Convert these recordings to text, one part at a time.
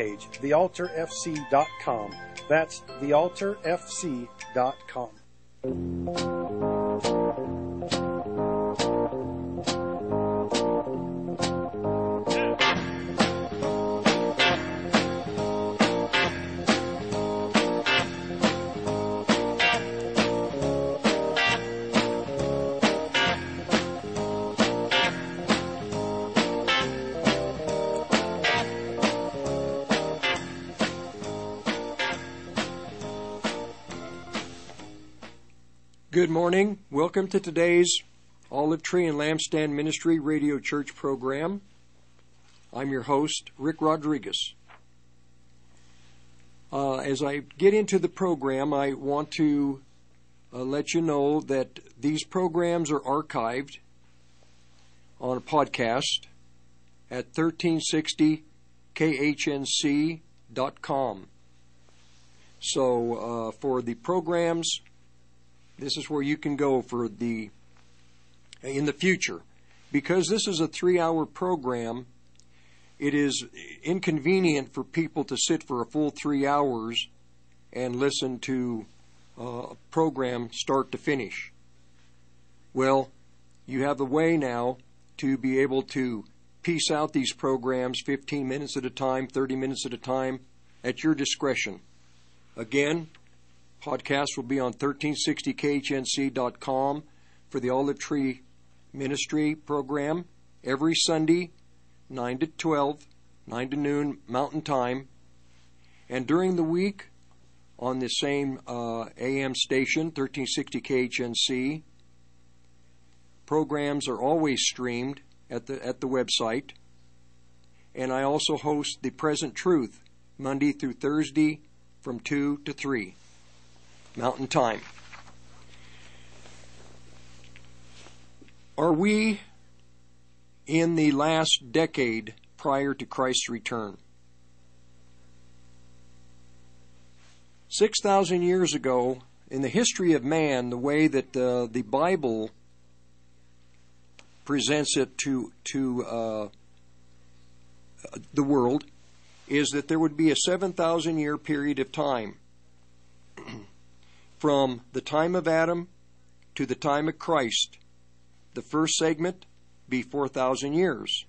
webpage, thealtarfc.com. That's thealtarfc.com. Good morning. Welcome to today's Olive Tree and Lampstand Ministry Radio Church program. I'm your host, Rick Rodriguez. Uh, as I get into the program, I want to uh, let you know that these programs are archived on a podcast at 1360khnc.com. So uh, for the programs, this is where you can go for the in the future. Because this is a three hour program, it is inconvenient for people to sit for a full three hours and listen to uh, a program start to finish. Well, you have a way now to be able to piece out these programs 15 minutes at a time, 30 minutes at a time, at your discretion. Again, Podcast will be on 1360khnc.com for the Olive Tree Ministry program every Sunday, 9 to 12, 9 to noon Mountain Time. And during the week, on the same uh, AM station, 1360khnc, programs are always streamed at the at the website. And I also host the Present Truth Monday through Thursday from 2 to 3. Mountain Time. Are we in the last decade prior to Christ's return? 6,000 years ago, in the history of man, the way that uh, the Bible presents it to, to uh, the world is that there would be a 7,000 year period of time from the time of Adam to the time of Christ. The first segment be 4,000 years.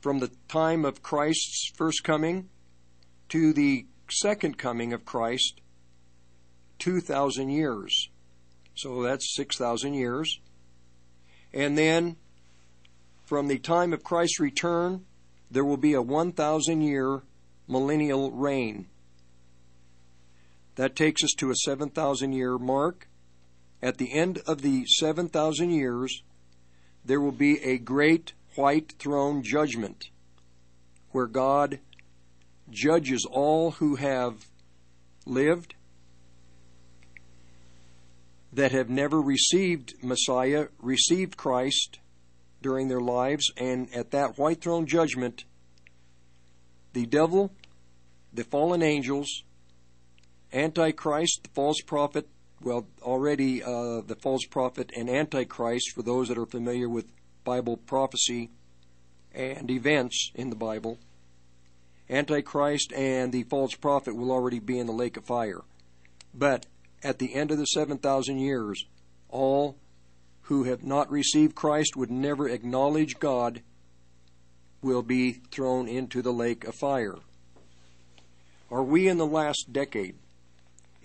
From the time of Christ's first coming to the second coming of Christ, 2,000 years. So that's 6,000 years. And then from the time of Christ's return, there will be a 1,000 year millennial reign. That takes us to a 7,000 year mark. At the end of the 7,000 years, there will be a great white throne judgment where God judges all who have lived that have never received Messiah, received Christ during their lives, and at that white throne judgment, the devil, the fallen angels, Antichrist, the false prophet, well, already uh, the false prophet and Antichrist, for those that are familiar with Bible prophecy and events in the Bible, Antichrist and the false prophet will already be in the lake of fire. But at the end of the 7,000 years, all who have not received Christ would never acknowledge God will be thrown into the lake of fire. Are we in the last decade?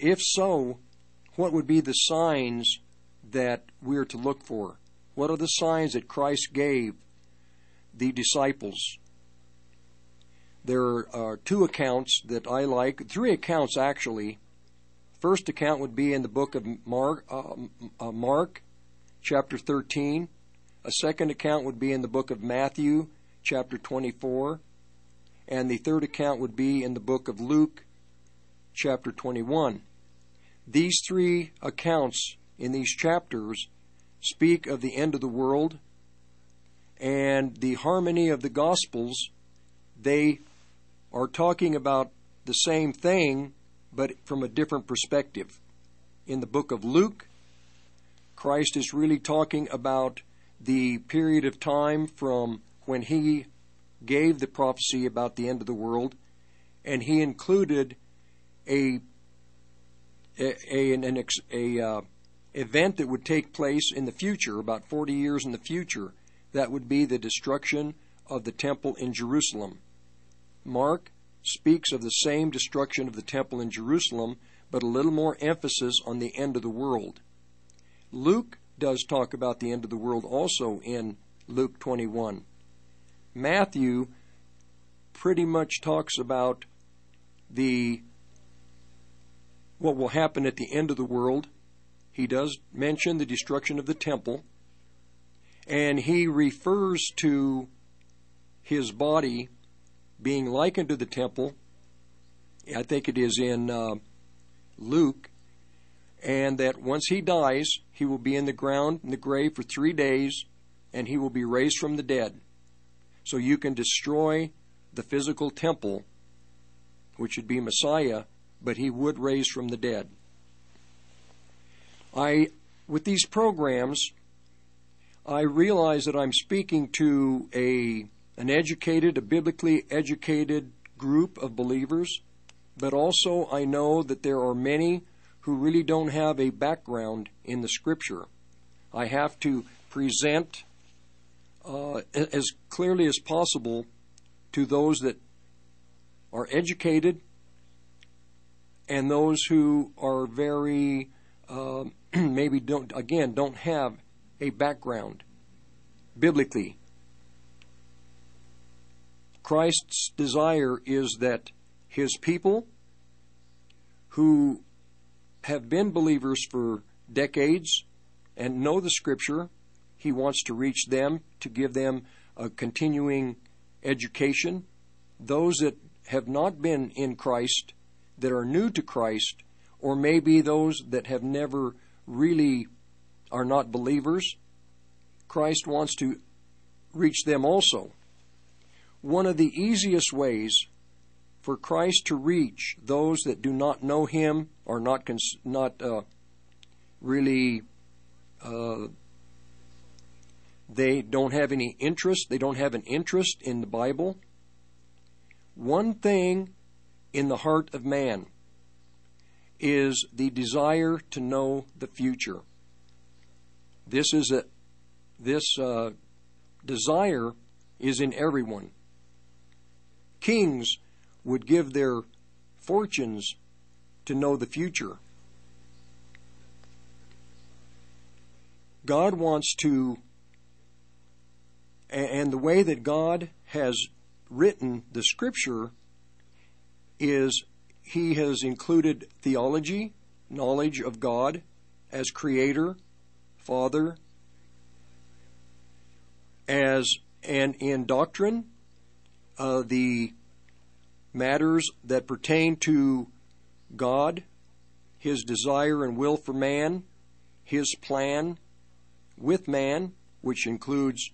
If so, what would be the signs that we're to look for? What are the signs that Christ gave the disciples? There are two accounts that I like, three accounts actually. First account would be in the book of Mark, uh, uh, Mark, chapter 13. A second account would be in the book of Matthew, chapter 24. And the third account would be in the book of Luke, chapter 21. These three accounts in these chapters speak of the end of the world and the harmony of the Gospels. They are talking about the same thing, but from a different perspective. In the book of Luke, Christ is really talking about the period of time from when he gave the prophecy about the end of the world, and he included a a, an, an a uh, event that would take place in the future, about 40 years in the future. That would be the destruction of the temple in Jerusalem. Mark speaks of the same destruction of the temple in Jerusalem, but a little more emphasis on the end of the world. Luke does talk about the end of the world also in Luke 21. Matthew pretty much talks about the what will happen at the end of the world. He does mention the destruction of the temple, and he refers to his body being likened to the temple. I think it is in uh, Luke, and that once he dies, he will be in the ground in the grave for three days, and he will be raised from the dead. So you can destroy the physical temple, which would be Messiah, but he would raise from the dead. I, with these programs, I realize that I'm speaking to a an educated, a biblically educated group of believers, but also I know that there are many who really don't have a background in the Scripture. I have to present uh, as clearly as possible to those that are educated and those who are very uh, maybe don't again don't have a background biblically Christ's desire is that his people who have been believers for decades and know the scripture, he wants to reach them to give them a continuing education. Those that have not been in Christ, that are new to Christ, or maybe those that have never really are not believers, Christ wants to reach them also. One of the easiest ways for Christ to reach those that do not know Him or not cons- not uh, really uh, they don't have any interest. They don't have an interest in the Bible. One thing in the heart of man is the desire to know the future. This is a this uh, desire is in everyone. Kings would give their fortunes to know the future. God wants to, and the way that God has written the scripture is He has included theology, knowledge of God as creator, father, as and in doctrine, uh, the matters that pertain to God, His desire and will for man, His plan with man, which includes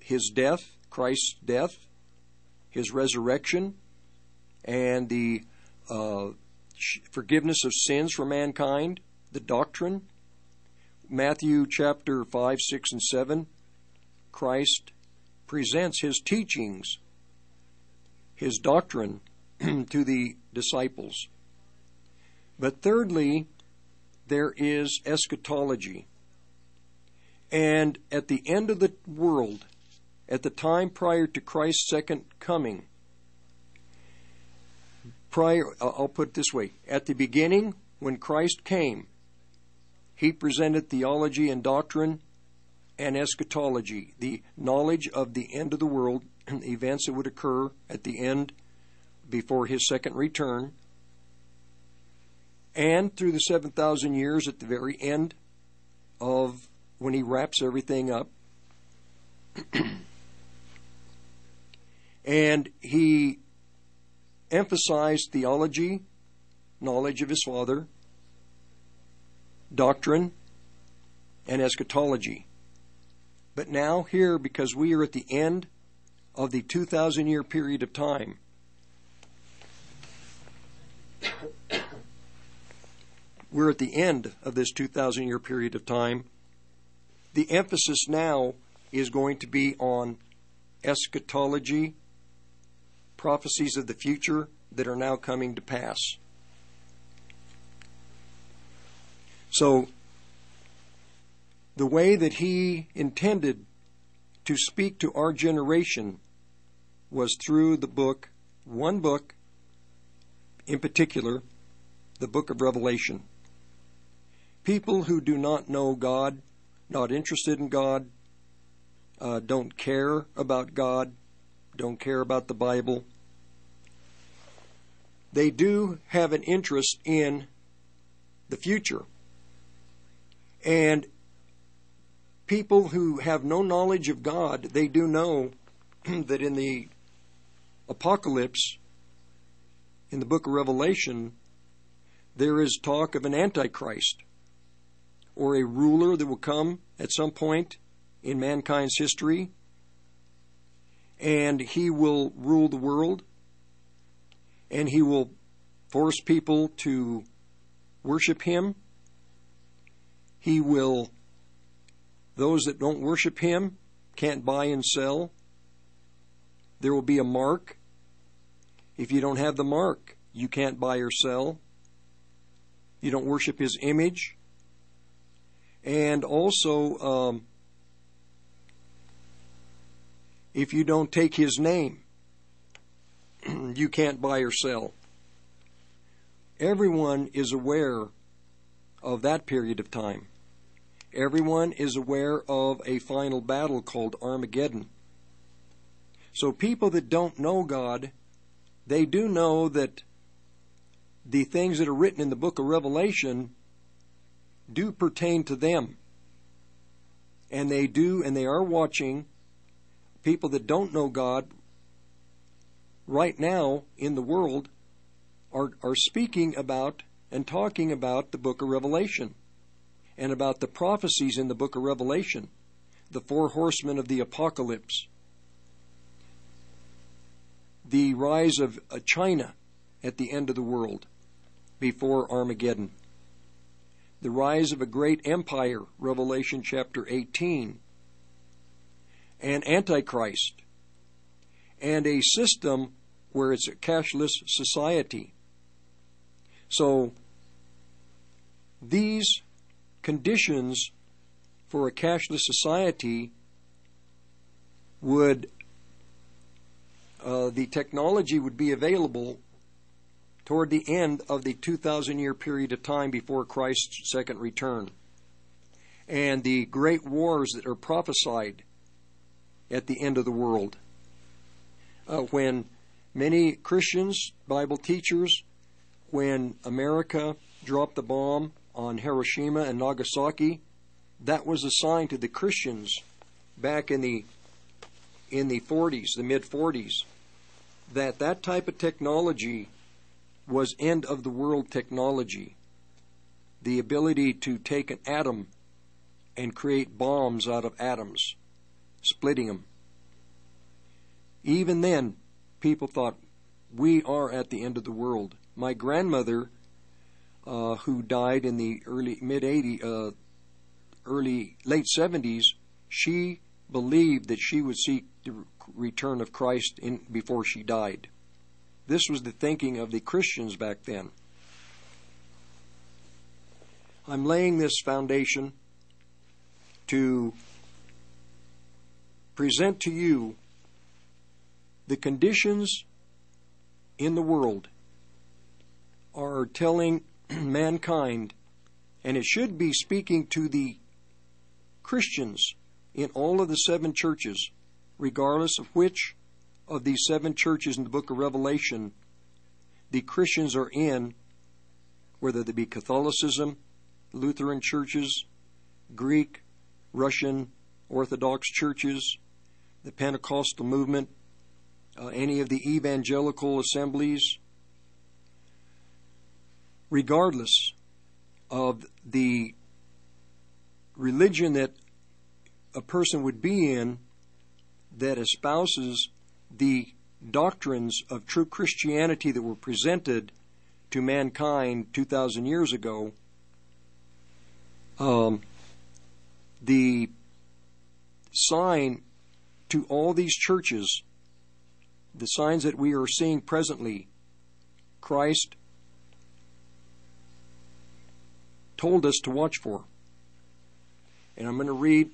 His death, Christ's death, His resurrection, and the uh, forgiveness of sins for mankind, the doctrine. Matthew chapter 5, 6, and 7, Christ presents his teachings his doctrine to the disciples. But thirdly, there is eschatology. And at the end of the world, at the time prior to Christ's second coming, prior, uh, I'll put it this way at the beginning, when Christ came, he presented theology and doctrine and eschatology, the knowledge of the end of the world and events that would occur at the end before his second return, and through the 7,000 years at the very end of when he wraps everything up. and he emphasized theology, knowledge of his Father, doctrine, and eschatology. But now, here, because we are at the end of the 2,000 year period of time. We're at the end of this 2,000 year period of time. The emphasis now is going to be on eschatology prophecies of the future that are now coming to pass. So, the way that he intended to speak to our generation was through the book, one book in particular, the book of Revelation. People who do not know God, not interested in God, uh, don't care about God, don't care about the Bible, they do have an interest in the future. And people who have no knowledge of God, they do know that in the apocalypse, in the book of Revelation, there is talk of an antichrist or a ruler that will come at some point in mankind's history and he will rule the world and he will force people to worship him. He will, those that don't worship him can't buy and sell. There will be a mark. If you don't have the mark, you can't buy or sell. You don't worship his image. And also, um, if you don't take his name, you can't buy or sell. Everyone is aware of that period of time. Everyone is aware of a final battle called Armageddon. So people that don't know God, they do know that the things that are written in the book of Revelation do pertain to them. And they do, and they are watching people that don't know God right now in the world are, are speaking about and talking about the book of Revelation and about the prophecies in the book of Revelation, the four horsemen of the apocalypse, the rise of uh, China at the end of the world before Armageddon, the rise of a great empire, Revelation chapter 18, and Antichrist, and a system where it's a cashless society. So, these conditions for a cashless society would, uh, the technology would be available toward the end of the 2,000 year period of time before Christ's second return. And the great wars that are prophesied at the end of the world. Uh, when many Christians, Bible teachers, when America dropped the bomb on Hiroshima and Nagasaki, that was a sign to the Christians back in the in the 40s, the mid 40s, that that type of technology was end of the world technology. The ability to take an atom and create bombs out of atoms splitting them. Even then, people thought, we are at the end of the world. My grandmother, uh, who died in the early, mid 80s, uh, early, late 70s, she believed that she would see the return of Christ in, before she died. This was the thinking of the Christians back then. I'm laying this foundation to present to you the conditions in the world are telling mankind, and it should be speaking to the Christians in all of the seven churches, regardless of which of these seven churches in the book of Revelation the Christians are in, whether they be Catholicism, Lutheran churches, Greek, Russian, Orthodox churches, the Pentecostal movement, uh, any of the evangelical assemblies, regardless of the religion that a person would be in that espouses the doctrines of true Christianity that were presented to mankind 2,000 years ago, um, the sign to all these churches the signs that we are seeing presently, Christ told us to watch for. And I'm going to read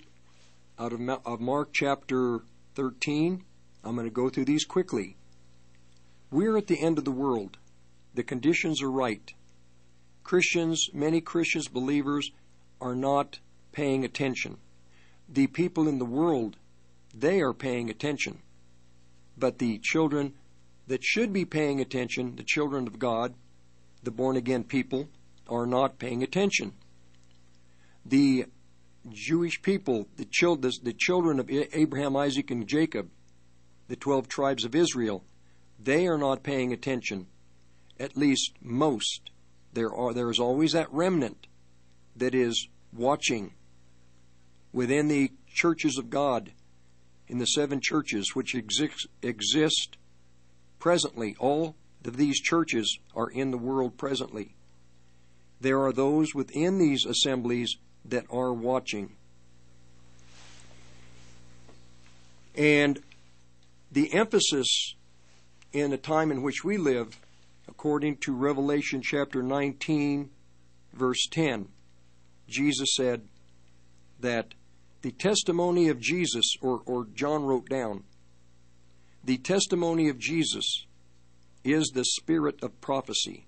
out of, Mark chapter 13. I'm going to go through these quickly. We're at the end of the world. The conditions are right. Christians, many Christians, believers, are not paying attention. The people in the world, they are paying attention. But the children that should be paying attention, the children of God, the born again people, are not paying attention. The Jewish people, the, children, of Abraham, Isaac, and Jacob, the 12 tribes of Israel, they are not paying attention. At least most. There are there is always that remnant that is watching within the churches of God in the seven churches which exist, exist presently. All of these churches are in the world presently. There are those within these assemblies that are watching. And the emphasis in the time in which we live, according to Revelation chapter 19, verse 10, Jesus said that the testimony of Jesus, or, or John wrote down, the testimony of Jesus is the spirit of prophecy.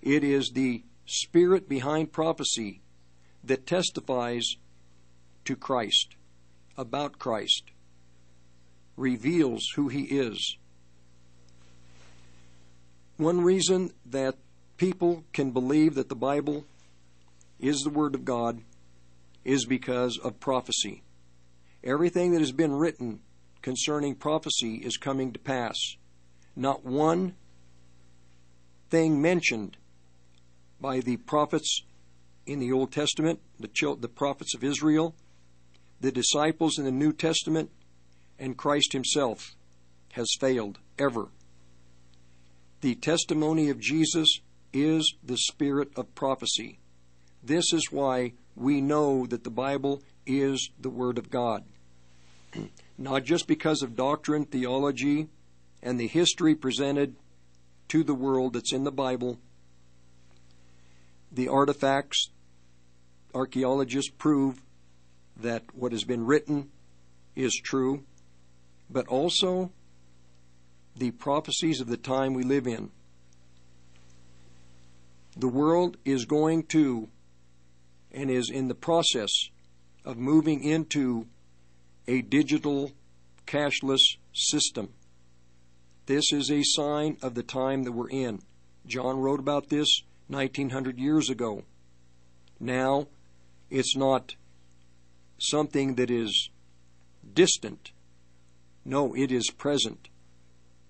It is the spirit behind prophecy that testifies to Christ, about Christ, reveals who he is. One reason that people can believe that the Bible is the Word of God is because of prophecy. Everything that has been written concerning prophecy is coming to pass. Not one thing mentioned by the prophets in the Old Testament, the, the prophets of Israel, the disciples in the New Testament, and Christ Himself has failed ever. The testimony of Jesus is the spirit of prophecy. This is why we know that the Bible is the Word of God. Not just because of doctrine, theology, and the history presented to the world that's in the Bible, the artifacts, archaeologists prove that what has been written is true, but also the prophecies of the time we live in. The world is going to and is in the process of moving into a digital cashless system. This is a sign of the time that we're in. John wrote about this 1900 years ago. Now, it's not something that is distant. No, it is present.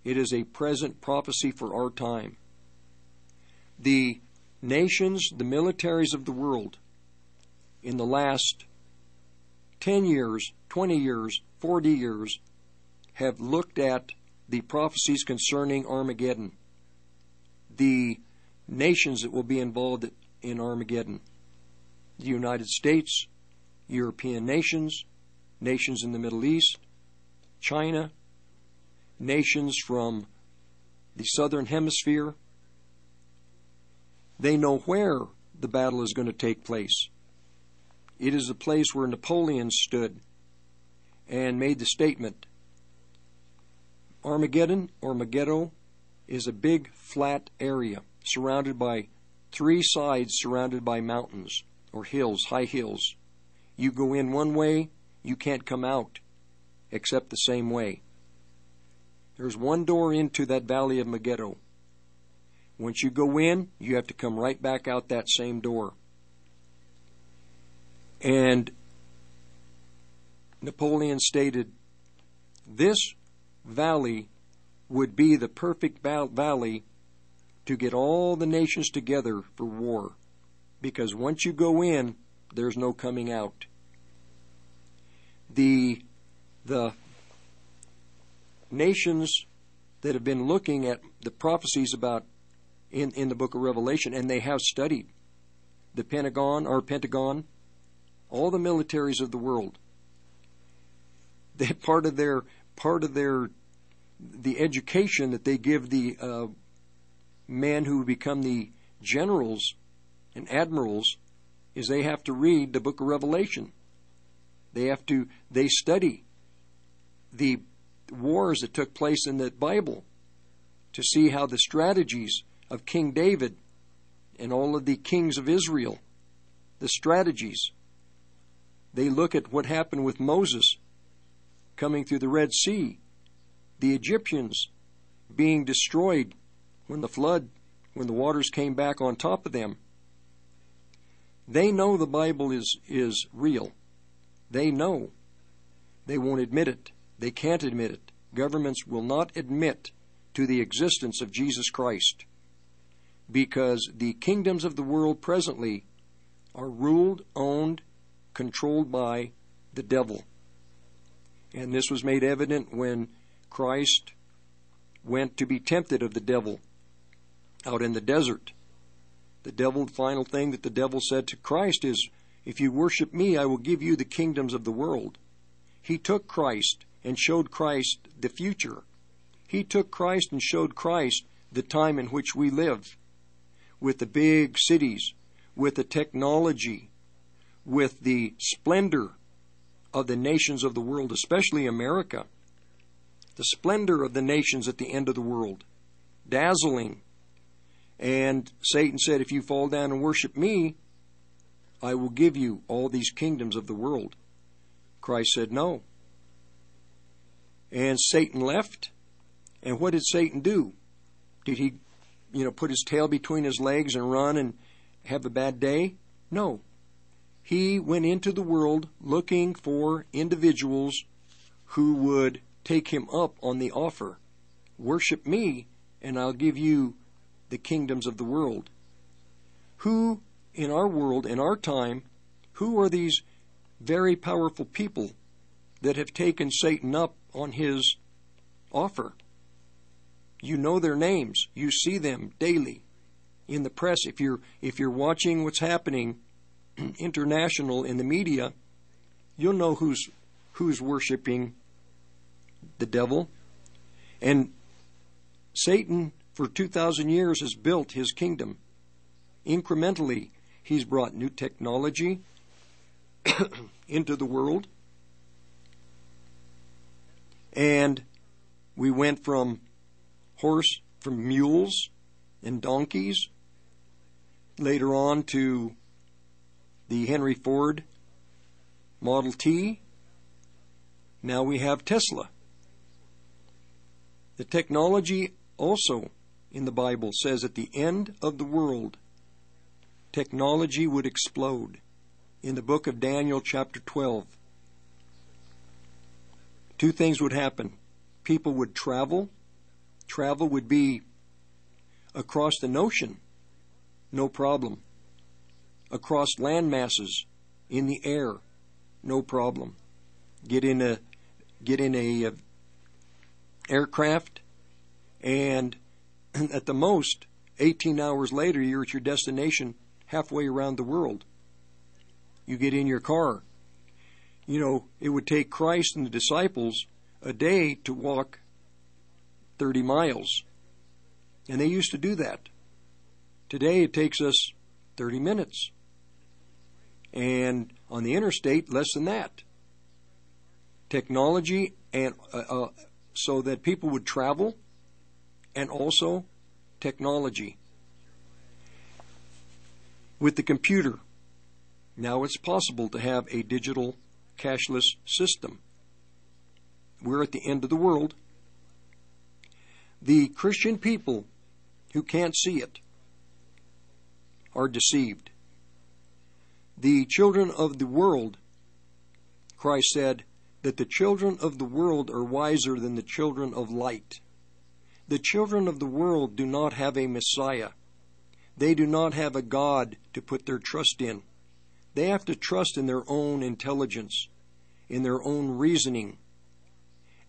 It is a present prophecy for our time. The nations, the militaries of the world, in the last 10 years, 20 years, 40 years, have looked at the prophecies concerning Armageddon. The nations that will be involved in Armageddon the United States, European nations, nations in the Middle East, China, nations from the southern hemisphere. They know where the battle is going to take place. It is the place where Napoleon stood and made the statement Armageddon or Megiddo is a big flat area surrounded by three sides surrounded by mountains or hills, high hills. You go in one way, you can't come out except the same way. There's one door into that valley of Megiddo. Once you go in, you have to come right back out that same door. And Napoleon stated this valley would be the perfect valley to get all the nations together for war. Because once you go in, there's no coming out. The, the nations that have been looking at the prophecies about in, in the book of Revelation, and they have studied the Pentagon or Pentagon, all the militaries of the world. They part of their part of their the education that they give the uh, men who become the generals and admirals is they have to read the book of Revelation. They have to they study the wars that took place in the Bible to see how the strategies of King David and all of the kings of Israel, the strategies, they look at what happened with Moses coming through the Red Sea, the Egyptians being destroyed when the flood, when the waters came back on top of them. They know the Bible is, is real. They know. They won't admit it. They can't admit it. Governments will not admit to the existence of Jesus Christ because the kingdoms of the world presently are ruled, owned, controlled by the devil. And this was made evident when Christ went to be tempted of the devil out in the desert. The devil, the final thing that the devil said to Christ is, If you worship me, I will give you the kingdoms of the world. He took Christ and showed Christ the future. He took Christ and showed Christ the time in which we live with the big cities, with the technology, with the splendor of the nations of the world, especially America. The splendor of the nations at the end of the world. Dazzling. And Satan said, If you fall down and worship me, I will give you all these kingdoms of the world. Christ said, No. And Satan left. And what did Satan do? Did he you know, put his tail between his legs and run and have a bad day? No. He went into the world looking for individuals who would take him up on the offer. Worship me, and I'll give you the kingdoms of the world. Who in our world, in our time, who are these very powerful people that have taken Satan up on his offer? You know their names. You see them daily in the press. If you're if you're watching what's happening international in the media, you'll know who's who's worshiping the devil. And Satan for 2000 years has built his kingdom. Incrementally, he's brought new technology into the world. And we went from horse from mules and donkeys, later on to the Henry Ford Model T. Now we have Tesla. The technology also in the Bible says at the end of the world, technology would explode. In the book of Daniel, chapter 12, two things would happen. People would travel travel would be across the ocean, no problem. Across land masses, in the air, no problem. Get in a get in a uh, aircraft, and at the most, 18 hours later, you're at your destination halfway around the world. You get in your car. You know, it would take Christ and the disciples a day to walk 30 miles. And they used to do that. Today it takes us 30 minutes. And on the interstate, less than that. Technology and uh, uh, so that people would travel and also technology. With the computer, now it's possible to have a digital cashless system. We're at the end of the world. The Christian people who can't see it are deceived. The children of the world, Christ said, that the children of the world are wiser than the children of light. The children of the world do not have a Messiah. They do not have a God to put their trust in. They have to trust in their own intelligence, in their own reasoning.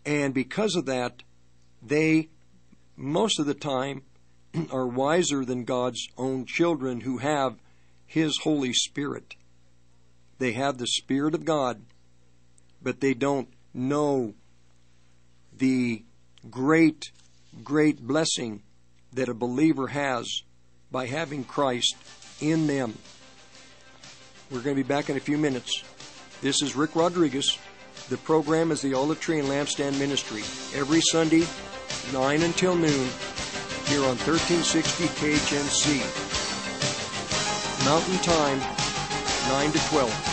And because of that, they most of the time are wiser than God's own children who have His Holy Spirit. They have the Spirit of God, but they don't know the great, great blessing that a believer has by having Christ in them. We're going to be back in a few minutes. This is Rick Rodriguez. The program is the Olive Tree and Lampstand Ministry. Every Sunday, 9 until noon, here on 1360 KHNC. Mountain Time, 9 to 12.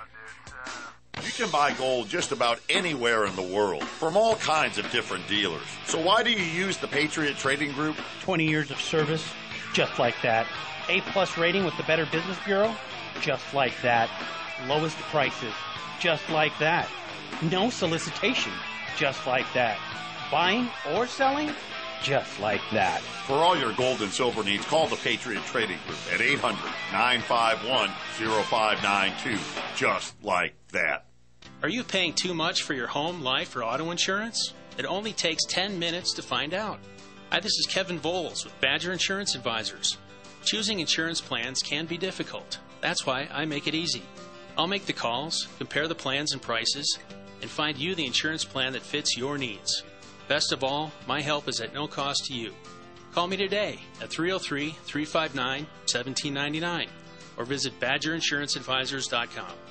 You can buy gold just about anywhere in the world from all kinds of different dealers. So why do you use the Patriot Trading Group? 20 years of service, just like that. A plus rating with the Better Business Bureau, just like that. Lowest prices, just like that. No solicitation, just like that. Buying or selling, just like that. For all your gold and silver needs, call the Patriot Trading Group at 800 951 0592. Just like that. Are you paying too much for your home, life, or auto insurance? It only takes 10 minutes to find out. Hi, this is Kevin Voles with Badger Insurance Advisors. Choosing insurance plans can be difficult. That's why I make it easy. I'll make the calls, compare the plans and prices, and find you the insurance plan that fits your needs. Best of all, my help is at no cost to you. Call me today at 303 359 1799 or visit badgerinsuranceadvisors.com.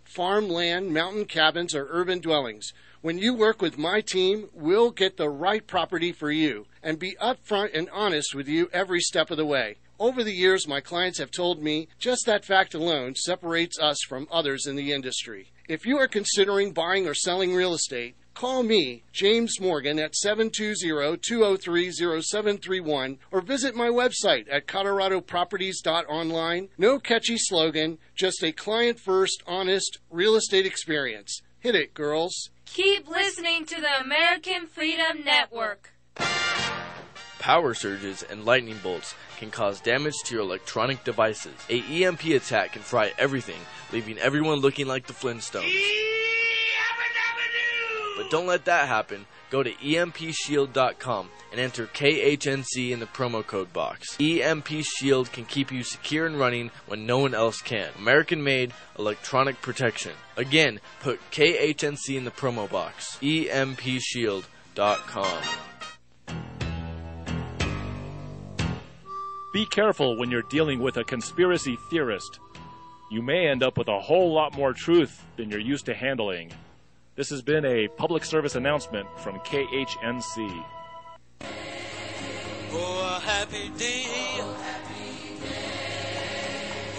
Farm land, mountain cabins, or urban dwellings. When you work with my team, we'll get the right property for you and be upfront and honest with you every step of the way. Over the years, my clients have told me just that fact alone separates us from others in the industry. If you are considering buying or selling real estate, call me, James Morgan, at 720-203-0731 or visit my website at coloradoproperties.online. No catchy slogan, just a client-first, honest real estate experience. Hit it, girls. Keep listening to the American Freedom Network. Power surges and lightning bolts can cause damage to your electronic devices. A EMP attack can fry everything, leaving everyone looking like the Flintstones. But don't let that happen. Go to EMPShield.com and enter KHNC in the promo code box. EMP Shield can keep you secure and running when no one else can. American made electronic protection. Again, put KHNC in the promo box. EMPShield.com. Be careful when you're dealing with a conspiracy theorist. You may end up with a whole lot more truth than you're used to handling. This has been a public service announcement from KHNC. Oh, a happy day.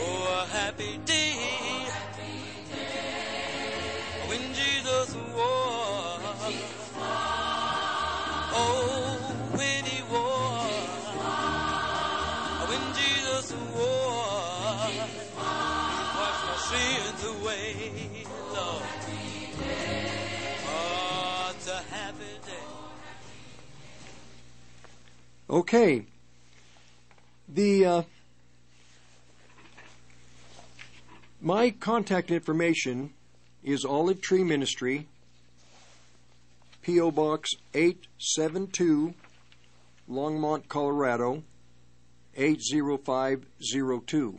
Oh, a happy day. When Jesus was. Oh, when he was. When Jesus was. He washed my sins away. Okay. The uh, my contact information is Olive Tree Ministry, P.O. Box 872, Longmont, Colorado 80502.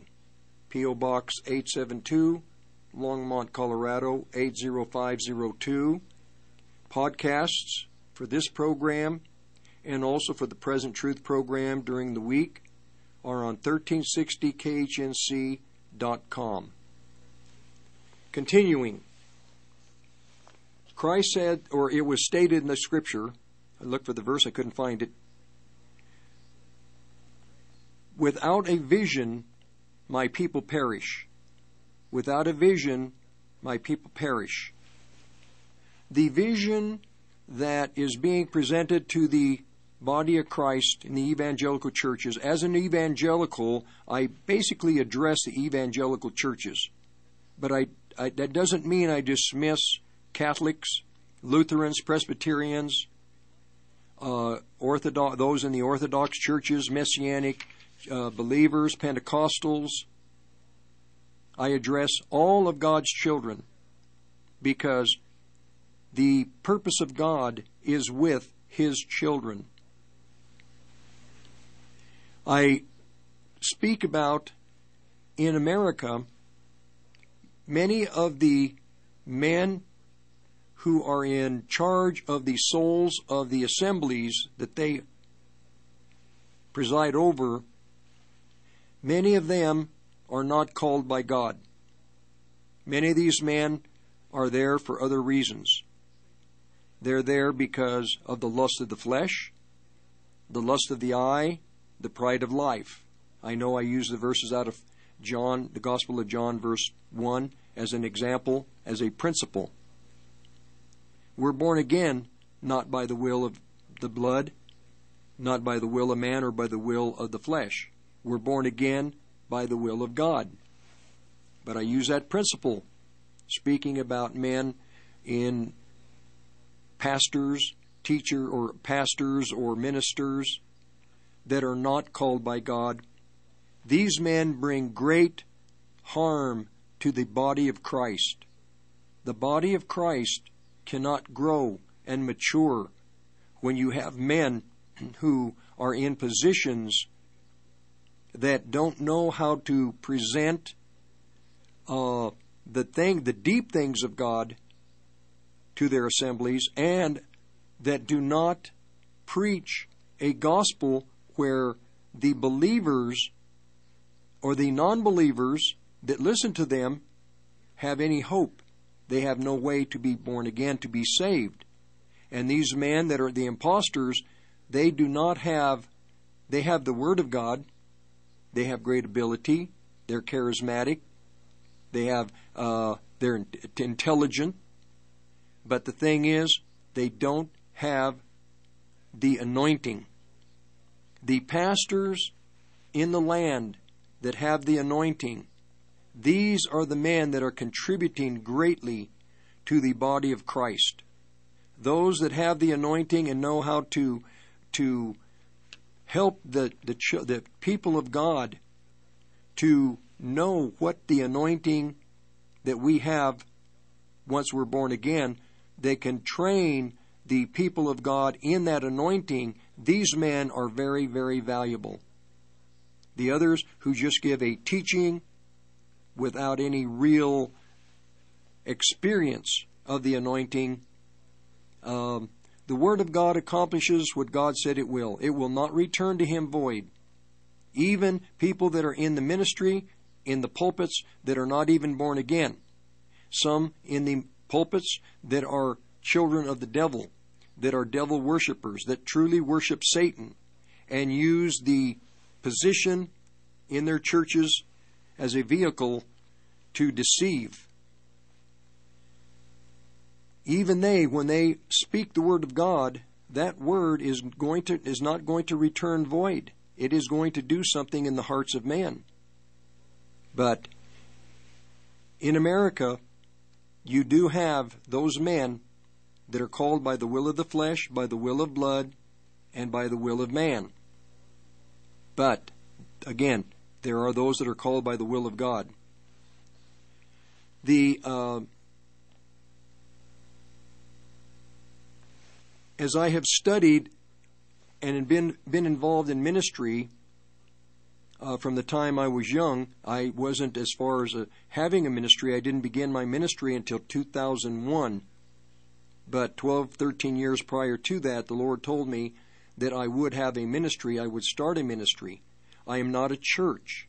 P.O. Box 872, Longmont, Colorado 80502. Podcasts for this program and also for the Present Truth program during the week are on 1360khnc.com. Continuing, Christ said, or it was stated in the scripture, I looked for the verse, I couldn't find it. Without a vision, my people perish. Without a vision, my people perish. the vision that is being presented to the body of Christ in the evangelical churches. As an evangelical, I basically address the evangelical churches. But I, I, that doesn't mean I dismiss Catholics, Lutherans, Presbyterians, uh, Orthodox, those in the Orthodox churches, Messianic uh, believers, Pentecostals. I address all of God's children because the purpose of God is with His children. I speak about in America many of the men who are in charge of the souls of the assemblies that they preside over, many of them are not called by God. Many of these men are there for other reasons. They're there because of the lust of the flesh, the lust of the eye, the pride of life. I know I use the verses out of John, the Gospel of John, verse 1, as an example, as a principle. We're born again not by the will of the blood, not by the will of man or by the will of the flesh. We're born again by the will of God. But I use that principle speaking about men in pastors, teacher or pastors or ministers that are not called by God. These men bring great harm to the body of Christ. The body of Christ cannot grow and mature when you have men who are in positions that don't know how to present uh, the thing, the deep things of God to their assemblies, and that do not preach a gospel where the believers or the non believers that listen to them have any hope. They have no way to be born again, to be saved. And these men that are the impostors, they do not have, they have the Word of God, they have great ability, they're charismatic, they have, uh, they're intelligent, but the thing is, they don't have the anointing. The pastors in the land that have the anointing, these are the men that are contributing greatly to the body of Christ. Those that have the anointing and know how to to help the the, the people of God to know what the anointing that we have once we're born again, they can train the people of God in that anointing. These men are very, very valuable. The others who just give a teaching without any real experience of the anointing, um, the Word of God accomplishes what God said it will. It will not return to Him void. Even people that are in the ministry, in the pulpits, that are not even born again. Some in the pulpits that are children of the devil, that are devil worshippers, that truly worship Satan, and use the position in their churches as a vehicle to deceive. Even they, when they speak the word of God, that word is going to is not going to return void. It is going to do something in the hearts of men. But in America, you do have those men that are called by the will of the flesh, by the will of blood, and by the will of man. But, again, there are those that are called by the will of God. The uh, as I have studied and been been involved in ministry uh, from the time I was young. I wasn't as far as a, having a ministry. I didn't begin my ministry until 2001. But 12, 13 years prior to that, the Lord told me that I would have a ministry. I would start a ministry. I am not a church.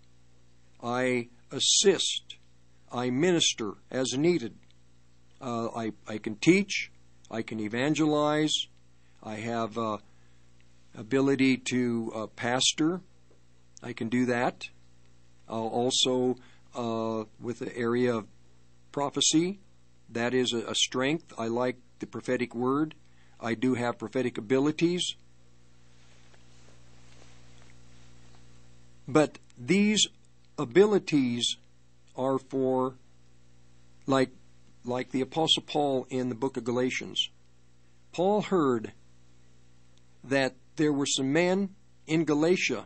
I assist. I minister as needed. Uh, I, I can teach. I can evangelize. I have uh, ability to uh, pastor. I can do that. Also, uh, with the area of prophecy, that is a, a, strength. I like the prophetic word. I do have prophetic abilities. But these abilities are for like like the apostle Paul in the book of Galatians. Paul heard that there were some men in Galatia.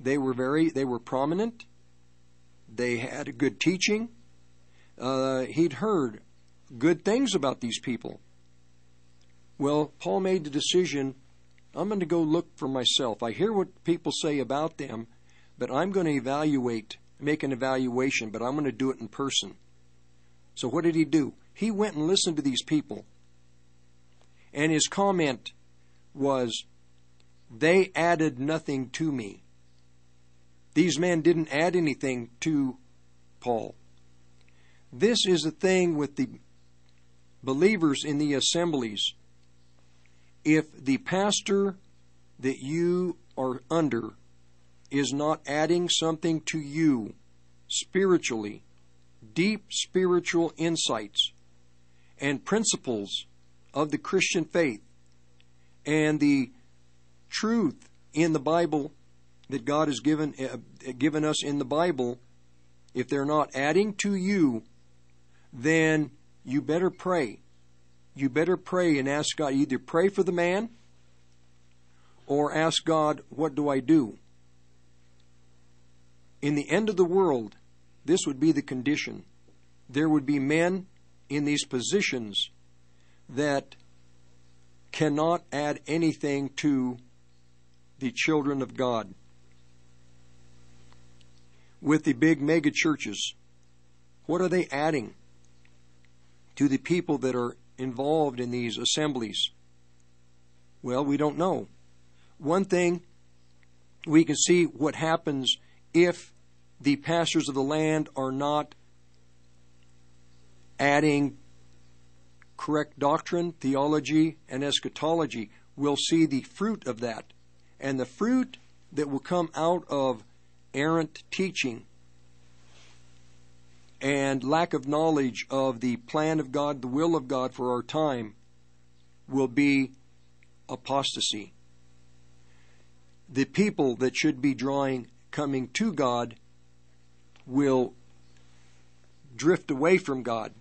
They were very they were prominent. They had a good teaching. Uh, he'd heard good things about these people. Well, Paul made the decision I'm going to go look for myself. I hear what people say about them, but I'm going to evaluate, make an evaluation, but I'm going to do it in person. So what did he do? He went and listened to these people. And his comment was, They added nothing to me. These men didn't add anything to Paul. This is the thing with the believers in the assemblies. If the pastor that you are under is not adding something to you spiritually, deep spiritual insights and principles of the Christian faith and the truth in the Bible that God has given uh, given us in the Bible, if they're not adding to you, then you better pray. You better pray and ask God. Either pray for the man or ask God, what do I do? In the end of the world, this would be the condition. There would be men in these positions that cannot add anything to the children of God. With the big mega churches, what are they adding to the people that are involved in these assemblies? Well, we don't know. One thing we can see what happens if the pastors of the land are not adding correct doctrine, theology, and eschatology. We'll see the fruit of that. And the fruit that will come out of errant teaching and lack of knowledge of the plan of God, the will of God for our time, will be apostasy. The people that should be drawing, coming to God, will drift away from God.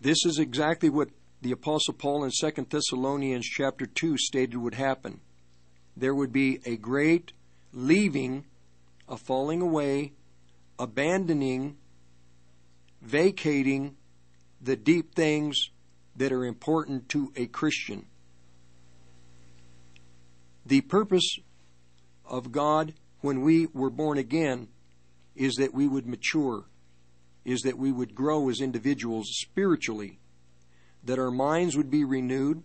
This is exactly what the apostle Paul in 2 Thessalonians chapter 2 stated would happen. There would be a great leaving, a falling away, abandoning, vacating the deep things that are important to a Christian. The purpose of God when we were born again is that we would mature, is that we would grow as individuals spiritually, that our minds would be renewed,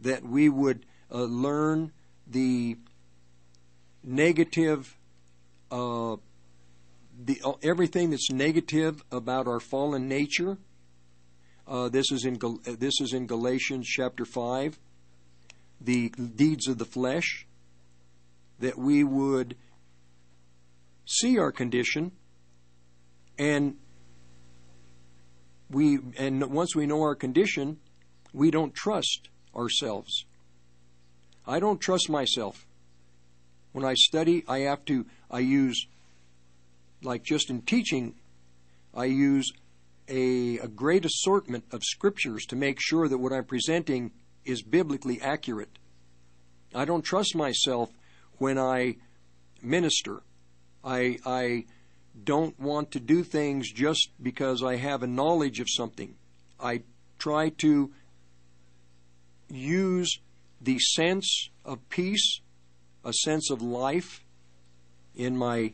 that we would uh, learn the negative, uh, the uh, everything that's negative about our fallen nature. Uh, this is in this is in Galatians chapter five. The deeds of the flesh that we would see our condition and we and once we know our condition we don't trust ourselves i don't trust myself when i study i have to i use like just in teaching i use a, a great assortment of scriptures to make sure that what i'm presenting is biblically accurate i don't trust myself when I minister. I, I don't want to do things just because I have a knowledge of something. I try to use the sense of peace, a sense of life in my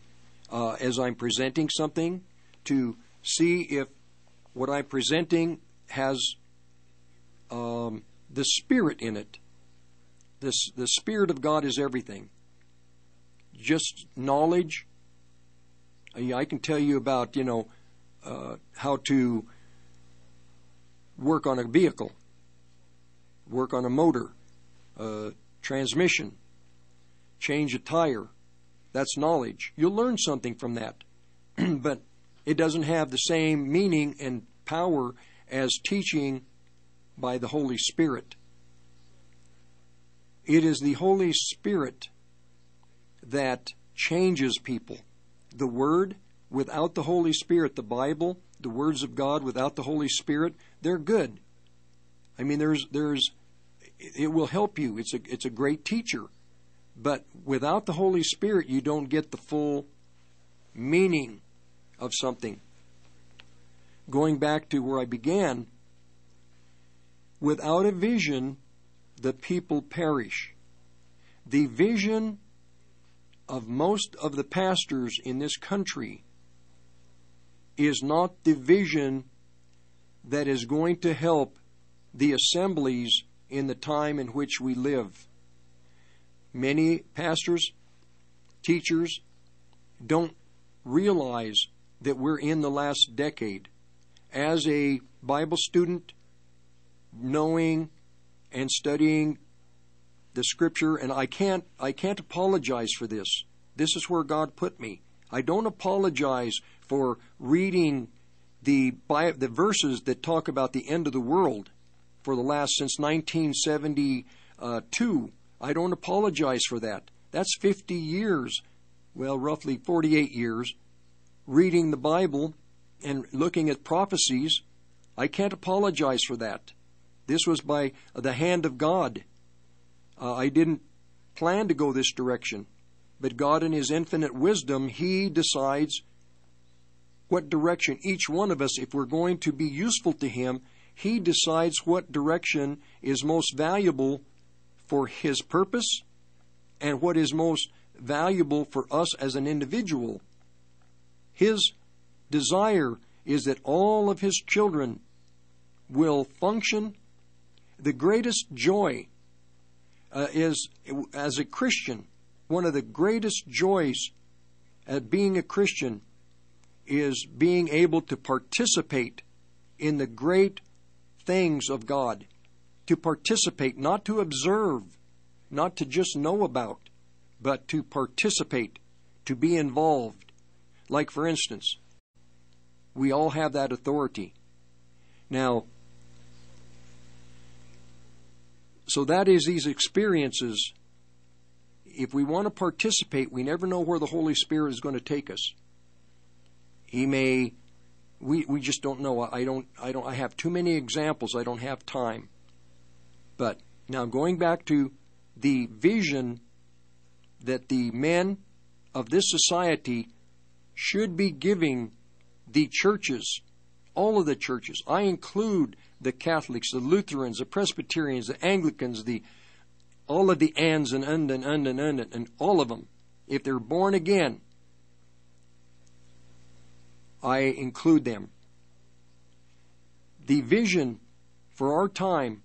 uh, as I'm presenting something to see if what I'm presenting has um, the spirit in it. This the spirit of God is everything just knowledge. I can tell you about, you know, uh, how to work on a vehicle, work on a motor, uh, transmission, change a tire. That's knowledge. You'll learn something from that. but it doesn't have the same meaning and power as teaching by the Holy Spirit. It is the Holy Spirit that changes people. The Word, without the Holy Spirit, the Bible, the words of God without the Holy Spirit, they're good. I mean, there's, there's, it will help you. It's a, it's a great teacher. But without the Holy Spirit, you don't get the full meaning of something. Going back to where I began, without a vision, the people perish. The vision of most of the pastors in this country is not the vision that is going to help the assemblies in the time in which we live. Many pastors, teachers, don't realize that we're in the last decade. As a Bible student, knowing and studying the scripture and I can't I can't apologize for this. This is where God put me. I don't apologize for reading the the verses that talk about the end of the world for the last since 1972. I don't apologize for that. That's 50 years, well, roughly 48 years, reading the Bible and looking at prophecies. I can't apologize for that. This was by the hand of God. Uh, I didn't plan to go this direction, but God, in His infinite wisdom, He decides what direction each one of us, if we're going to be useful to Him, He decides what direction is most valuable for His purpose and what is most valuable for us as an individual. His desire is that all of His children will function. The greatest joy uh, is, as a Christian, one of the greatest joys at being a Christian is being able to participate in the great things of God. To participate, not to observe, not to just know about, but to participate, to be involved. Like, for instance, we all have that authority. Now, so that is these experiences. If we want to participate, we never know where the Holy Spirit is going to take us. He may we we just don't know. I don't I don't I have too many examples. I don't have time. But now going back to the vision that the men of this society should be giving the churches, all of the churches. I include the Catholics, the Lutherans, the Presbyterians, the Anglicans, the all of the ands and und and und and und and all of them, if they're born again, I include them. The vision for our time,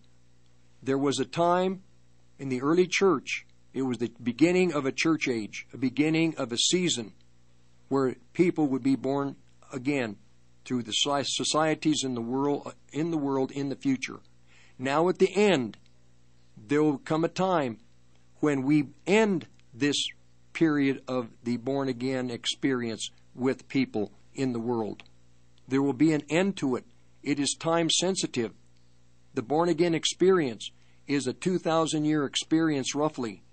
there was a time in the early church, it was the beginning of a church age, a beginning of a season where people would be born again through the societies in the world in the world in the future. Now at the end, there will come a time when we end this period of the born again experience with people in the world. There will be an end to it. It is time sensitive. The born again experience is a 2,000 year experience roughly.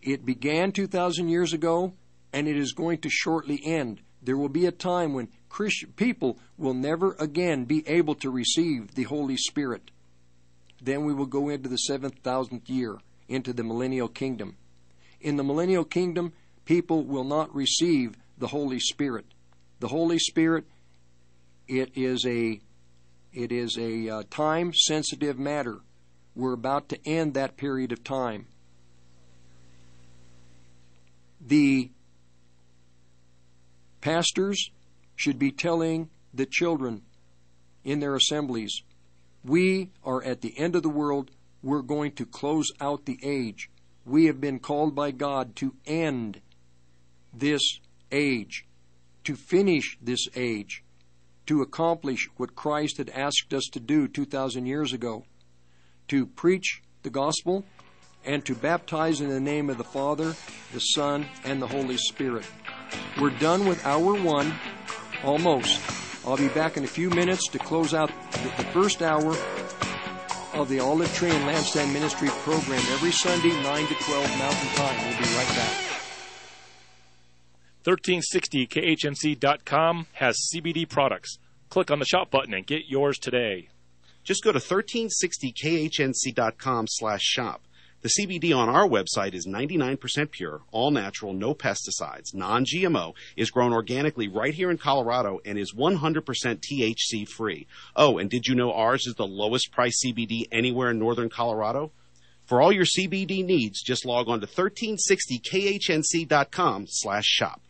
It began 2,000 years ago and it is going to shortly end. There will be a time when Christian people will never again be able to receive the Holy Spirit. Then we will go into the seventh thousandth year, into the millennial kingdom. In the millennial kingdom, people will not receive the Holy Spirit. The Holy Spirit, it is a it is a uh, time sensitive matter. We're about to end that period of time. The Pastors should be telling the children in their assemblies, we are at the end of the world. We're going to close out the age. We have been called by God to end this age, to finish this age, to accomplish what Christ had asked us to do 2,000 years ago to preach the gospel and to baptize in the name of the Father, the Son, and the Holy Spirit. We're done with hour one, almost. I'll be back in a few minutes to close out the, first hour of the Olive Tree and Lampstand Ministry program every Sunday, 9 to 12 Mountain Time. We'll be right back. 1360khnc.com has CBD products. Click on the shop button and get yours today. Just go to 1360khnc.com slash shop. The CBD on our website is 99% pure, all natural, no pesticides, non-GMO, is grown organically right here in Colorado, and is 100% THC free. Oh, and did you know ours is the lowest price CBD anywhere in northern Colorado? For all your CBD needs, just log on to 1360khnc.com slash shop.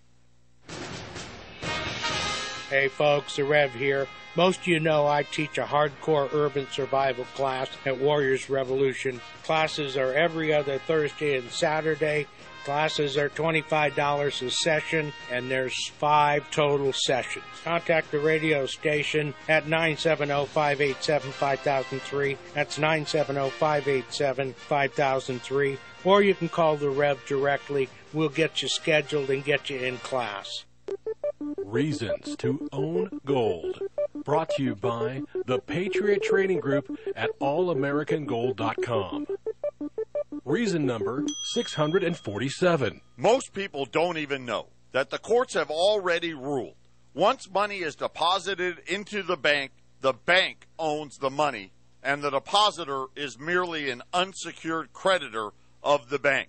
Hey folks, the Rev here. Most of you know I teach a hardcore urban survival class at Warriors Revolution. Classes are every other Thursday and Saturday. Classes are $25 a session, and there's five total sessions. Contact the radio station at 970-587-5003. That's 970-587-5003. Or you can call the Rev directly. We'll get you scheduled and get you in class. Reasons to Own Gold. Brought to you by the Patriot Trading Group at allamericangold.com. Reason number 647. Most people don't even know that the courts have already ruled once money is deposited into the bank, the bank owns the money, and the depositor is merely an unsecured creditor of the bank.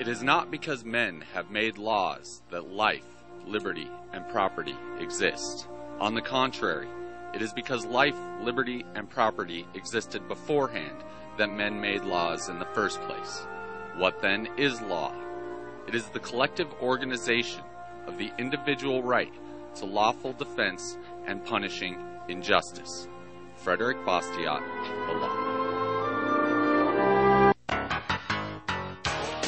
It is not because men have made laws that life, liberty, and property exist. On the contrary, it is because life, liberty, and property existed beforehand that men made laws in the first place. What then is law? It is the collective organization of the individual right to lawful defense and punishing injustice. Frederick Bastiat, The Law.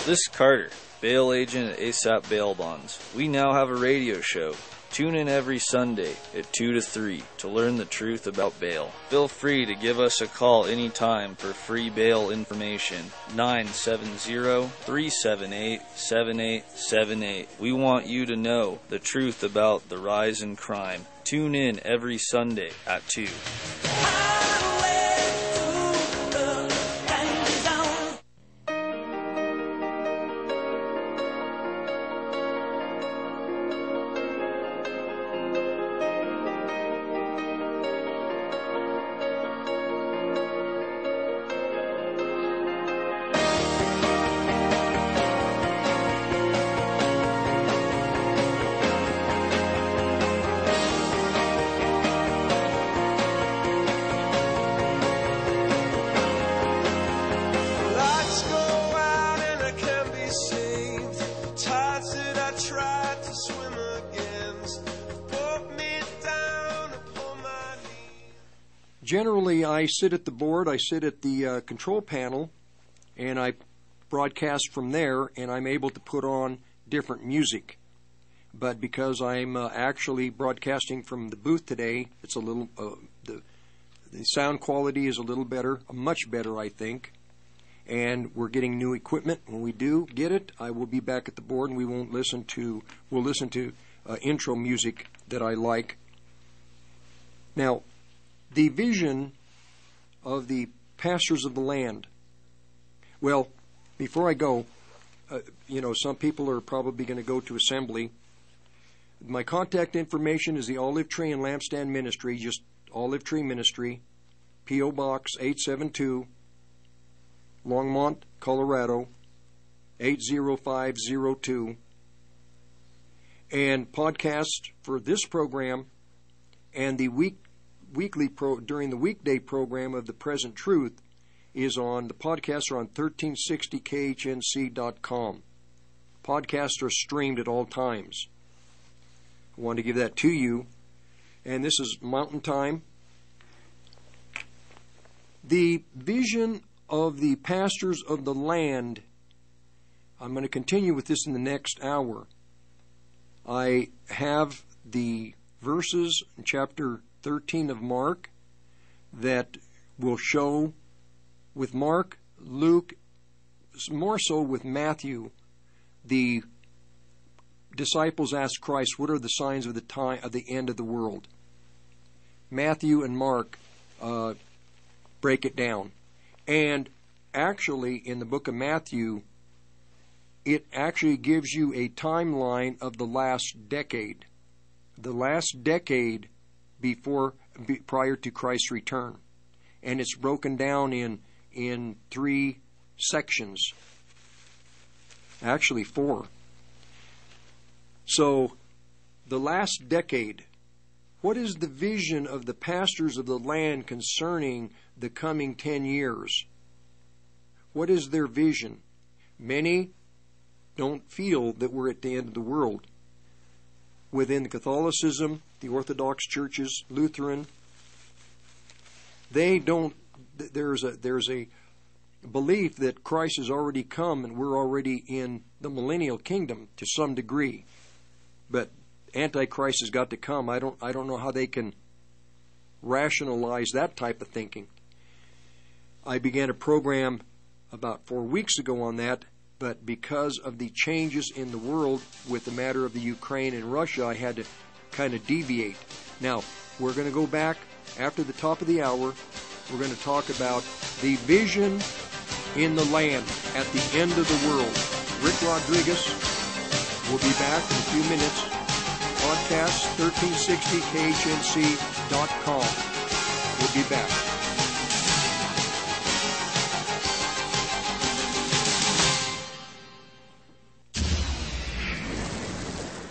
This is Carter, bail agent at ASAP Bail Bonds. We now have a radio show. Tune in every Sunday at 2 to 3 to learn the truth about bail. Feel free to give us a call anytime for free bail information. 970-378-7878. We want you to know the truth about the rise in crime. Tune in every Sunday at 2. Generally, I sit at the board, I sit at the uh, control panel, and I broadcast from there, and I'm able to put on different music. But because I'm uh, actually broadcasting from the booth today, it's a little uh, the the sound quality is a little better, much better, I think. And we're getting new equipment. When we do get it, I will be back at the board, and we won't listen to we'll listen to uh, intro music that I like. Now, the vision of the pastors of the land. Well, before I go, uh, you know, some people are probably going to go to assembly. My contact information is the Olive Tree and Lampstand Ministry, just Olive Tree Ministry, P.O. Box 872, Longmont, Colorado 80502. And podcast for this program and the week weekly pro during the weekday program of the present truth is on the podcasts are on 1360khnc.com. Podcasts are streamed at all times. I wanted to give that to you. And this is Mountain Time. The vision of the pastors of the land. I'm going to continue with this in the next hour. I have the verses in chapter 13 of Mark that will show with Mark, Luke, more so with Matthew, the disciples asked Christ, "What are the signs of the time of the end of the world?" Matthew and Mark uh, break it down, and actually, in the book of Matthew, it actually gives you a timeline of the last decade, the last decade before be, prior to Christ's return, and it's broken down in in three sections, actually four. So, the last decade, what is the vision of the pastors of the land concerning the coming 10 years? What is their vision? Many don't feel that we're at the end of the world. Within Catholicism, the Orthodox churches, Lutheran, they don't. There's a there's a belief that Christ has already come and we're already in the millennial kingdom to some degree. But Antichrist has got to come. I don't I don't know how they can rationalize that type of thinking. I began a program about four weeks ago on that, but because of the changes in the world with the matter of the Ukraine and Russia, I had to kind of deviate. Now, we're going to go back after the top of the hour. We're going to talk about the vision in the land at the end of the world. Rick Rodriguez will be back in a few minutes. Podcast 1360khnc.com. We'll be back.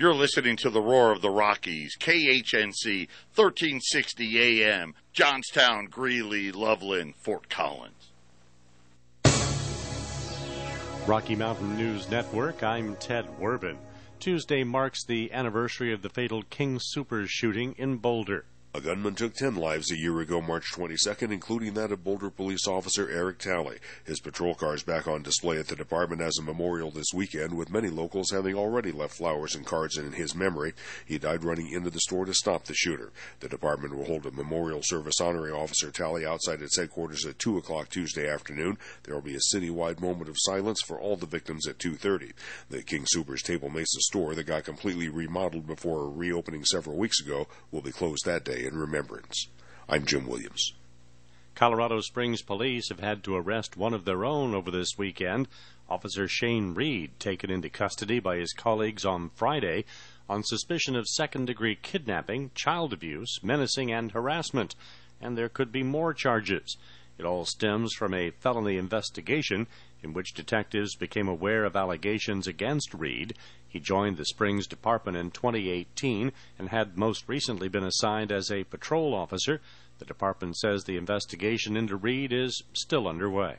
You're listening to the roar of the Rockies, KHNC, 1360 AM, Johnstown, Greeley, Loveland, Fort Collins. Rocky Mountain News Network, I'm Ted Werbin. Tuesday marks the anniversary of the fatal King Soopers shooting in Boulder. A gunman took 10 lives a year ago, March 22nd, including that of Boulder police officer Eric Talley. His patrol car is back on display at the department as a memorial this weekend, with many locals having already left flowers and cards in his memory. He died running into the store to stop the shooter. The department will hold a memorial service honoring Officer Talley outside its headquarters at 2 o'clock Tuesday afternoon. There will be a citywide moment of silence for all the victims at 2.30. The King Soopers Table Mesa store that got completely remodeled before reopening several weeks ago will be closed that day in remembrance. I'm Jim Williams. Colorado Springs police have had to arrest one of their own over this weekend. Officer Shane Reed, taken into custody by his colleagues on Friday on suspicion of second degree kidnapping, child abuse, menacing, and harassment. And there could be more charges. It all stems from a felony investigation in which detectives became aware of allegations against Reed. He joined the Springs Department in 2018 and had most recently been assigned as a patrol officer. The department says the investigation into Reed is still underway.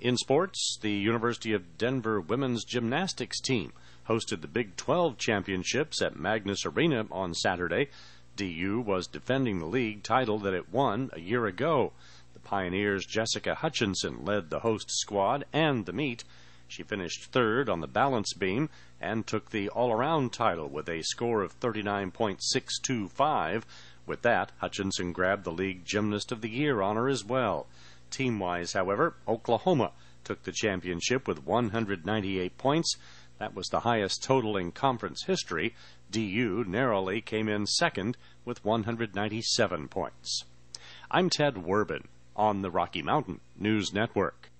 In sports, the University of Denver women's gymnastics team hosted the Big 12 championships at Magness Arena on Saturday. DU was defending the league title that it won a year ago. Pioneers' Jessica Hutchinson led the host squad and the meet. She finished third on the balance beam and took the all around title with a score of 39.625. With that, Hutchinson grabbed the League Gymnast of the Year honor as well. Team wise, however, Oklahoma took the championship with 198 points. That was the highest total in conference history. DU narrowly came in second with 197 points. I'm Ted Werbin on the Rocky Mountain News Network.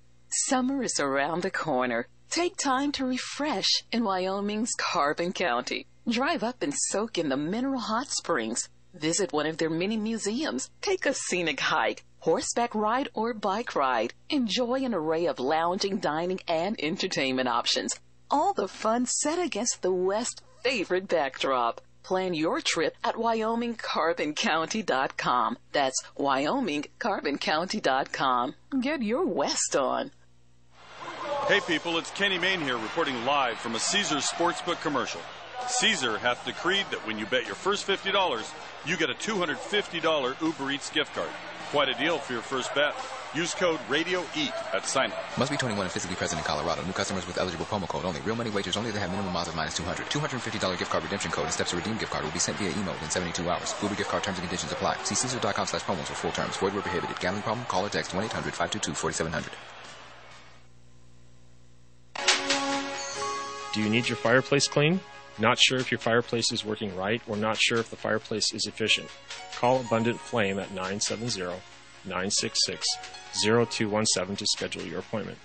Summer is around the corner. Take time to refresh in Wyoming's Carbon County. Drive up and soak in the mineral hot springs. Visit one of their many museums. Take a scenic hike, horseback ride, or bike ride. Enjoy an array of lounging, dining, and entertainment options. All the fun set against the West's favorite backdrop. Plan your trip at WyomingCarbonCounty.com. That's WyomingCarbonCounty.com. Get your West on. Hey people, it's Kenny Mayne here reporting live from a Caesars Sportsbook commercial. Caesar hath decreed that when you bet your first $50, you get a $250 Uber Eats gift card. Quite a deal for your first bet. Use code RADIOEAT at sign up. Must be 21 and physically present in Colorado. New customers with eligible promo code only. Real money wagers only. They have minimum odds of minus 200. $250 gift card redemption code and steps to redeem gift card will be sent via email within 72 hours. Uber gift card terms and conditions apply. See Caesar.com slash promos for full terms. Void where prohibited. Gambling problem? Call or text 1-800-522-4700. Do you need your fireplace clean? Not sure if your fireplace is working right or not sure if the fireplace is efficient? Call Abundant Flame at 970 966 0217 to schedule your appointment.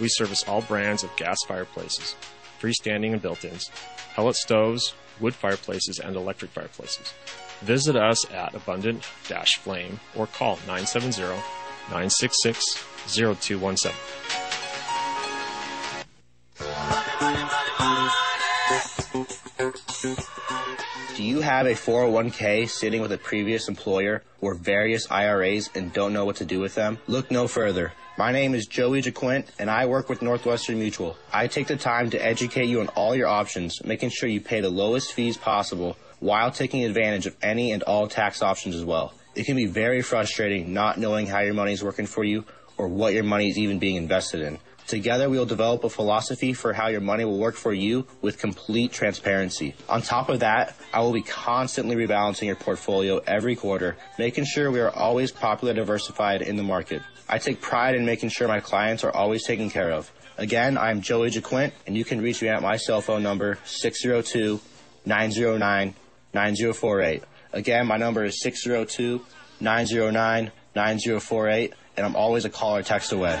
We service all brands of gas fireplaces, freestanding and built ins, pellet stoves, wood fireplaces, and electric fireplaces. Visit us at Abundant Flame or call 970 966 0217. Do you have a 401k sitting with a previous employer or various IRAs and don't know what to do with them? Look no further. My name is Joey Jaquint and I work with Northwestern Mutual. I take the time to educate you on all your options, making sure you pay the lowest fees possible while taking advantage of any and all tax options as well. It can be very frustrating not knowing how your money is working for you or what your money is even being invested in. Together, we will develop a philosophy for how your money will work for you with complete transparency. On top of that, I will be constantly rebalancing your portfolio every quarter, making sure we are always properly diversified in the market. I take pride in making sure my clients are always taken care of. Again, I'm Joey Jaquint, and you can reach me at my cell phone number, 602 909 9048. Again, my number is 602 909 9048, and I'm always a call or text away.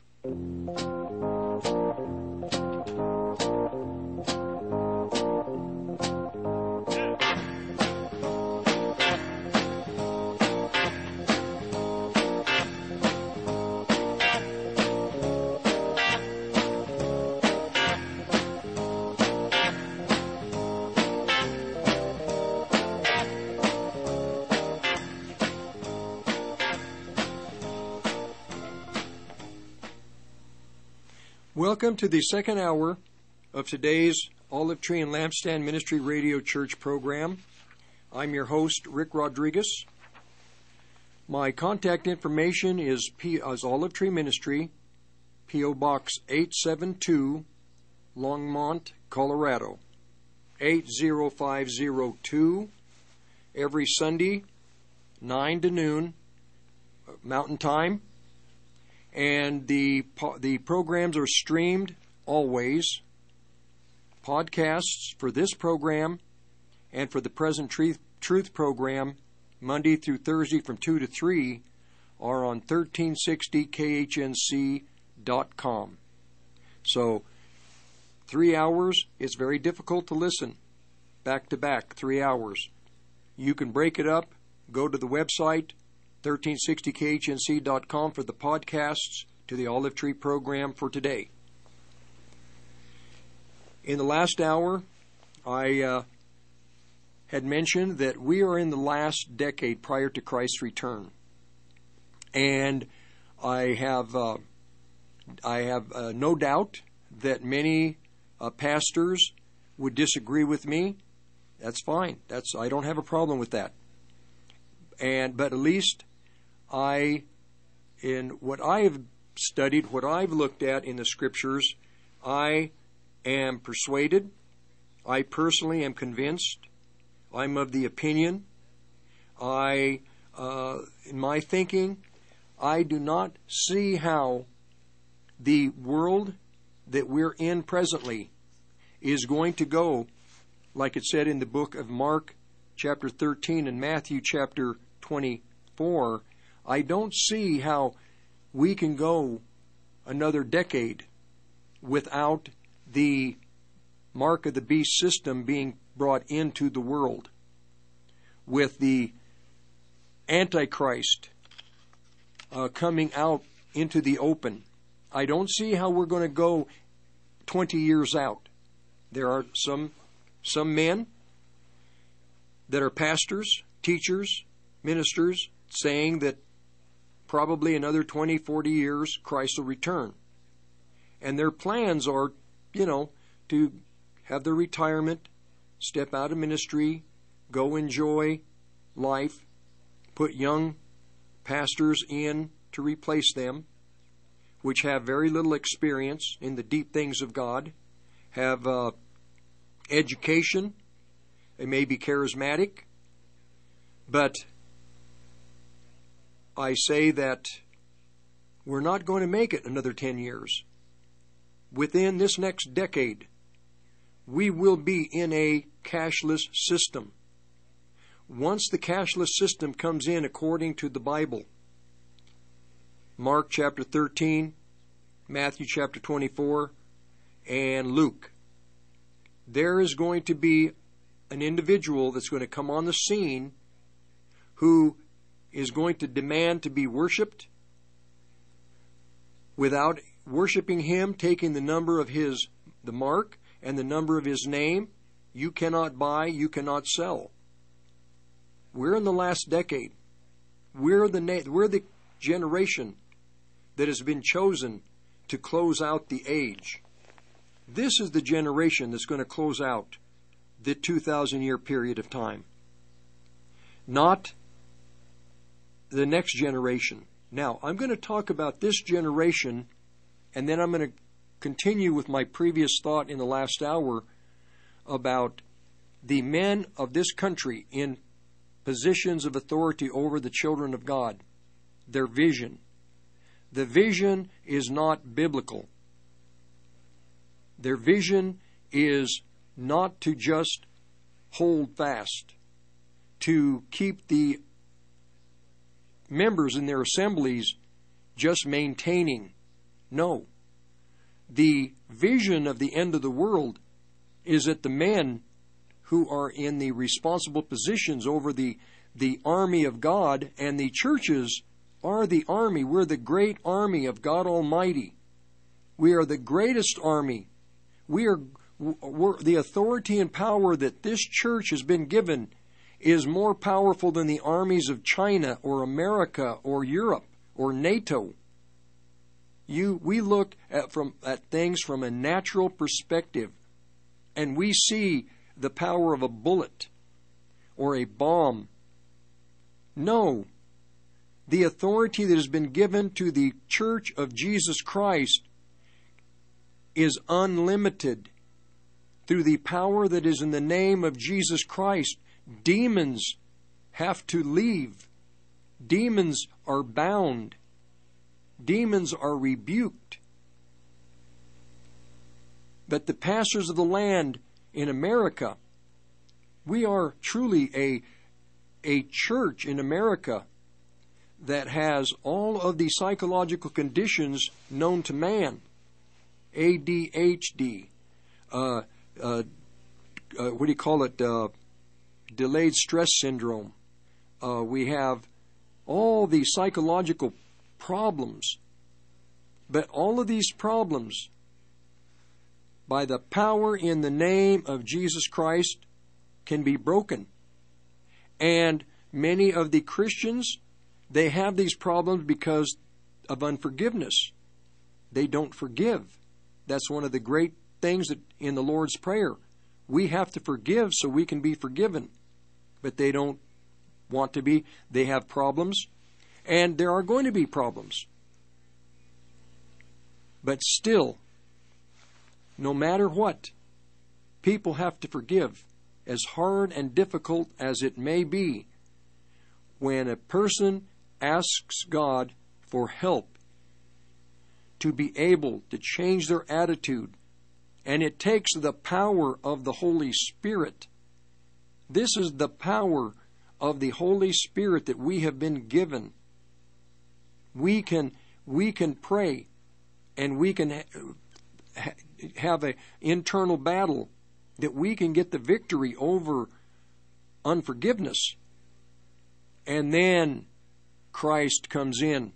う。Welcome to the second hour of today's Olive Tree and Lampstand Ministry Radio Church program. I'm your host, Rick Rodriguez. My contact information is, P- is Olive Tree Ministry, P.O. Box 872, Longmont, Colorado 80502. Every Sunday, 9 to noon, uh, Mountain Time and the the programs are streamed always. Podcasts for this program and for the present truth, truth program, Monday through Thursday from two to three, are on 1360khnc.com. So, three hours is very difficult to listen, back to back, three hours. You can break it up. Go to the website 1360khnc.com for the podcasts to the Olive Tree program for today. In the last hour, I uh, had mentioned that we are in the last decade prior to Christ's return, and I have uh, I have uh, no doubt that many uh, pastors would disagree with me. That's fine. That's I don't have a problem with that. And but at least I, in what I have studied, what I've looked at in the scriptures, I am persuaded, I personally am convinced, I'm of the opinion, I, uh, in my thinking, I do not see how the world that we're in presently is going to go, like it said in the book of Mark, chapter 13, and Matthew, chapter 24. I don't see how we can go another decade without the mark of the beast system being brought into the world, with the Antichrist uh, coming out into the open. I don't see how we're going to go 20 years out. There are some some men that are pastors, teachers, ministers saying that probably another 20, 40 years Christ will return. And their plans are, you know, to have their retirement, step out of ministry, go enjoy life, put young pastors in to replace them, which have very little experience in the deep things of God, have uh, education, they may be charismatic, but I say that we're not going to make it another 10 years. Within this next decade, we will be in a cashless system. Once the cashless system comes in according to the Bible, Mark chapter 13, Matthew chapter 24, and Luke, there is going to be an individual that's going to come on the scene who is going to demand to be worshiped without worshiping him taking the number of his the mark and the number of his name you cannot buy you cannot sell. We're in the last decade. We're the na- we're the generation that has been chosen to close out the age. This is the generation that's going to close out the 2,000 year period of time, not the next generation. Now, I'm going to talk about this generation, and then I'm going to continue with my previous thought in the last hour about the men of this country in positions of authority over the children of God, their vision. The vision is not biblical. Their vision is not to just hold fast, to keep the members in their assemblies just maintaining. No. The vision of the end of the world is that the men who are in the responsible positions over the, the army of God and the churches are the army. We're the great army of God Almighty. We are the greatest army. We are the authority and power that this church has been given is more powerful than the armies of China or America or Europe or NATO. You, we look at, from, at things from a natural perspective, and we see the power of a bullet or a bomb. No. The authority that has been given to the Church of Jesus Christ is unlimited through the power that is in the name of Jesus Christ, demons have to leave. Demons are bound. Demons are rebuked. But the pastors of the land in America, we are truly a, a church in America that has all of the psychological conditions known to man ADHD, uh, uh, uh, what do you call it? Delayed stress syndrome. Uh, we have all these psychological problems. But all of these problems, by the power in the name of Jesus Christ, can be broken. And many of the Christians, they have these problems because of unforgiveness. They don't forgive. That's one of the great things that in the Lord's Prayer. We have to forgive so we can be forgiven. But they don't want to be. They have problems. And there are going to be problems. But still, no matter what, people have to forgive, as hard and difficult as it may be. When a person asks God for help to be able to change their attitude, and it takes the power of the Holy Spirit. This is the power of the Holy Spirit that we have been given. We can we can pray and we can ha- have an internal battle that we can get the victory over unforgiveness. And then Christ comes in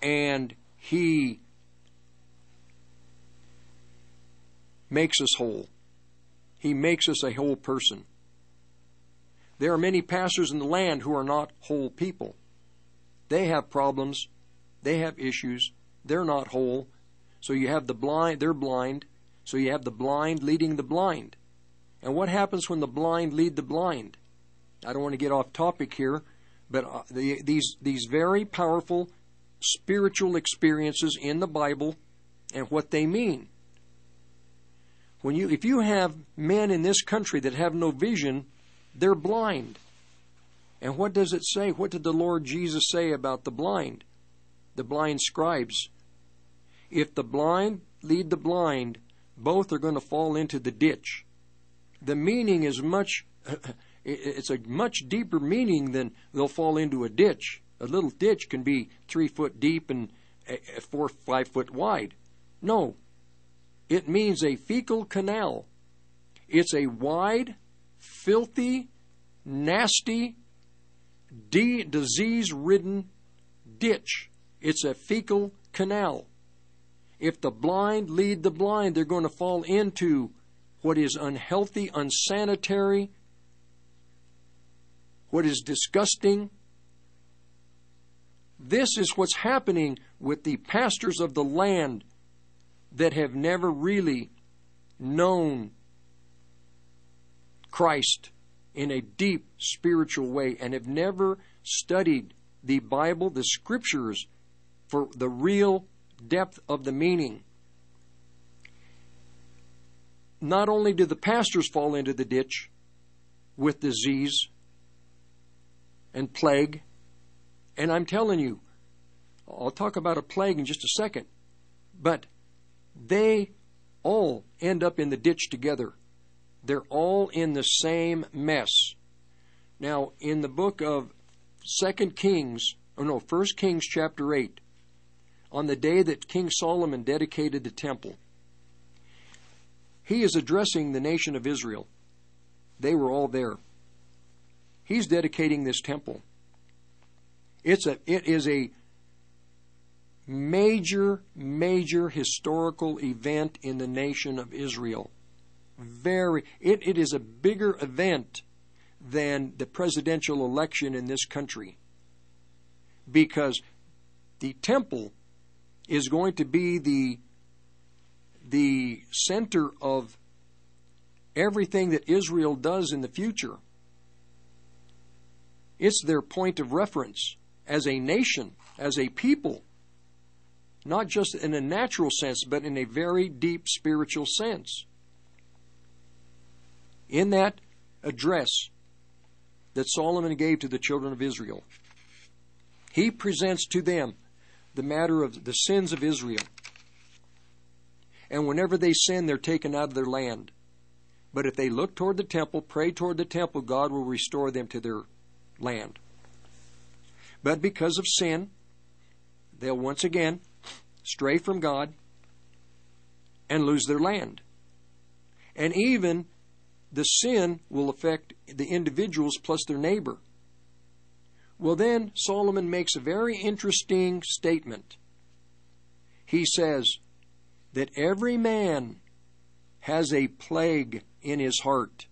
and he makes us whole. He makes us a whole person. There are many pastors in the land who are not whole people. They have problems, they have issues, they're not whole. So you have the blind, they're blind. So you have the blind leading the blind. And what happens when the blind lead the blind? I don't want to get off topic here, but uh, the, these these very powerful spiritual experiences in the Bible and what they mean. When you if you have men in this country that have no vision, they're blind. And what does it say? What did the Lord Jesus say about the blind? The blind scribes. If the blind lead the blind, both are going to fall into the ditch. The meaning is much, it's a much deeper meaning than they'll fall into a ditch. A little ditch can be three foot deep and eh, eh, four, five foot wide. No, it means a fecal canal. It's a wide, filthy, nasty, de- disease ridden ditch. It's a fecal canal. If the blind lead the blind, they're going to fall into what is unhealthy, unsanitary, what is disgusting. This is what's happening with the pastors of the land that have never really known Christ in a deep spiritual way and have never studied the Bible, the scriptures, for the real depth of the meaning. Not only do the pastors fall into the ditch with disease and plague, and I'm telling you, I'll talk about a plague in just a second, but they all end up in the ditch together. They're all in the same mess. Now, in the book of Second Kings, or no, First Kings chapter 8, on the day that King Solomon dedicated the temple, he is addressing the nation of Israel. They were all there. He's dedicating this temple. It's a, it is a major, major historical event in the nation of Israel. Very, it, it is a bigger event than the presidential election in this country. Because the temple is going to be the the center of everything that Israel does in the future. It's their point of reference as a nation, as a people, not just in a natural sense, but in a very deep spiritual sense. In that address that Solomon gave to the children of Israel, he presents to them the matter of the sins of Israel. And whenever they sin, they're taken out of their land. But if they look toward the temple, pray toward the temple, God will restore them to their land. But because of sin, they'll once again stray from God and lose their land. And even the sin will affect the individuals plus their neighbor. Well, then Solomon makes a very interesting statement. He says that every man has a plague in his heart.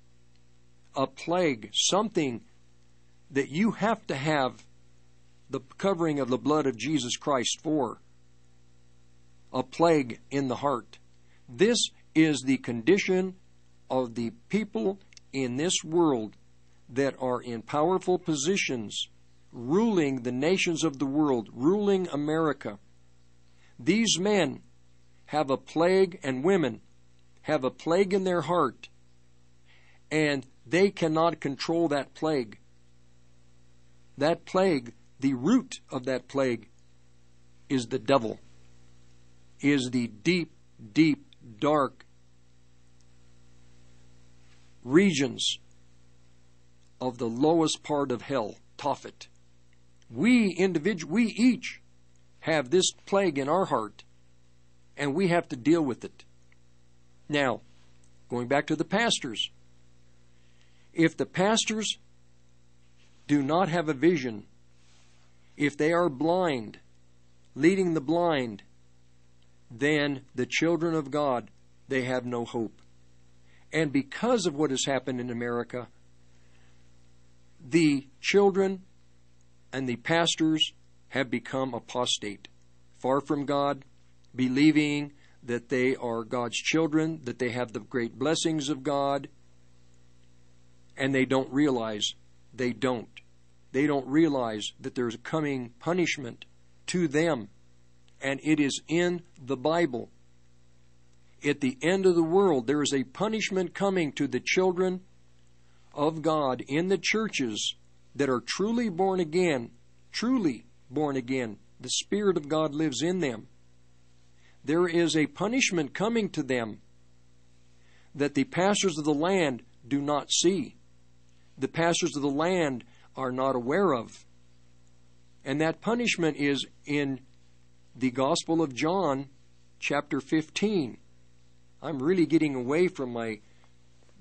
A plague, something that you have to have the covering of the blood of Jesus Christ for. A plague in the heart. This is the condition of the people in this world that are in powerful positions, ruling the nations of the world, ruling America. These men have a plague, and women have a plague in their heart, and they cannot control that plague. That plague, the root of that plague, is the devil, is the deep, deep, dark regions of the lowest part of hell, Tophet. We individual, we each have this plague in our heart, and we have to deal with it. Now, going back to the pastors, if the pastors do not have a vision, if they are blind, leading the blind, then the children of God, they have no hope. And because of what has happened in America, the children and the pastors have become apostate, far from God, believing that they are God's children, that they have the great blessings of God, and they don't realize they don't. They don't realize that there's coming punishment to them, and it is in the Bible. At the end of the world, there is a punishment coming to the children of God in the churches that are truly born again, truly born again. The Spirit of God lives in them. There is a punishment coming to them that the pastors of the land do not see. The pastors of the land are not aware of. And that punishment is in the Gospel of John, chapter 15. I'm really getting away from my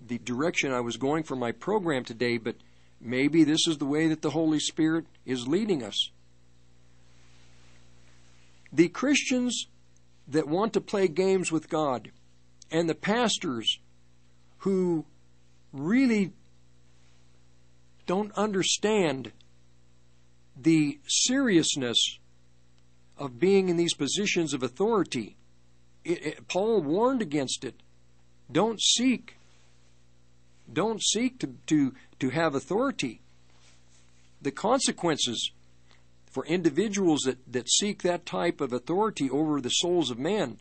the direction I was going for my program today, but maybe this is the way that the Holy Spirit is leading us. The Christians that want to play games with God and the pastors who really don't understand the seriousness of being in these positions of authority. It, it, Paul warned against it. Don't seek. Don't seek to, to, to have authority. The consequences for individuals that, that seek that type of authority over the souls of men,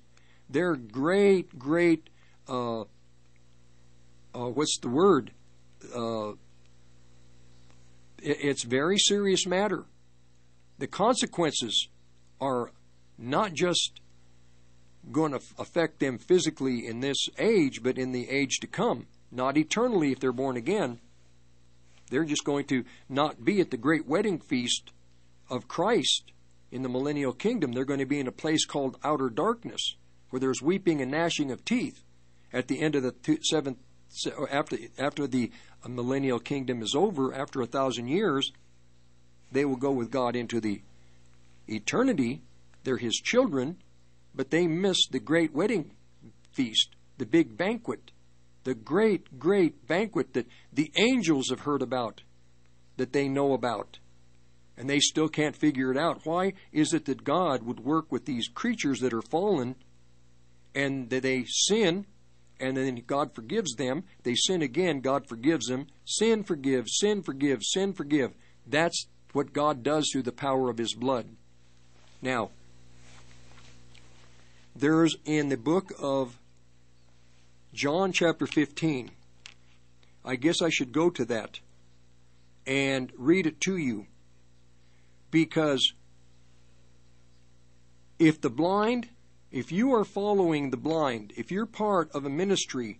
they're great, great, uh, uh, what's the word? Uh, it, it's very serious matter. The consequences are not just going to affect them physically in this age, but in the age to come. Not eternally if they're born again. They're just going to not be at the great wedding feast of Christ in the millennial kingdom. They're going to be in a place called outer darkness, where there's weeping and gnashing of teeth at the end of the seventh after after the millennial kingdom is over after a thousand years they will go with god into the eternity they're his children but they miss the great wedding feast the big banquet the great great banquet that the angels have heard about that they know about and they still can't figure it out why is it that god would work with these creatures that are fallen and that they sin and then God forgives them. They sin again, God forgives them. Sin forgive, sin forgive, sin forgive. That's what God does through the power of His blood. Now, there's in the book of John, chapter 15, I guess I should go to that and read it to you because if the blind if you are following the blind, if you're part of a ministry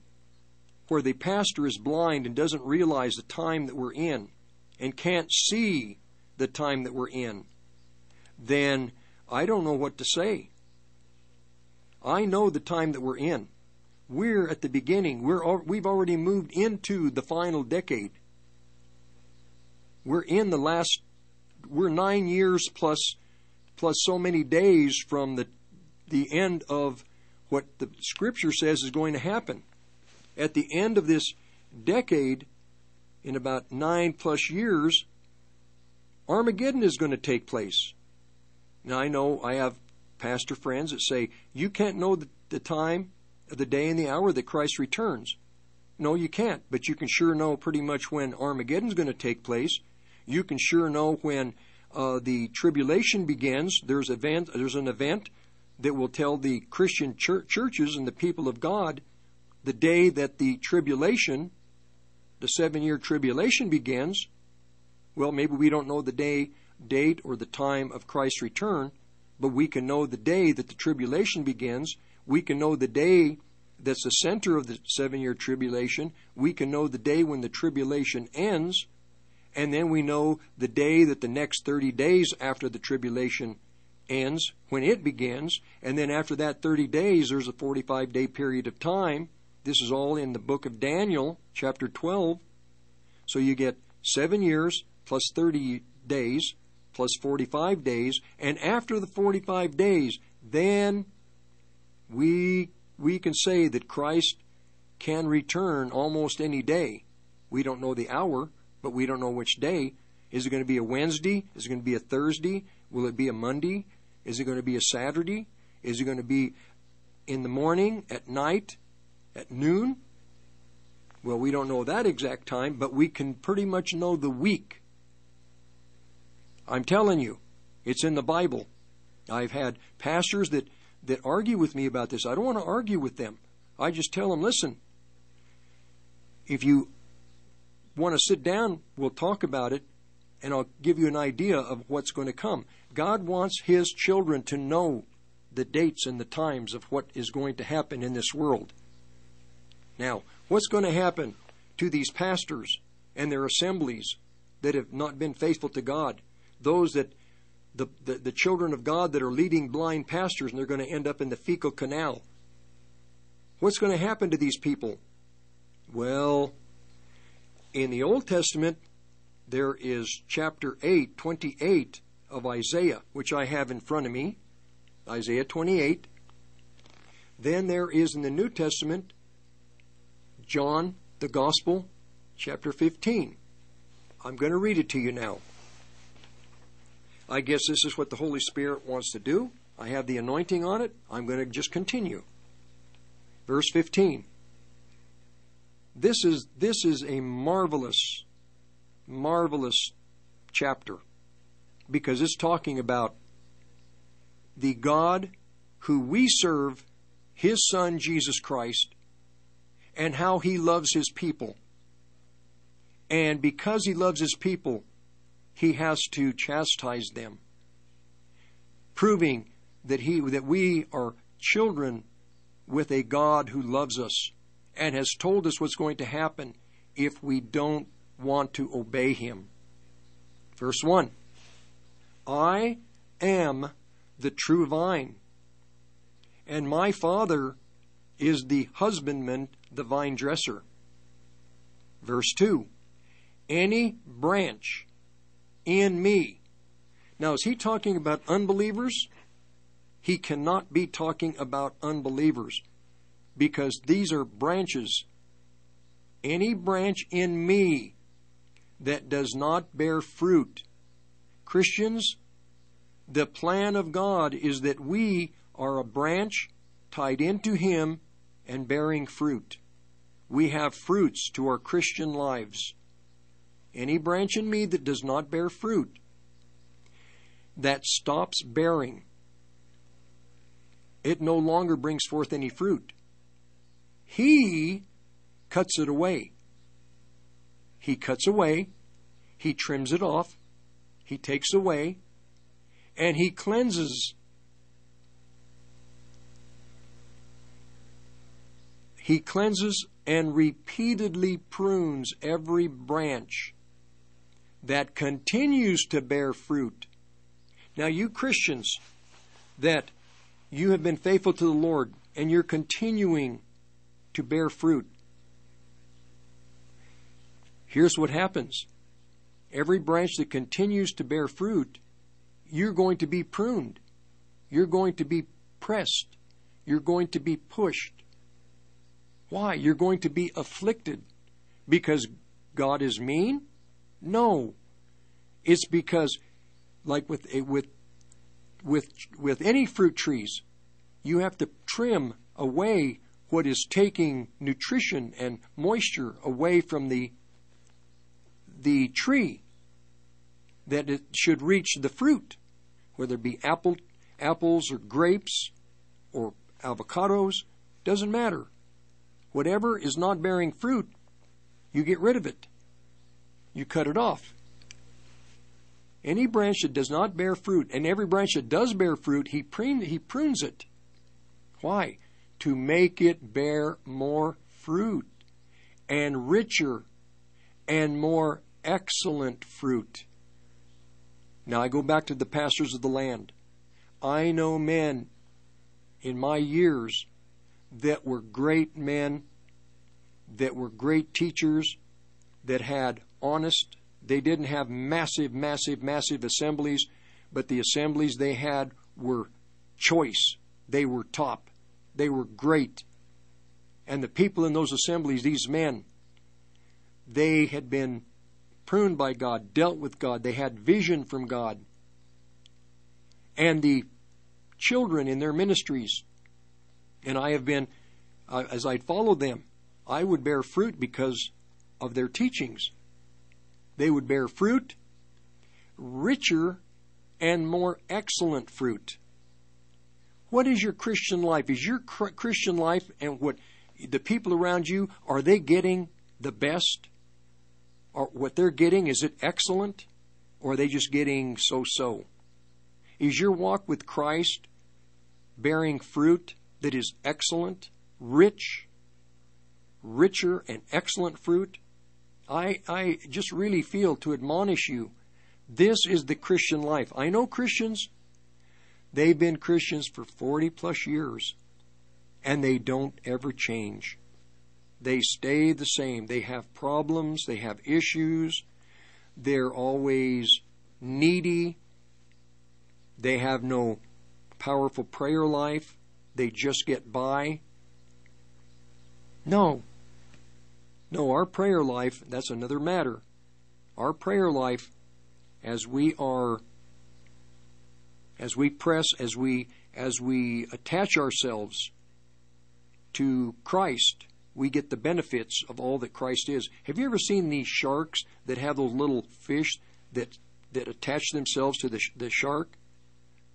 where the pastor is blind and doesn't realize the time that we're in and can't see the time that we're in, then I don't know what to say. I know the time that we're in. We're at the beginning. We're we've already moved into the final decade. We're in the last we're 9 years plus plus so many days from the the end of what the scripture says is going to happen. At the end of this decade, in about nine plus years, Armageddon is going to take place. Now, I know I have pastor friends that say, you can't know the, time, the day, and the hour that Christ returns. No, you can't, but you can sure know pretty much when Armageddon's going to take place. You can sure know when uh, the tribulation begins. There's event. There's an event that will tell the Christian churches and the people of God the day that the tribulation, the seven year tribulation begins, well, maybe we don't know the day, date, or the time of Christ's return, but we can know the day that the tribulation begins. We can know the day that's the center of the seven year tribulation. We can know the day when the tribulation ends. And then we know the day that the next 30 days after the tribulation ends, when it begins. And then after that 30 days, there's a 45 day period of time. This is all in the book of Daniel, chapter 12. So you get seven years plus 30 days plus 45 days. And after the 45 days, then we, we can say that Christ can return almost any day. We don't know the hour, but we don't know which day. Is it going to be a Wednesday? Is it going to be a Thursday? Will it be a Monday? Is it going to be a Saturday? Is it going to be in the morning, at night, at noon? Well, we don't know that exact time, but we can pretty much know the week. I'm telling you, it's in the Bible. I've had pastors that, that argue with me about this. I don't want to argue with them. I just tell them, listen, if you want to sit down, we'll talk about it, and I'll give you an idea of what's going to come. God wants His children to know the dates and the times of what is going to happen in this world. Now, what's going to happen to these pastors and their assemblies that have not been faithful to God? Those that the, the, the children of God that are leading blind pastors and they're going to end up in the fecal canal. What's going to happen to these people? Well, in the Old Testament, there is chapter 8, 28 of Isaiah, which I have in front of me. Isaiah 28. Then there is in the New Testament, John, the Gospel, chapter 15. I'm going to read it to you now. I guess this is what the Holy Spirit wants to do. I have the anointing on it. I'm going to just continue. Verse 15. This is this is a marvelous marvelous chapter because it's talking about the God who we serve, his son Jesus Christ, and how he loves his people. And because he loves his people, he has to chastise them, proving that he that we are children with a God who loves us and has told us what's going to happen if we don't want to obey him. Verse 1 I am the true vine, and my Father is the husbandman, the vine dresser. Verse 2 Any branch in me. Now, is he talking about unbelievers? He cannot be talking about unbelievers because these are branches. Any branch in me that does not bear fruit. Christians, the plan of God is that we are a branch tied into Him and bearing fruit. We have fruits to our Christian lives. Any branch in me that does not bear fruit, that stops bearing, it no longer brings forth any fruit. He cuts it away. He cuts away, he trims it off, he takes away, and he cleanses. He cleanses and repeatedly prunes every branch that continues to bear fruit. Now, you Christians that you have been faithful to the Lord and you're continuing to bear fruit, here's what happens. Every branch that continues to bear fruit, you're going to be pruned. You're going to be pressed. You're going to be pushed. Why? You're going to be afflicted because God is mean? No. It's because like with eh, with with with any fruit trees, you have to trim away what is taking nutrition and moisture away from the the tree that it should reach the fruit, whether it be apple apples or grapes or avocados, doesn't matter. Whatever is not bearing fruit, you get rid of it. You cut it off. Any branch that does not bear fruit, and every branch that does bear fruit, he, prune, he prunes it. Why? To make it bear more fruit and richer and more excellent fruit. Now I go back to the pastors of the land. I know men in my years that were great men, that were great teachers, that had honest, they didn't have massive, massive, massive assemblies, but the assemblies they had were choice. They were top. They were great. And the people in those assemblies, these men, they had been pruned by God, dealt with God, they had vision from God. And the children in their ministries, and I have been, uh, as I followed them, I would bear fruit because of their teachings. They would bear fruit, richer and more excellent fruit. What is your Christian life? Is your Christian life and what the people around you are they getting the best? Or what they're getting is it excellent or are they just getting so-so? Is your walk with Christ bearing fruit that is excellent, rich, richer and excellent fruit? I, I just really feel to admonish you. This is the Christian life. I know Christians, they've been Christians for 40 plus years, and they don't ever change. They stay the same. They have problems, they have issues, they're always needy, they have no powerful prayer life, they just get by. No, no, our prayer life, that's another matter. Our prayer life, as we are, as we press, as we, as we attach ourselves to Christ, we get the benefits of all that Christ is. Have you ever seen these sharks that have those little fish that, that attach themselves to the, the shark?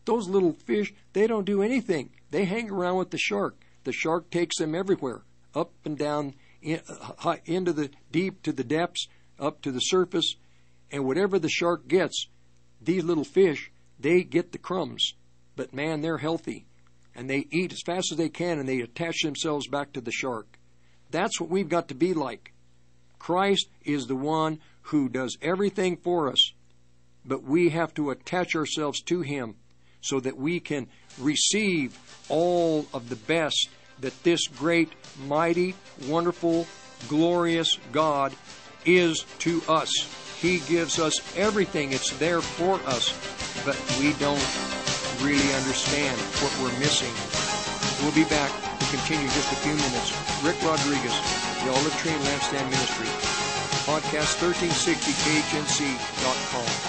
Those little fish, they don't do anything. They hang around with the shark. The shark takes them everywhere, up and down in, into the deep to the depths, up to the surface, and whatever the shark gets, these little fish, they get the crumbs. But man, they're healthy. And they eat as fast as they can and they attach themselves back to the shark. That's what we've got to be like. Christ is the one who does everything for us, but we have to attach ourselves to Him so that we can receive all of the best that this great, mighty, wonderful, glorious God is to us. He gives us everything, it's there for us, but we don't really understand what we're missing. We'll be back to continue just a few minutes. Rick Rodriguez, the Olive Tree and Lampstand Ministry, podcast 1360khnc.com.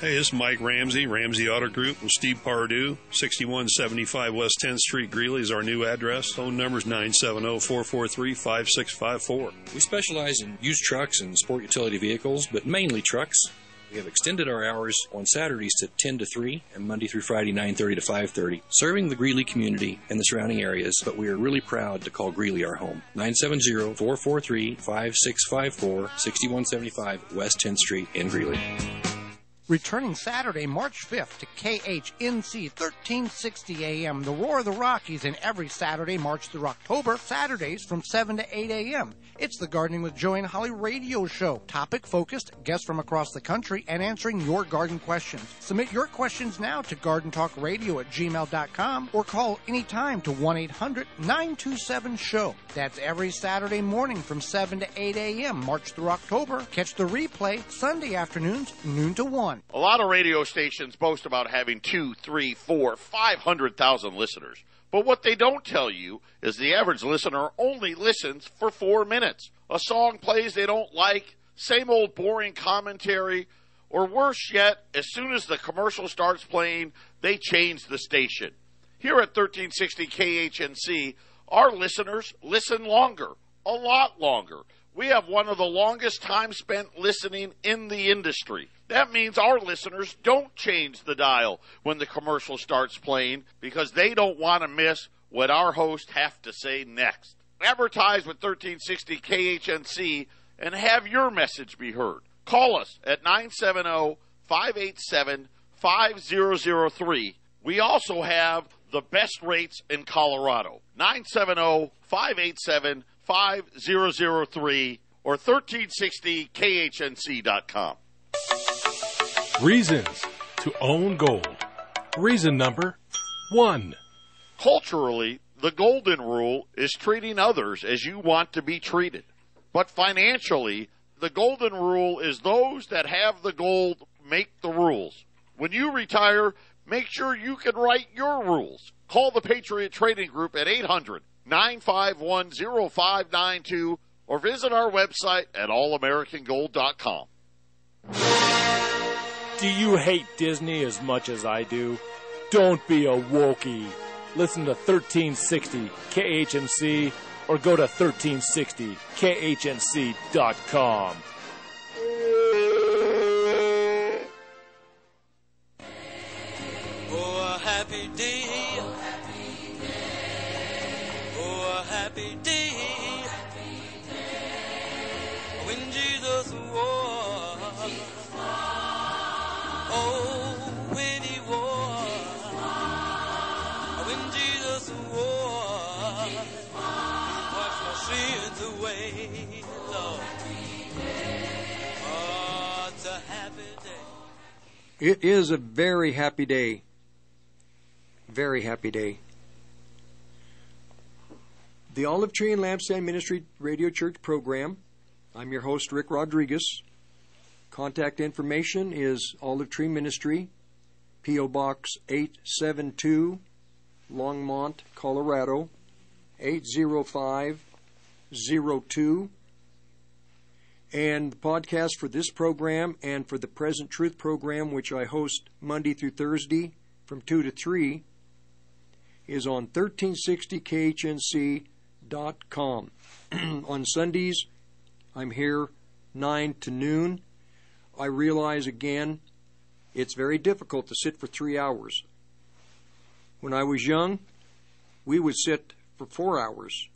Hey, this is Mike Ramsey, Ramsey Auto Group with Steve Pardue. 6175 West 10th Street, Greeley is our new address. Phone number is 970-443-5654. We specialize in used trucks and sport utility vehicles, but mainly trucks. We have extended our hours on Saturdays to 10 to 3 and Monday through Friday 9:30 to 5:30, serving the Greeley community and the surrounding areas, but we are really proud to call Greeley our home. 970-443-5654, 6175 West 10th Street in Greeley. Returning Saturday, March 5th to KHNC 1360 AM, the Roar of the Rockies, and every Saturday, March through October, Saturdays from 7 to 8 AM. It's the Gardening with Joey and Holly radio show. Topic focused, guests from across the country, and answering your garden questions. Submit your questions now to gardentalkradio at gmail.com or call anytime to 1 800 927 SHOW. That's every Saturday morning from 7 to 8 AM, March through October. Catch the replay Sunday afternoons, noon to 1. A lot of radio stations boast about having two, three, four, five hundred thousand listeners. But what they don't tell you is the average listener only listens for four minutes. A song plays they don't like, same old boring commentary. Or worse yet, as soon as the commercial starts playing, they change the station. Here at 1360 KHNC, our listeners listen longer, a lot longer. We have one of the longest time spent listening in the industry. That means our listeners don't change the dial when the commercial starts playing because they don't want to miss what our hosts have to say next. Advertise with 1360 KHNC and have your message be heard. Call us at 970 587 5003. We also have the best rates in Colorado. 970 587 5003 or 1360khnc.com. Reasons to own gold. Reason number one. Culturally, the golden rule is treating others as you want to be treated. But financially, the golden rule is those that have the gold make the rules. When you retire, make sure you can write your rules. Call the Patriot Trading Group at 800 951 0592 or visit our website at allamericangold.com. Do you hate Disney as much as I do? Don't be a wokey. Listen to 1360 KHNC or go to 1360khnc.com. Oh, a happy day. Oh, a happy day. It is a very happy day. Very happy day. The Olive Tree and Lampstand Ministry Radio Church program. I'm your host, Rick Rodriguez. Contact information is Olive Tree Ministry, P.O. Box 872, Longmont, Colorado 80502. And the podcast for this program and for the Present Truth program, which I host Monday through Thursday from 2 to 3, is on 1360khnc.com. on Sundays, I'm here 9 to noon. I realize again, it's very difficult to sit for three hours. When I was young, we would sit for four hours.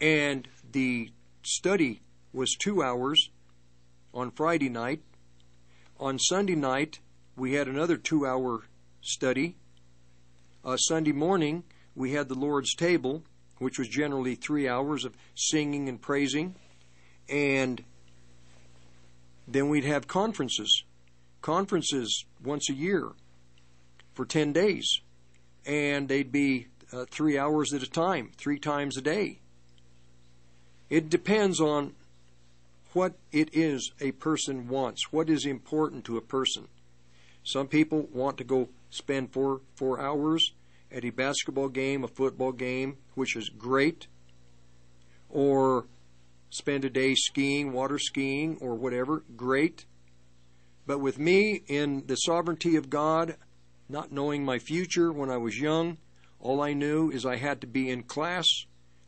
And the study was two hours on Friday night. On Sunday night, we had another two hour study. Uh, Sunday morning, we had the Lord's table, which was generally three hours of singing and praising. And then we'd have conferences, conferences once a year for 10 days. And they'd be uh, three hours at a time, three times a day. It depends on what it is a person wants, what is important to a person. Some people want to go spend four four hours at a basketball game, a football game, which is great, or spend a day skiing, water skiing, or whatever, great. But with me, in the sovereignty of God, not knowing my future when I was young, all I knew is I had to be in class.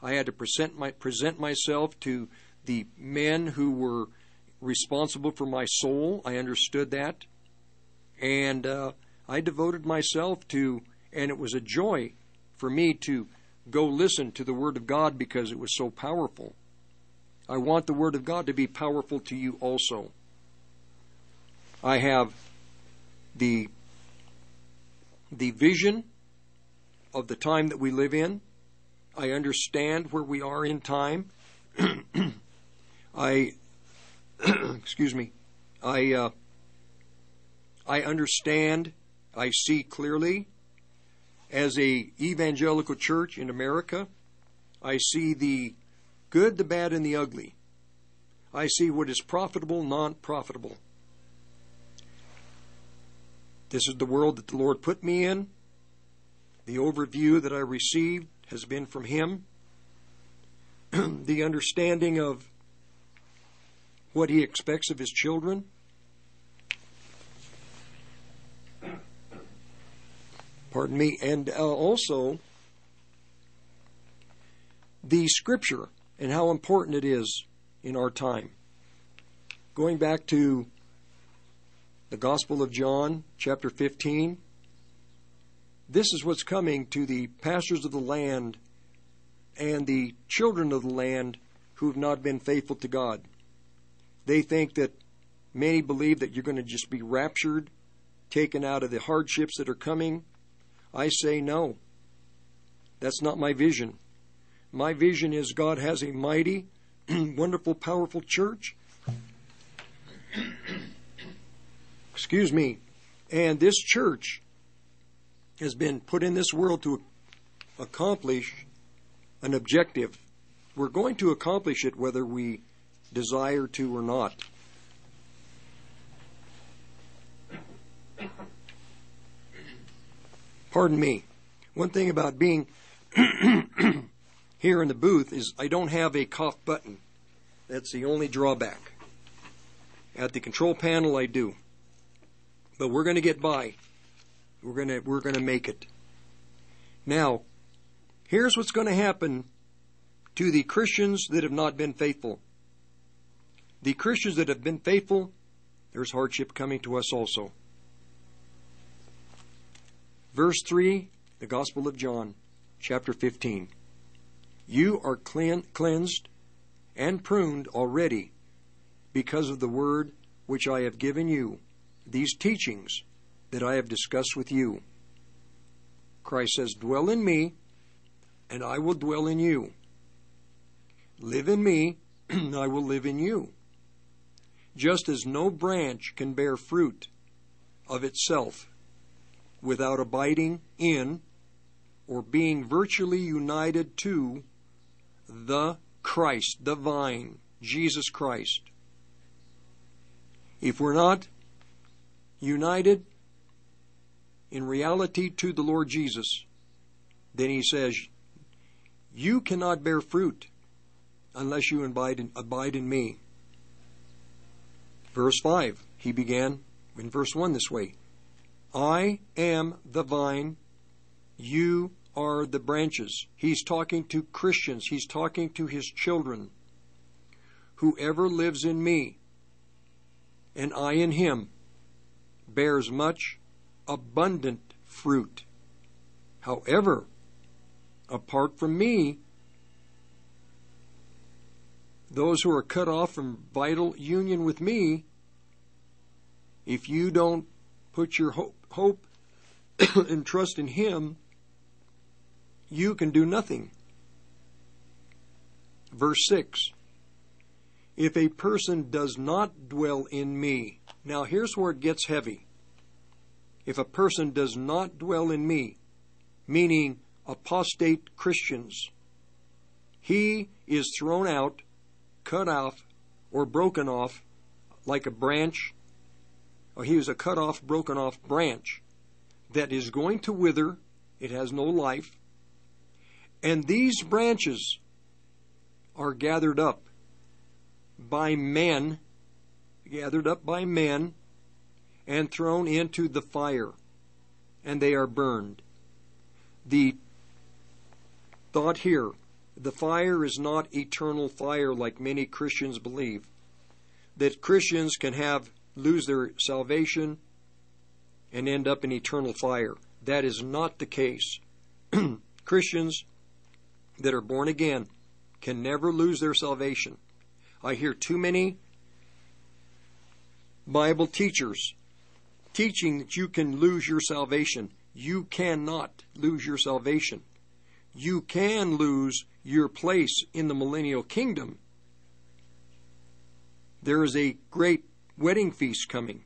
I had to present my present myself to the men who were responsible for my soul. I understood that, and uh, I devoted myself to. And it was a joy for me to go listen to the Word of God because it was so powerful. I want the Word of God to be powerful to you also. I have the the vision of the time that we live in. I understand where we are in time. I excuse me. I uh, I understand. I see clearly. As a evangelical church in America, I see the good, the bad, and the ugly. I see what is profitable, non profitable. This is the world that the Lord put me in. The overview that I received has been from Him. the understanding of what he expects of his children? Pardon me. And uh, also, the scripture and how important it is in our time. Going back to the Gospel of John, chapter 15, this is what's coming to the pastors of the land and the children of the land who have not been faithful to God. They think that many believe that you're going to just be raptured, taken out of the hardships that are coming. I say no. That's not my vision. My vision is God has a mighty, wonderful, powerful church. Excuse me. And this church has been put in this world to accomplish an objective. We're going to accomplish it whether we desire to or not. Pardon me. One thing about being here in the booth is I don't have a cough button. That's the only drawback. At the control panel, I do. But we're going to get by. We're going to we're going to make it. Now, here's what's going to happen to the Christians that have not been faithful. The Christians that have been faithful, there's hardship coming to us also. Verse 3, the Gospel of John, chapter 15. You are clean, cleansed and pruned already because of the word which I have given you, these teachings that I have discussed with you. Christ says, Dwell in me, and I will dwell in you. Live in me, and I will live in you. Just as no branch can bear fruit of itself without abiding in or being virtually united to the Christ, the vine, Jesus Christ. If we're not united in reality to the Lord Jesus, then he says, You cannot bear fruit unless you abide in, abide in me. Verse 5, he began in verse 1 this way I am the vine, you are the branches. He's talking to Christians, he's talking to his children. Whoever lives in me and I in him bears much abundant fruit. However, apart from me, those who are cut off from vital union with me, if you don't put your hope, hope and trust in Him, you can do nothing. Verse 6 If a person does not dwell in me, now here's where it gets heavy. If a person does not dwell in me, meaning apostate Christians, he is thrown out, cut off, or broken off like a branch, or he is a cut off, broken off branch that is going to wither, it has no life, and these branches are gathered up by men, gathered up by men, and thrown into the fire, and they are burned. The thought here the fire is not eternal fire like many Christians believe. That Christians can have lose their salvation and end up in eternal fire. That is not the case. Christians that are born again can never lose their salvation. I hear too many Bible teachers teaching that you can lose your salvation. You cannot lose your salvation. You can lose your place in the millennial kingdom. There is a great wedding feast coming.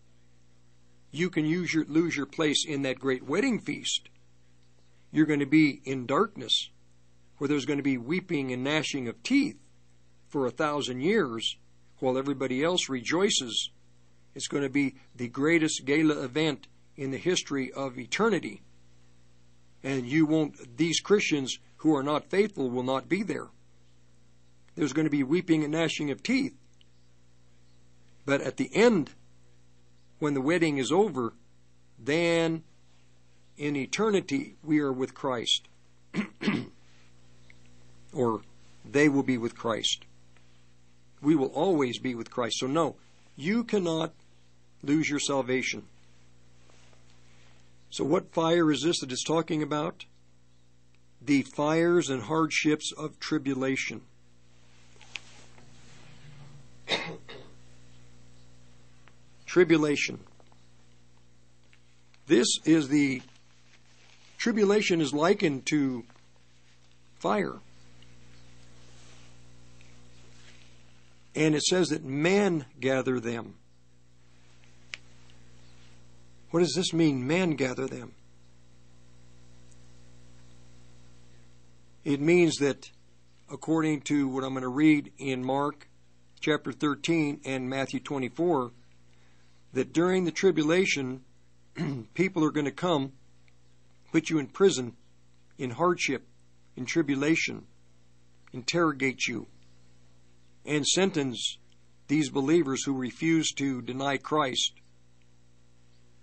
You can your, lose your place in that great wedding feast. You're going to be in darkness where there's going to be weeping and gnashing of teeth for a thousand years while everybody else rejoices. It's going to be the greatest gala event in the history of eternity. And you won't, these Christians who are not faithful will not be there. There's going to be weeping and gnashing of teeth. But at the end, when the wedding is over, then in eternity we are with Christ. or they will be with Christ. We will always be with Christ. So, no, you cannot lose your salvation. So, what fire is this that it's talking about? The fires and hardships of tribulation. tribulation. This is the tribulation is likened to fire. And it says that men gather them. What does this mean, men gather them? It means that, according to what I'm going to read in Mark chapter 13 and Matthew 24, that during the tribulation, people are going to come, put you in prison, in hardship, in tribulation, interrogate you, and sentence these believers who refuse to deny Christ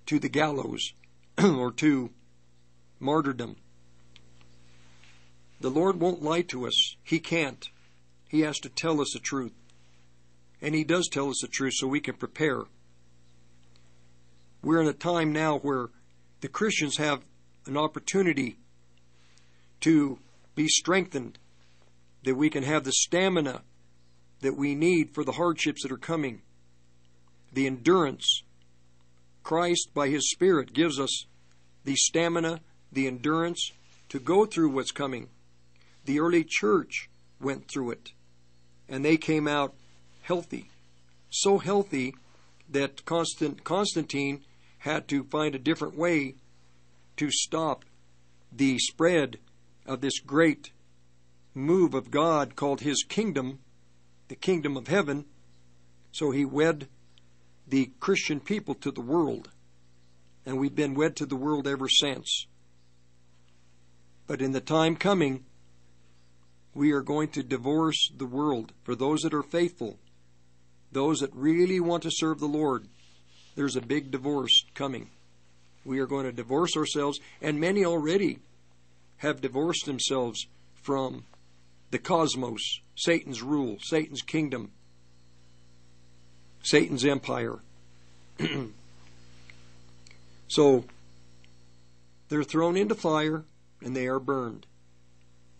to the gallows or to martyrdom. The Lord won't lie to us. He can't. He has to tell us the truth. And He does tell us the truth so we can prepare. We're in a time now where the Christians have an opportunity to be strengthened, that we can have the stamina that we need for the hardships that are coming, the endurance. Christ, by His Spirit, gives us the stamina, the endurance to go through what's coming. The early church went through it, and they came out healthy. So healthy that Constant, Constantine had to find a different way to stop the spread of this great move of God called His kingdom the kingdom of heaven. So he wed the Christian people to the world. And we've been wed to the world ever since. But in the time coming, we are going to divorce the world for those that are faithful, those that really want to serve the Lord. There's a big divorce coming. We are going to divorce ourselves, and many already have divorced themselves from the cosmos, Satan's rule, Satan's kingdom, Satan's empire. so they're thrown into fire and they are burned.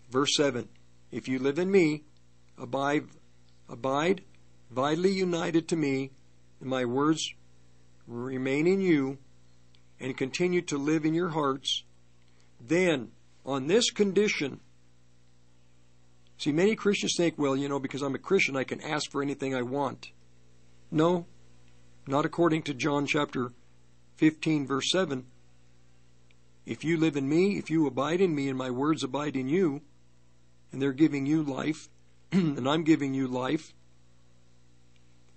Verse 7 If you live in me, abide, abide vitally united to me, and my words remain in you, and continue to live in your hearts, then on this condition, See, many Christians think, well, you know, because I'm a Christian, I can ask for anything I want. No, not according to John chapter 15, verse 7. If you live in me, if you abide in me, and my words abide in you, and they're giving you life, and I'm giving you life,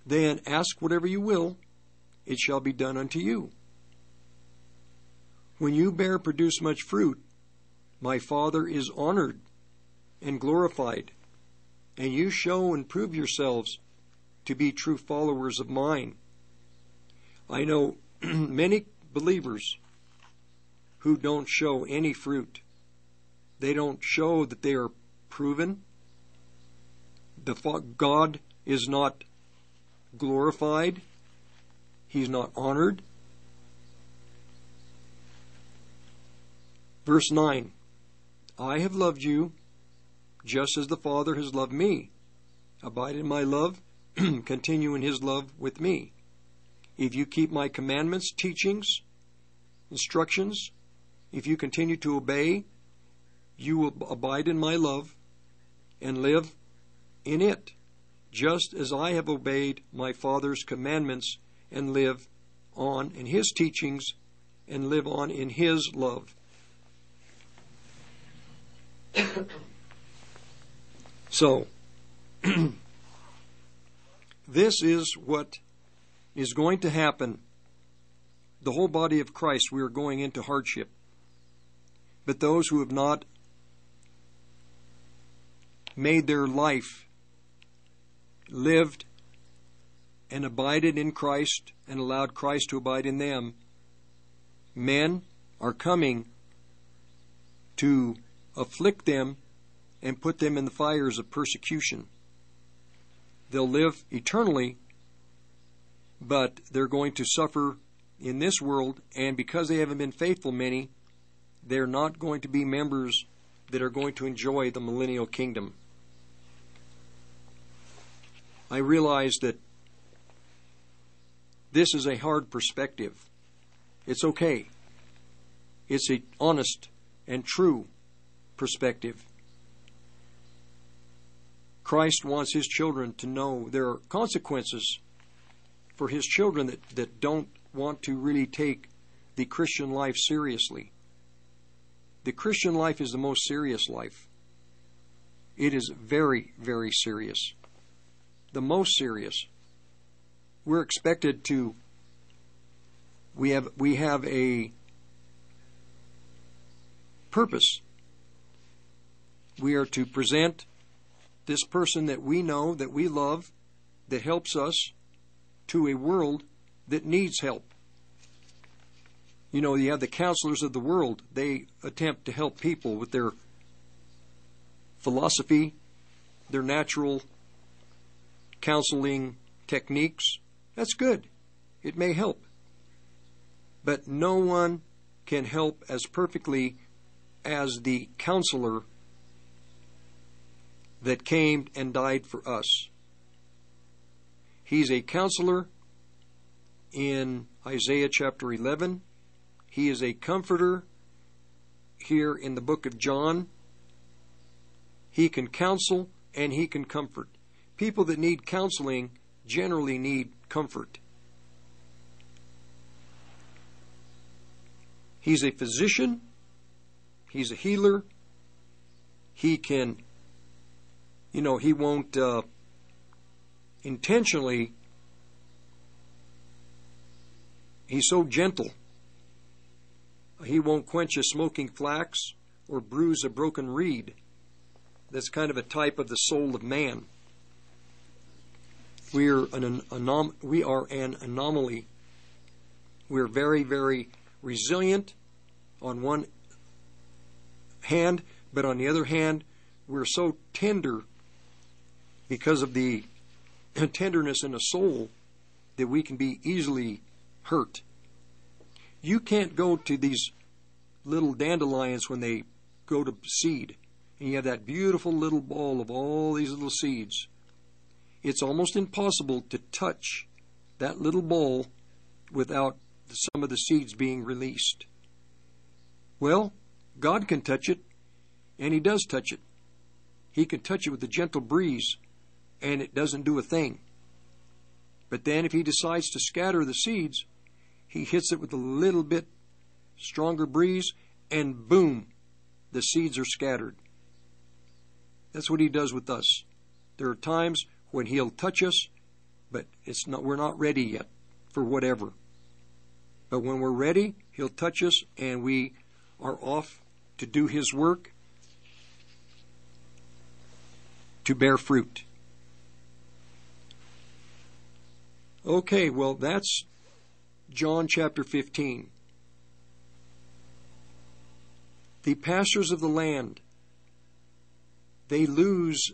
then ask whatever you will, it shall be done unto you. When you bear produce much fruit, my Father is honored and glorified, and you show and prove yourselves to be true followers of mine. I know many believers who don't show any fruit. They don't show that they are proven. The God is not glorified. He's not honored. Verse 9 I have loved you just as the Father has loved me. Abide in my love, continue in his love with me. If you keep my commandments, teachings, instructions, if you continue to obey, you will abide in my love and live in it, just as I have obeyed my Father's commandments and live on in his teachings and live on in his love. So, this is what is going to happen. The whole body of Christ, we are going into hardship. But those who have not made their life, lived and abided in Christ and allowed Christ to abide in them, men are coming to afflict them and put them in the fires of persecution. They'll live eternally, but they're going to suffer in this world, and because they haven't been faithful, many, they're not going to be members that are going to enjoy the millennial kingdom. I realize that this is a hard perspective. It's okay. It's a honest and true perspective. Christ wants his children to know there are consequences for his children that, that don't want to really take the Christian life seriously. The Christian life is the most serious life. It is very, very serious. The most serious. We're expected to we have we have a purpose. We are to present this person that we know, that we love, that helps us to a world that needs help. You know, you have the counselors of the world. They attempt to help people with their philosophy, their natural counseling techniques. That's good. It may help. But no one can help as perfectly as the counselor that came and died for us. He's a counselor in Isaiah chapter 11. He is a comforter here in the book of John. He can counsel and he can comfort. People that need counseling generally need comfort. He's a physician. He's a healer. He can, you know, he won't uh, intentionally, he's so gentle. He won't quench a smoking flax or bruise a broken reed. That's kind of a type of the soul of man. We're an anom- we are an anomaly. We're very, very resilient on one hand, but on the other hand, we're so tender because of the tenderness in the soul that we can be easily hurt. You can't go to these little dandelions when they go to seed, and you have that beautiful little ball of all these little seeds. It's almost impossible to touch that little ball without some of the seeds being released. Well, God can touch it, and He does touch it. He can touch it with a gentle breeze, and it doesn't do a thing. But then, if He decides to scatter the seeds, He hits it with a little bit stronger breeze, and boom, the seeds are scattered. That's what He does with us. There are times when He'll touch us, but it's not, we're not ready yet for whatever. But when we're ready, He'll touch us, and we are off to do His work to bear fruit. Okay, well, that's John chapter 15. The pastors of the land, they lose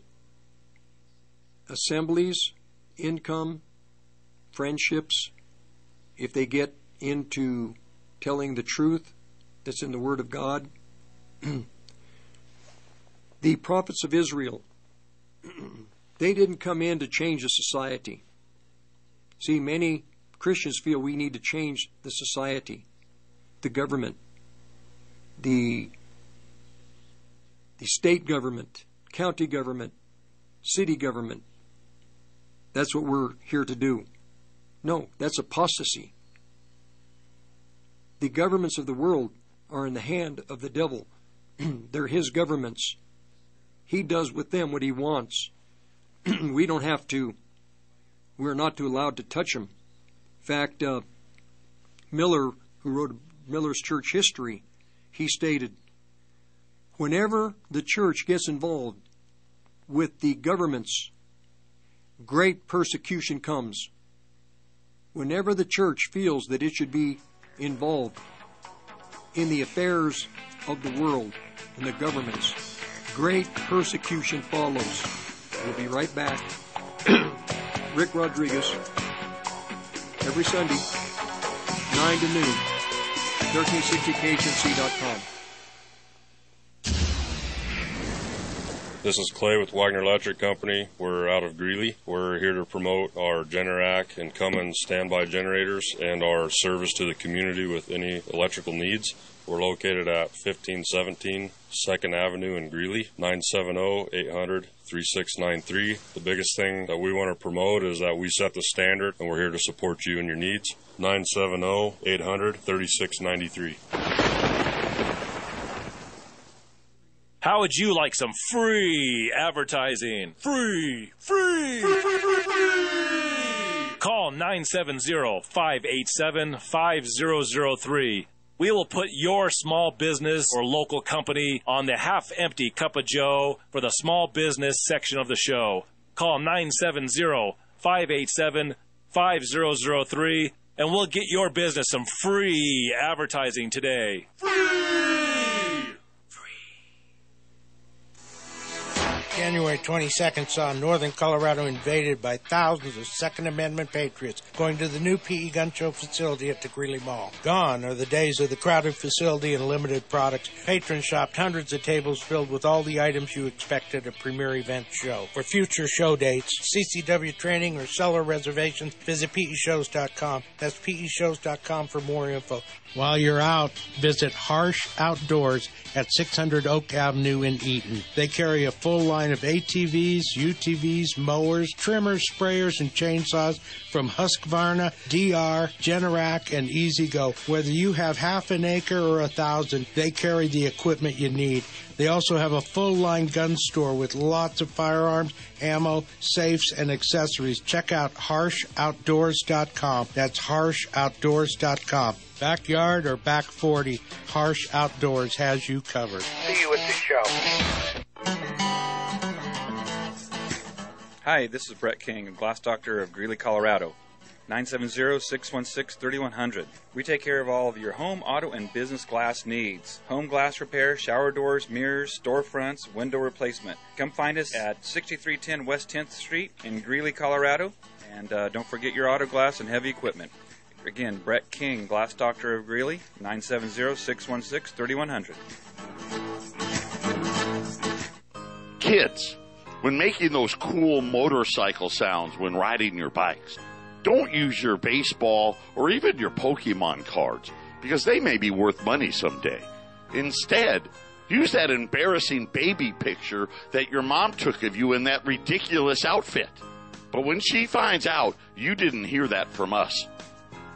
assemblies, income, friendships, if they get into telling the truth that's in the Word of God. the prophets of Israel, they didn't come in to change the society. See, many Christians feel we need to change the society, the government, the, the state government, county government, city government. That's what we're here to do. No, that's apostasy. The governments of the world are in the hand of the devil. They're his governments. He does with them what he wants. we don't have to, we're not too allowed to touch them. In fact, uh, Miller, who wrote Miller's church history, he stated, whenever the church gets involved with the governments, great persecution comes. Whenever the church feels that it should be involved, in the affairs of the world and the governments. Great persecution follows. We'll be right back. Rick Rodriguez, every Sunday, 9 to noon, 1360khnc.com. This is Clay with Wagner Electric Company. We're out of Greeley. We're here to promote our Generac and Cummins standby generators and our service to the community with any electrical needs. We're located at 1517 2nd Avenue in Greeley, 970-800-3693. The biggest thing that we want to promote is that we set the standard and we're here to support you and your needs. 970-800-3693. How would you like some free advertising? Free, free, free, free, free, free. Call 970-587-5003. We will put your small business or local company on the half empty cup of joe for the small business section of the show. Call 970-587-5003 and we'll get your business some free advertising today. January 22nd saw northern Colorado invaded by thousands of Second Amendment patriots going to the new PE gun show facility at the Greeley Mall. Gone are the days of the crowded facility and limited products. Patrons shopped hundreds of tables filled with all the items you expect at a premier event show. For future show dates, CCW training, or seller reservations, visit peshows.com. That's peshows.com for more info. While you're out, visit Harsh Outdoors at 600 Oak Avenue in Eaton. They carry a full line of ATVs, UTVs, mowers, trimmers, sprayers, and chainsaws from Husqvarna, DR, Generac, and E-Z-GO. Whether you have half an acre or a thousand, they carry the equipment you need. They also have a full line gun store with lots of firearms, ammo, safes, and accessories. Check out harshoutdoors.com. That's harshoutdoors.com. Backyard or back 40, Harsh Outdoors has you covered. See you at the show. Hi, this is Brett King, Glass Doctor of Greeley, Colorado. 970-616-3100. We take care of all of your home, auto, and business glass needs. Home glass repair, shower doors, mirrors, storefronts, window replacement. Come find us at 6310 West 10th Street in Greeley, Colorado. And uh, don't forget your auto glass and heavy equipment. Again, Brett King, Glass Doctor of Greeley, 970-616-3100. Kids, when making those cool motorcycle sounds when riding your bikes, don't use your baseball or even your Pokemon cards because they may be worth money someday. Instead, use that embarrassing baby picture that your mom took of you in that ridiculous outfit. But when she finds out, you didn't hear that from us.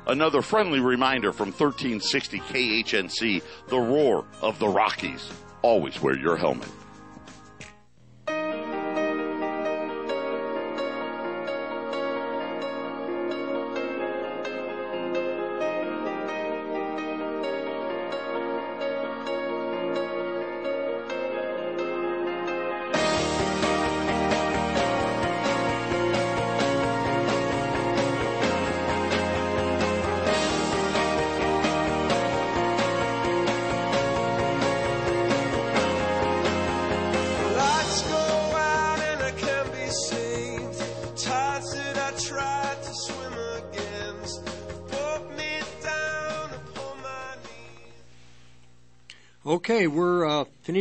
Another friendly reminder from 1360 KHNC, the roar of the Rockies. Always wear your helmet.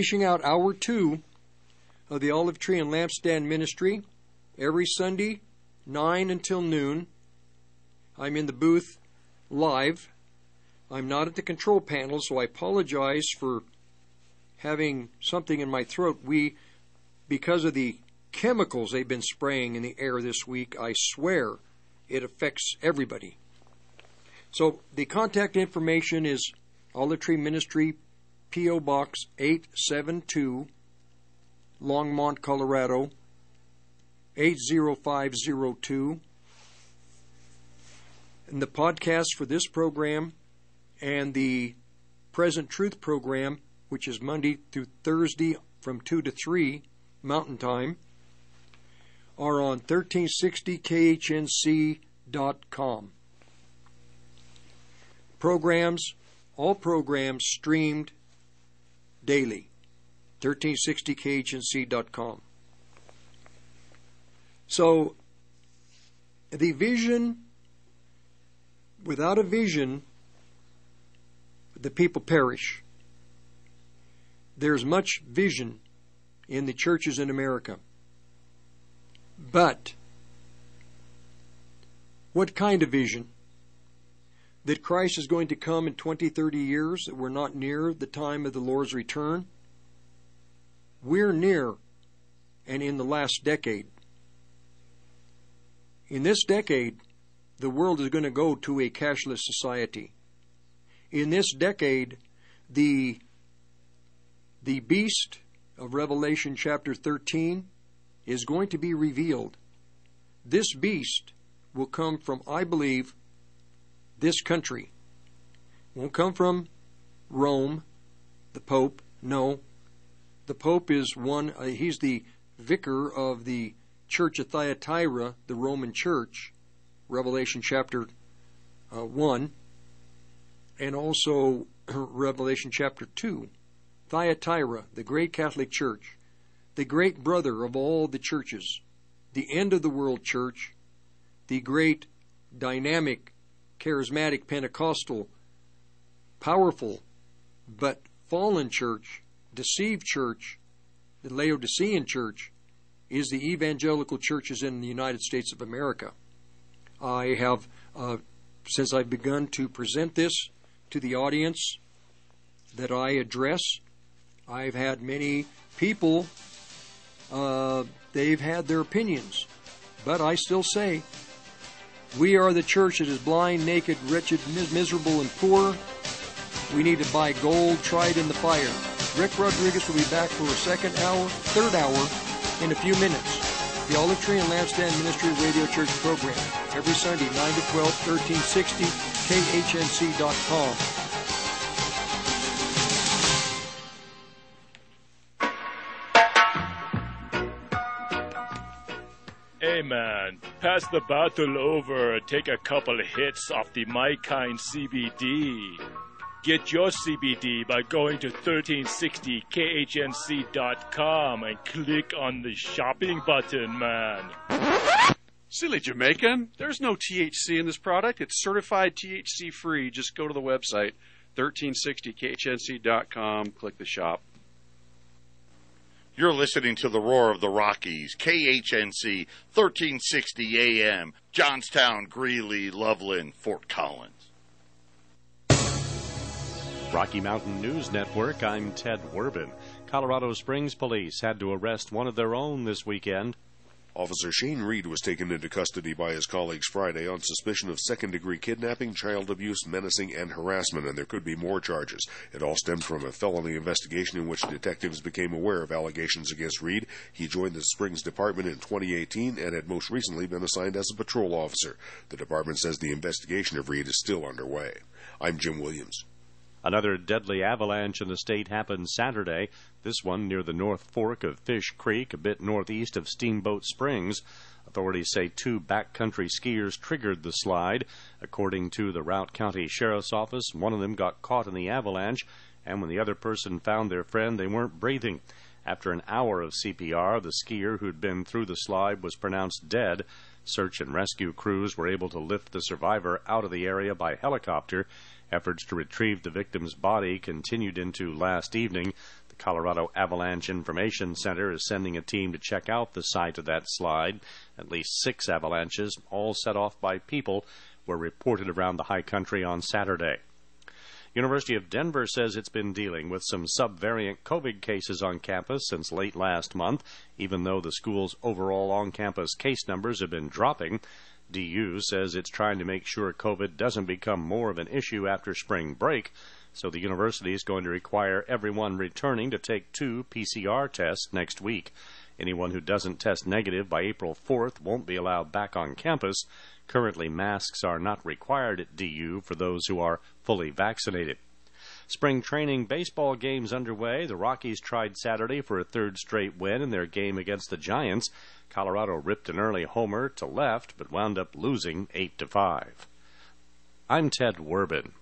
Finishing out hour two of the Olive Tree and Lampstand Ministry every Sunday, 9 until noon. I'm in the booth live. I'm not at the control panel, so I apologize for having something in my throat. We, because of the chemicals they've been spraying in the air this week, I swear it affects everybody. So the contact information is Olive Tree Ministry, P.O. Box 872, Longmont, Colorado 80502. And the podcast for this program and the Present Truth program, which is Monday through Thursday from 2 to 3 Mountain Time, are on 1360khnc.com. Programs all programs streamed daily. 1360khnc.com. So, the vision, without a vision, the people perish. There's much vision in the churches in America. But, what kind of vision? That Christ is going to come in 20, 30 years, that we're not near the time of the Lord's return? We're near and in the last decade. In this decade, the world is going to go to a cashless society. In this decade, the, the beast of Revelation chapter 13 is going to be revealed. This beast will come from, I believe, this country. won't come from Rome, the Pope. No. The Pope is one, uh, he's the vicar of the church of Thyatira, the Roman church, Revelation chapter uh, 1, and also Revelation chapter 2. Thyatira, the great Catholic church, the great brother of all the churches, the end of the world church, the great dynamic, charismatic, Pentecostal, powerful, but fallen church, deceived church, the Laodicean church, is the evangelical churches in the United States of America. I have, uh, since I've begun to present this to the audience that I address, I've had many people, uh, they've had their opinions, but I still say, we are the church that is blind, naked, wretched, miserable, and poor. We need to buy gold tried in the fire. Rick Rodriguez will be back for a second hour, third hour in a few minutes. The Olive Tree and Lampstand Ministry Radio Church program every Sunday, 9 to 12, 1360, KHNC.com. Man, pass the bottle over take a couple hits off the My Kind CBD. Get your CBD by going to 1360khnc.com and click on the shopping button, man. Silly Jamaican. There's no THC in this product. It's certified THC free. Just go to the website 1360khnc.com, click the shop. You're listening to the Roar of the Rockies, KHNC, 1360 AM, Johnstown, Greeley, Loveland, Fort Collins. Rocky Mountain News Network, I'm Ted Werbin. Colorado Springs police had to arrest one of their own this weekend. Officer Shane Reed was taken into custody by his colleagues Friday on suspicion of second degree kidnapping, child abuse, menacing, and harassment, and there could be more charges. It all stemmed from a felony investigation in which detectives became aware of allegations against Reed. He joined the Springs Department in 2018 and had most recently been assigned as a patrol officer. The department says the investigation of Reed is still underway. I'm Jim Williams. Another deadly avalanche in the state happened Saturday, this one near the North Fork of Fish Creek, a bit northeast of Steamboat Springs. Authorities say two backcountry skiers triggered the slide. According to the Routt County Sheriff's Office, one of them got caught in the avalanche, and when the other person found their friend, they weren't breathing. After an hour of CPR, the skier who'd been through the slide was pronounced dead. Search and rescue crews were able to lift the survivor out of the area by helicopter. Efforts to retrieve the victim's body continued into last evening. The Colorado Avalanche Information Center is sending a team to check out the site of that slide. At least six avalanches, all set off by people, were reported around the high country on Saturday. University of Denver says it's been dealing with some subvariant COVID cases on campus since late last month, even though the school's overall on-campus case numbers have been dropping. DU says it's trying to make sure COVID doesn't become more of an issue after spring break, so the university is going to require everyone returning to take two PCR tests next week. Anyone who doesn't test negative by April 4th won't be allowed back on campus. Currently, masks are not required at DU for those who are fully vaccinated. Spring training baseball games underway. The Rockies tried Saturday for a third straight win in their game against the Giants. Colorado ripped an early homer to left, but wound up losing 8 to 5. I'm Ted Werbin.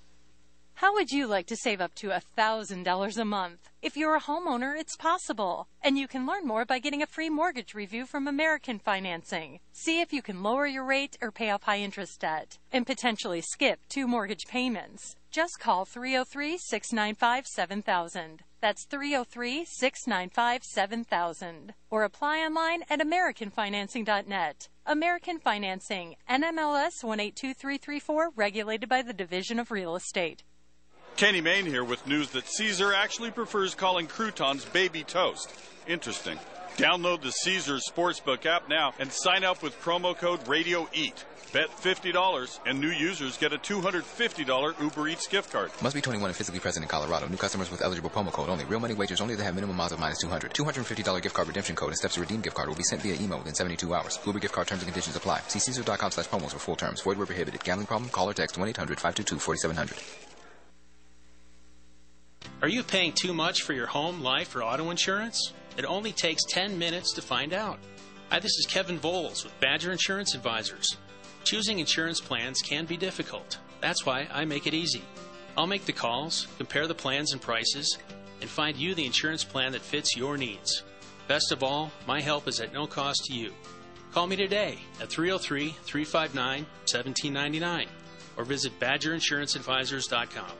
How would you like to save up to $1,000 a month? If you're a homeowner, it's possible. And you can learn more by getting a free mortgage review from American Financing. See if you can lower your rate or pay off high interest debt and potentially skip two mortgage payments. Just call 303 695 7000. That's 303 695 7000. Or apply online at AmericanFinancing.net. American Financing, NMLS 182334, regulated by the Division of Real Estate. Kenny Mayne here with news that Caesar actually prefers calling croutons baby toast. Interesting. Download the Caesar Sportsbook app now and sign up with promo code RadioEat. Bet $50 and new users get a $250 Uber Eats gift card. Must be 21 and physically present in Colorado. New customers with eligible promo code only. Real money wagers only that have minimum odds of minus 200. $250 gift card redemption code and steps to redeem gift card will be sent via email within 72 hours. Uber gift card terms and conditions apply. See Caesar.com slash promos for full terms. Void where prohibited. Gambling problem? Call or text 1-800-522-4700. Are you paying too much for your home, life, or auto insurance? It only takes 10 minutes to find out. Hi, this is Kevin Voles with Badger Insurance Advisors. Choosing insurance plans can be difficult. That's why I make it easy. I'll make the calls, compare the plans and prices, and find you the insurance plan that fits your needs. Best of all, my help is at no cost to you. Call me today at 303 359 1799 or visit badgerinsuranceadvisors.com.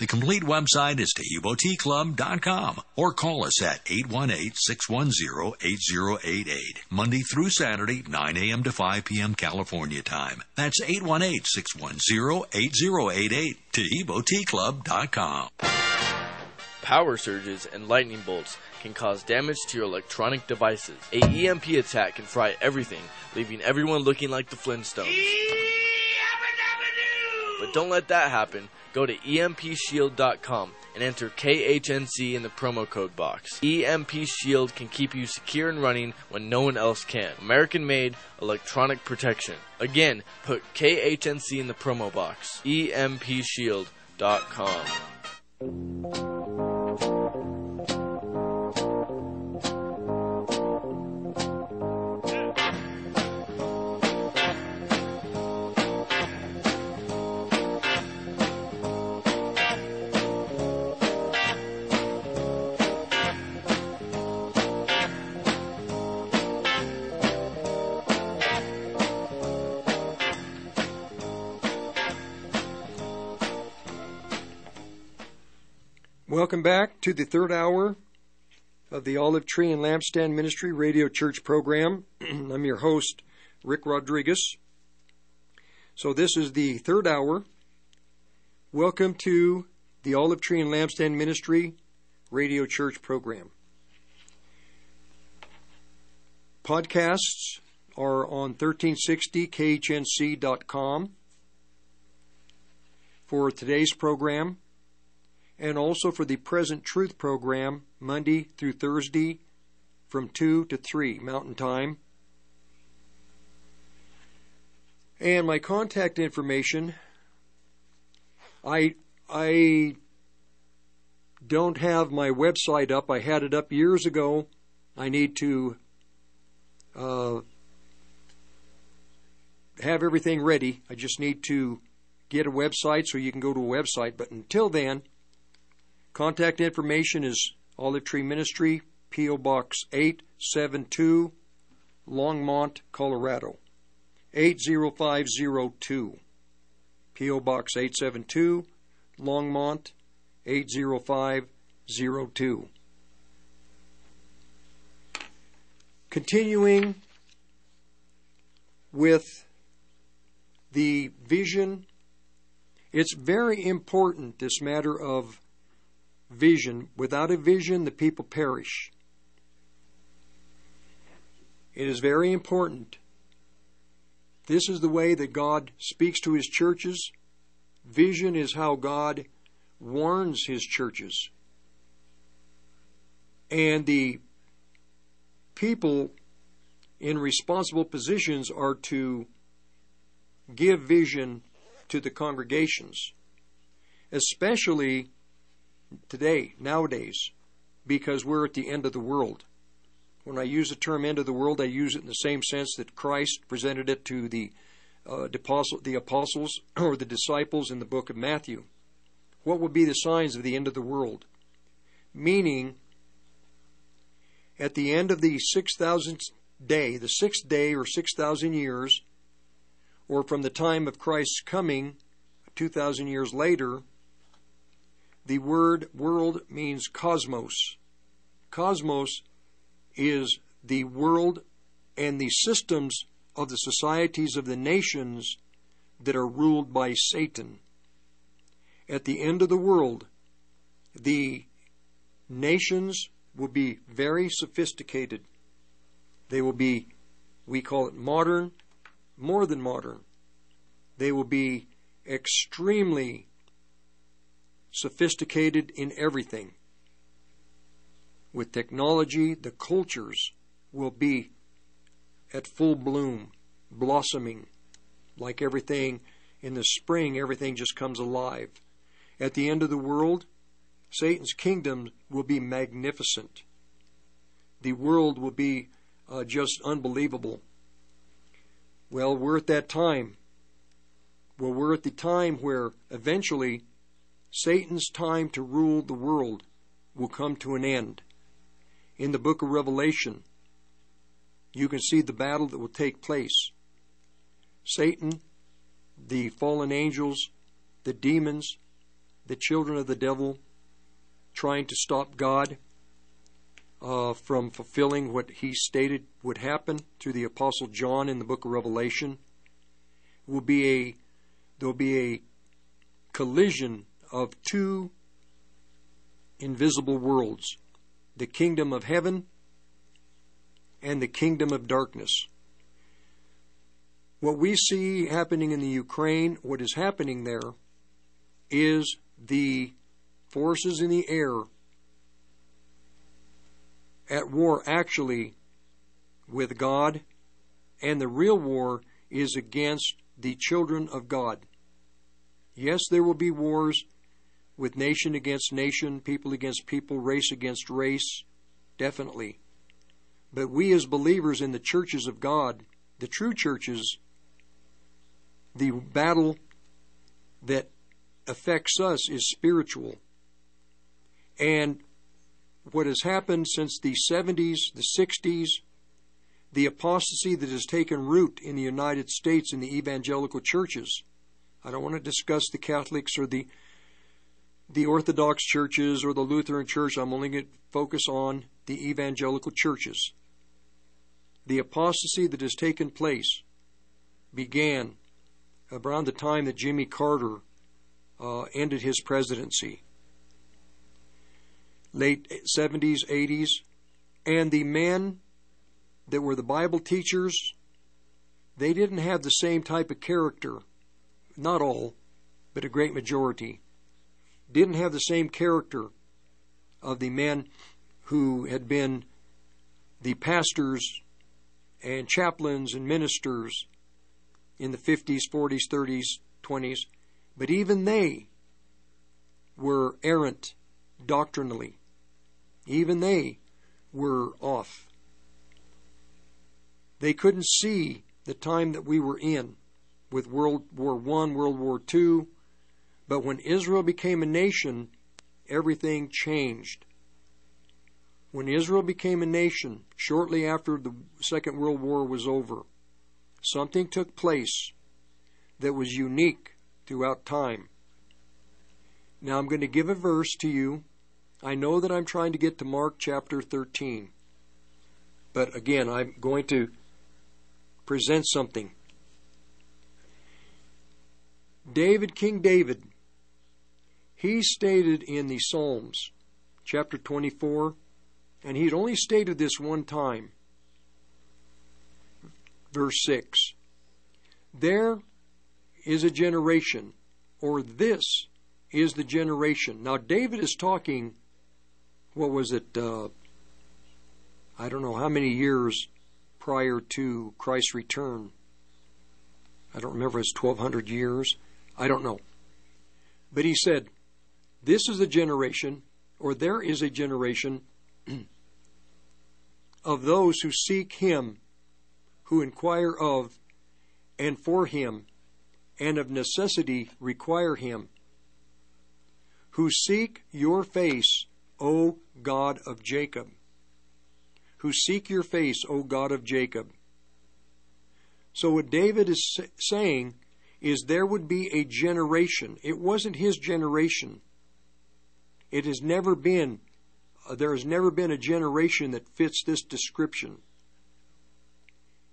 The complete website is TaheeboTeaClub.com or call us at 818-610-8088, Monday through Saturday, 9 a.m. to 5 p.m. California time. That's 818-610-8088, TaheeboTeaClub.com. Power surges and lightning bolts can cause damage to your electronic devices. A EMP attack can fry everything, leaving everyone looking like the Flintstones. But don't let that happen. Go to EMPShield.com and enter KHNC in the promo code box. EMP Shield can keep you secure and running when no one else can. American made electronic protection. Again, put KHNC in the promo box. EMPShield.com. Welcome back to the third hour of the Olive Tree and Lampstand Ministry Radio Church program. I'm your host, Rick Rodriguez. So, this is the third hour. Welcome to the Olive Tree and Lampstand Ministry Radio Church program. Podcasts are on 1360khnc.com for today's program and also for the Present Truth program Monday through Thursday from 2 to 3 Mountain Time. And my contact information I I don't have my website up. I had it up years ago. I need to uh, have everything ready. I just need to get a website so you can go to a website. But until then, Contact information is Olive Tree Ministry, P.O. Box 872, Longmont, Colorado 80502. P.O. Box 872, Longmont 80502. Continuing with the vision It's very important, this matter of vision. Without a vision, the people perish. It is very important. This is the way that God speaks to his churches. Vision is how God warns his churches. And the people in responsible positions are to give vision to the congregations, especially today, nowadays, because we're at the end of the world. When I use the term end of the world, I use it in the same sense that Christ presented it to the, uh, the apostles or the disciples in the book of Matthew. What will be the signs of the end of the world? Meaning, at the end of the 6,000th day, the sixth day or 6,000 years, or from the time of Christ's coming, 2,000 years later, the word world means cosmos. Cosmos is the world and the systems of the societies of the nations that are ruled by Satan. At the end of the world, the nations will be very sophisticated. They will be, we call it modern, more than modern. They will be extremely sophisticated in everything. With technology, the cultures will be at full bloom, blossoming. Like everything in the spring, everything just comes alive. At the end of the world, Satan's kingdom will be magnificent. The world will be uh, just unbelievable. Well, we're at that time. Well, we're at the time where eventually Satan's time to rule the world will come to an end. In the book of Revelation, you can see the battle that will take place. Satan, the fallen angels, the demons, the children of the devil, trying to stop God uh, from fulfilling what he stated would happen through the Apostle John in the book of Revelation. Will be a there'll be a collision of two invisible worlds the kingdom of heaven and the kingdom of darkness. What we see happening in the Ukraine, what is happening there, is the forces in the air at war actually with God, and the real war is against the children of God. Yes, there will be wars with nation against nation, people against people, race against race, definitely. But we as believers in the churches of God, the true churches, the battle that affects us is spiritual. And what has happened since the 70s, the 60s, the apostasy that has taken root in the United States in the evangelical churches. I don't want to discuss the Catholics or the the Orthodox churches or the Lutheran church. I'm only going to focus on the evangelical churches. The apostasy that has taken place began around the time that Jimmy Carter uh, ended his presidency late 70s, 80s, and the men that were the Bible teachers, they didn't have the same type of character. Not all, but a great majority. Didn't have the same character of the men who had been the pastors and chaplains and ministers in the 50s, 40s, 30s, 20s. But even they were errant doctrinally. Even they were off. They couldn't see the time that we were in with World War I, World War II. But when Israel became a nation, everything changed. When Israel became a nation, shortly after the Second World War was over, something took place that was unique throughout time. Now I'm going to give a verse to you I know that I'm trying to get to Mark chapter 13. But again, I'm going to present something. David, King David, he stated in the Psalms, chapter 24, and he had only stated this one time, verse 6 There is a generation, or this is the generation. Now, David is talking, what was it, uh, I don't know how many years prior to Christ's return. I don't remember, it's 1200 years. I don't know. But he said, This is a generation, or there is a generation of those who seek him, who inquire of and for him, and of necessity require him, who seek your face, O God of Jacob, who seek your face, O God of Jacob. So, what David is saying is there would be a generation. It wasn't his generation. It has never been, uh, there has never been a generation that fits this description.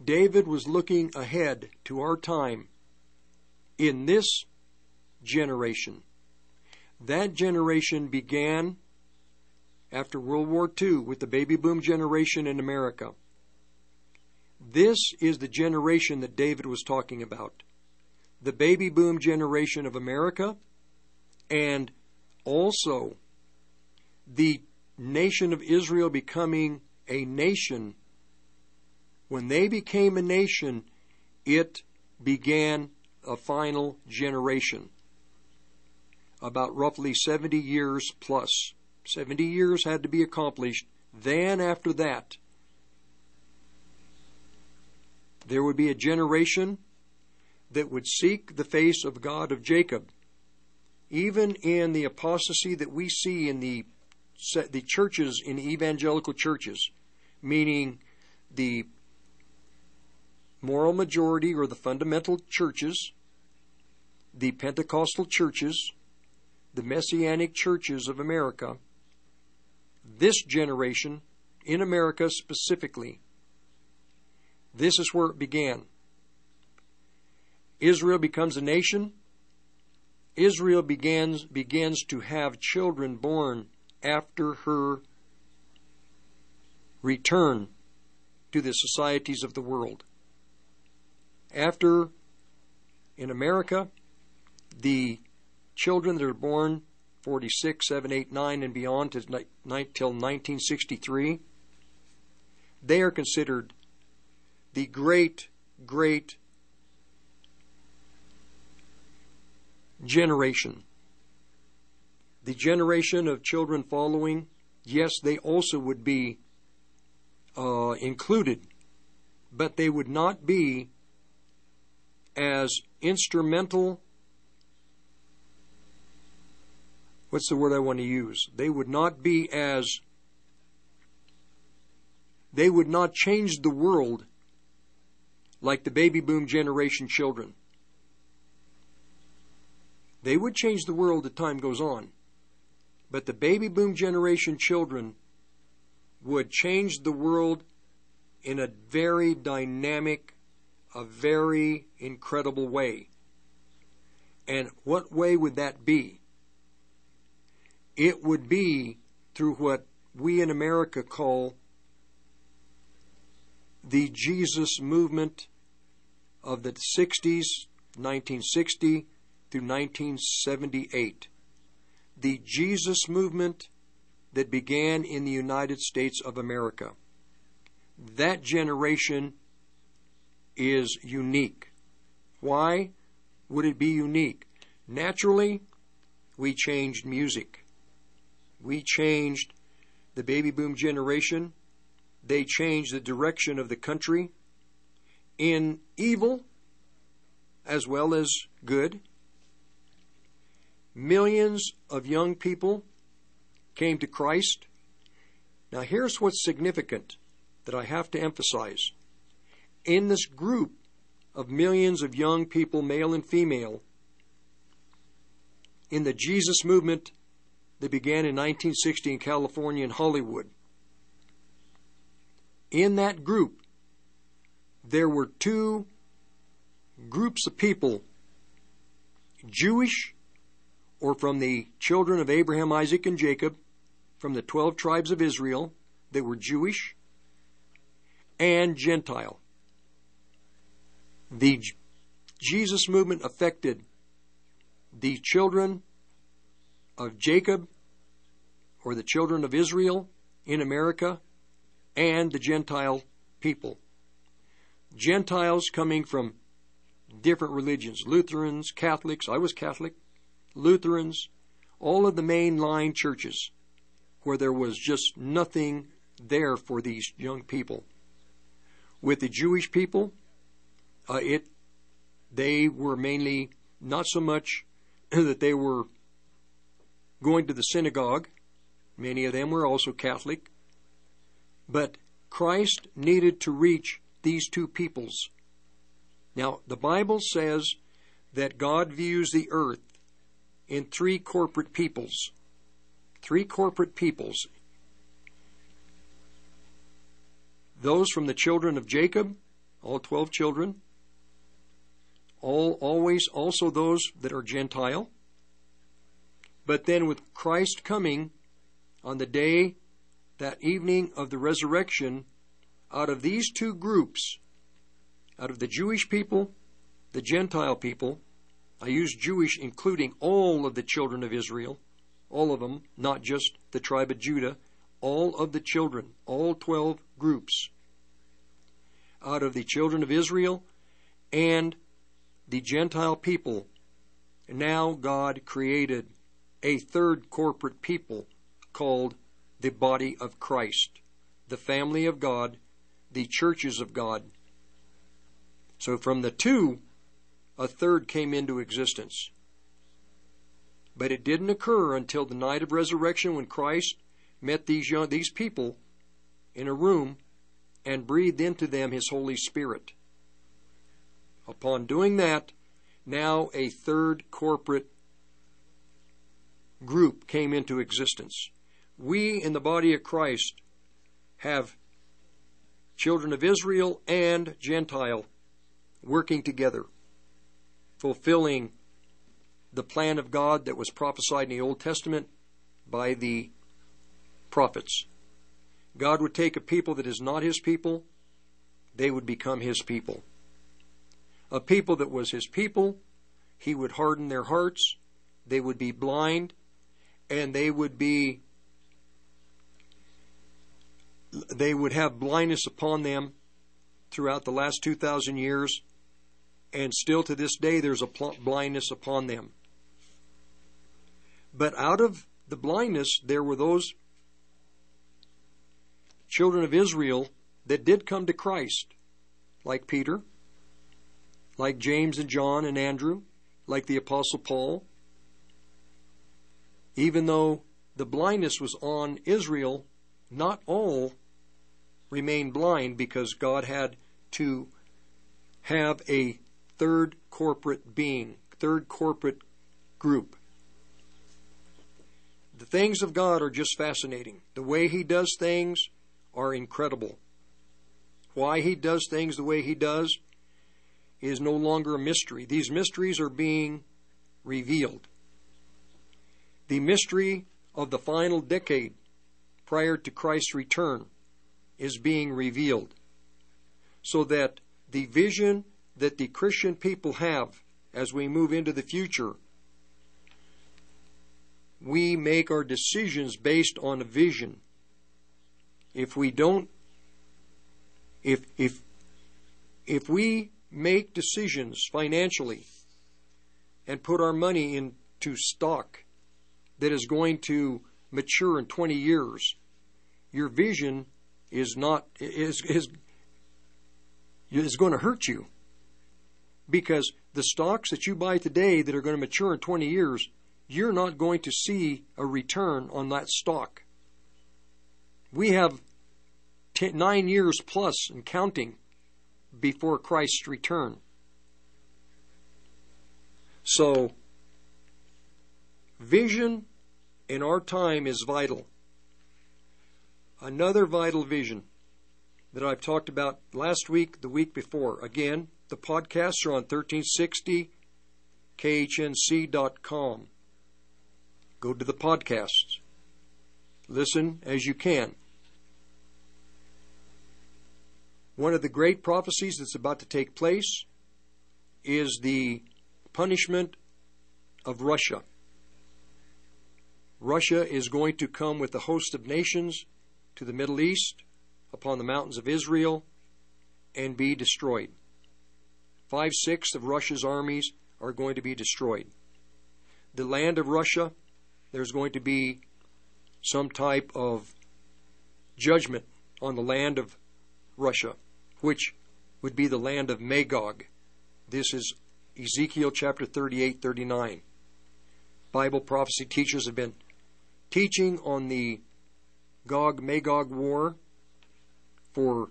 David was looking ahead to our time in this generation. That generation began after World War II with the baby boom generation in America. This is the generation that David was talking about. The baby boom generation of America and also the nation of Israel becoming a nation. When they became a nation, it began a final generation. About roughly 70 years plus. 70 years had to be accomplished. Then, after that, there would be a generation that would seek the face of God of Jacob. Even in the apostasy that we see in the the churches in evangelical churches, meaning the moral majority or the fundamental churches, the Pentecostal churches, the Messianic churches of America, this generation, in America specifically, this is where it began. Israel becomes a nation. Israel begins, begins to have children born after her return to the societies of the world. After, in America, the children that are born 46, 7, 8, 9, and beyond till 1963, they are considered the great, great generation. The generation of children following, yes, they also would be uh, included, but they would not be as instrumental. What's the word I want to use? They would not be as. They would not change the world like the baby boom generation children. They would change the world as time goes on. But the baby boom generation children would change the world in a very dynamic, a very incredible way. And what way would that be? It would be through what we in America call the Jesus movement of the 60s, 1960 through 1978. The Jesus movement that began in the United States of America. That generation is unique. Why would it be unique? Naturally, we changed music. We changed the baby boom generation they changed the direction of the country in evil as well as good. Millions of young people came to Christ. Now, here's what's significant that I have to emphasize. In this group of millions of young people, male and female, in the Jesus movement that began in 1960 in California and Hollywood, in that group, there were two groups of people Jewish or from the children of Abraham, Isaac, and Jacob, from the 12 tribes of Israel that were Jewish and Gentile. The Jesus movement affected the children of Jacob or the children of Israel in America and the Gentile people. Gentiles coming from different religions Lutherans, Catholics, I was Catholic, Lutherans, all of the mainline churches where there was just nothing there for these young people. With the Jewish people, uh, it they were mainly not so much that they were going to the synagogue. Many of them were also Catholic. But Christ needed to reach these two peoples. Now, the Bible says that God views the earth in three corporate peoples. Three corporate peoples. Those from the children of Jacob, all 12 children, all always also those that are Gentile. But then with Christ coming on the day, that evening of the resurrection, out of these two groups, out of the Jewish people, the Gentile people, I use Jewish including all of the children of Israel, all of them, not just the tribe of Judah, all of the children, all 12 groups, out of the children of Israel and the Gentile people. Now God created a third corporate people called the body of Christ, the family of God, the churches of God. So from the two, a third came into existence. But it didn't occur until the night of resurrection when Christ met these young, these people in a room and breathed into them his Holy Spirit. Upon doing that, now a third corporate group came into existence. We in the body of Christ have children of Israel and Gentile working together, fulfilling the plan of God that was prophesied in the Old Testament by the prophets. God would take a people that is not his people, they would become his people. A people that was his people, he would harden their hearts, they would be blind, and they would be they would have blindness upon them throughout the last 2,000 years, and still to this day there's a blindness upon them. But out of the blindness, there were those children of Israel that did come to Christ, like Peter, like James and John and Andrew, like the Apostle Paul. Even though the blindness was on Israel, not all remained blind because God had to have a third corporate being, third corporate group. The things of God are just fascinating. The way He does things are incredible. Why He does things the way He does is no longer a mystery. These mysteries are being revealed. The mystery of the final decade prior to Christ's return is being revealed. So that the vision that the Christian people have as we move into the future, we make our decisions based on a vision. If we don't, if, if, if we make decisions financially and put our money into stock that is going to mature in 20 years, your vision is not is is is going to hurt you because the stocks that you buy today that are going to mature in 20 years you're not going to see a return on that stock we have ten, 9 years plus and counting before Christ's return so vision in our time is vital Another vital vision that I've talked about last week, the week before. Again, the podcasts are on 1360 khnc.com. Go to the podcasts. Listen as you can. One of the great prophecies that's about to take place is the punishment of Russia. Russia is going to come with a host of nations to the Middle East upon the mountains of Israel and be destroyed. Five sixths of Russia's armies are going to be destroyed. The land of Russia, there's going to be some type of judgment on the land of Russia, which would be the land of Magog. This is Ezekiel chapter 38 39. Bible prophecy teachers have been teaching on the Gog Magog war for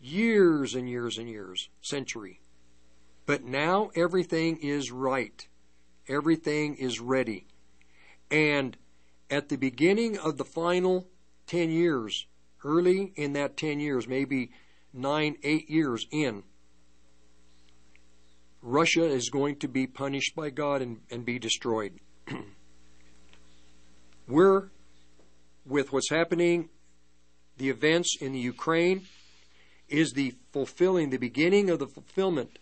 years and years and years, century. But now everything is right. Everything is ready. And at the beginning of the final 10 years, early in that 10 years, maybe 9, 8 years in, Russia is going to be punished by God and, and be destroyed. We're, with what's happening, the events in the Ukraine, is the fulfilling, the beginning of the fulfillment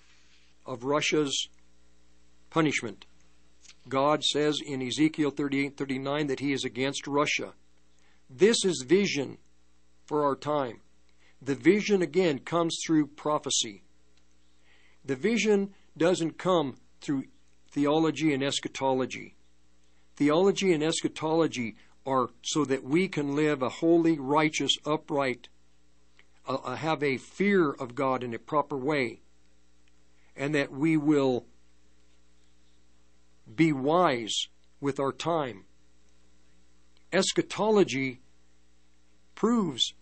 of Russia's punishment. God says in Ezekiel 38:39 that He is against Russia. This is vision for our time. The vision, again, comes through prophecy. The vision doesn't come through theology and eschatology. Theology and eschatology are so that we can live a holy, righteous, upright, uh, uh, have a fear of God in a proper way, and that we will be wise with our time. Eschatology proves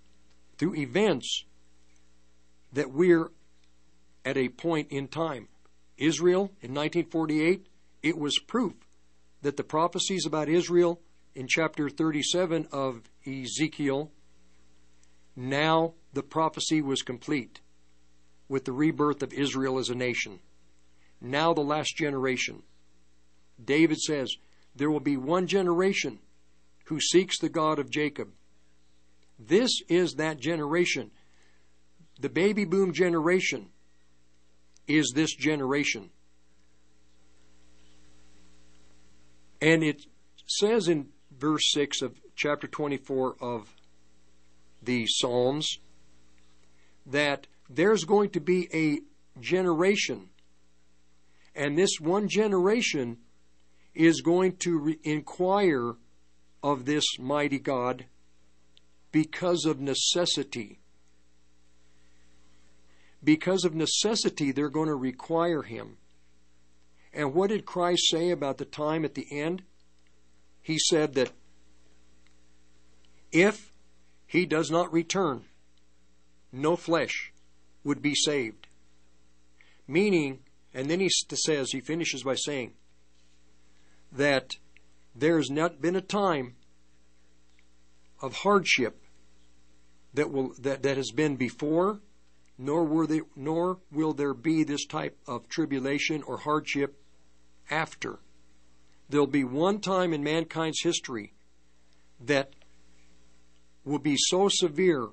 through events that we're at a point in time. Israel in 1948, it was proof that the prophecies about Israel in chapter 37 of Ezekiel, now the prophecy was complete with the rebirth of Israel as a nation. Now the last generation. David says, There will be one generation who seeks the God of Jacob. This is that generation. The baby boom generation is this generation. And it says in verse 6 of chapter 24 of the Psalms that there's going to be a generation, and this one generation is going to re- inquire of this mighty God because of necessity. Because of necessity, they're going to require him. And what did Christ say about the time at the end? He said that if he does not return, no flesh would be saved. Meaning, and then he says, he finishes by saying that there's not been a time of hardship that will that, that has been before, nor were they, nor will there be this type of tribulation or hardship after. There'll be one time in mankind's history that will be so severe,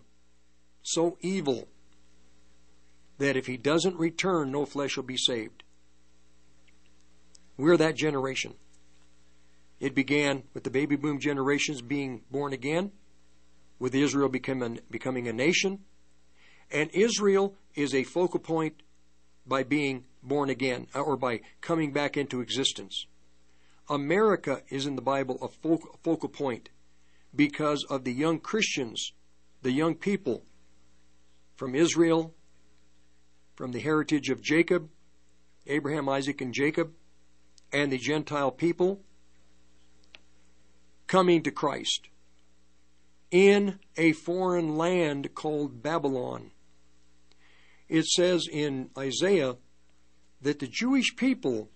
so evil, that if he doesn't return, no flesh will be saved. We're that generation. It began with the baby boom generations being born again, with Israel becoming, becoming a nation, and Israel is a focal point by being born again uh, or by coming back into existence. America is in the Bible a focal point because of the young Christians, the young people from Israel, from the heritage of Jacob, Abraham, Isaac, and Jacob, and the Gentile people coming to Christ in a foreign land called Babylon. It says in Isaiah that the Jewish people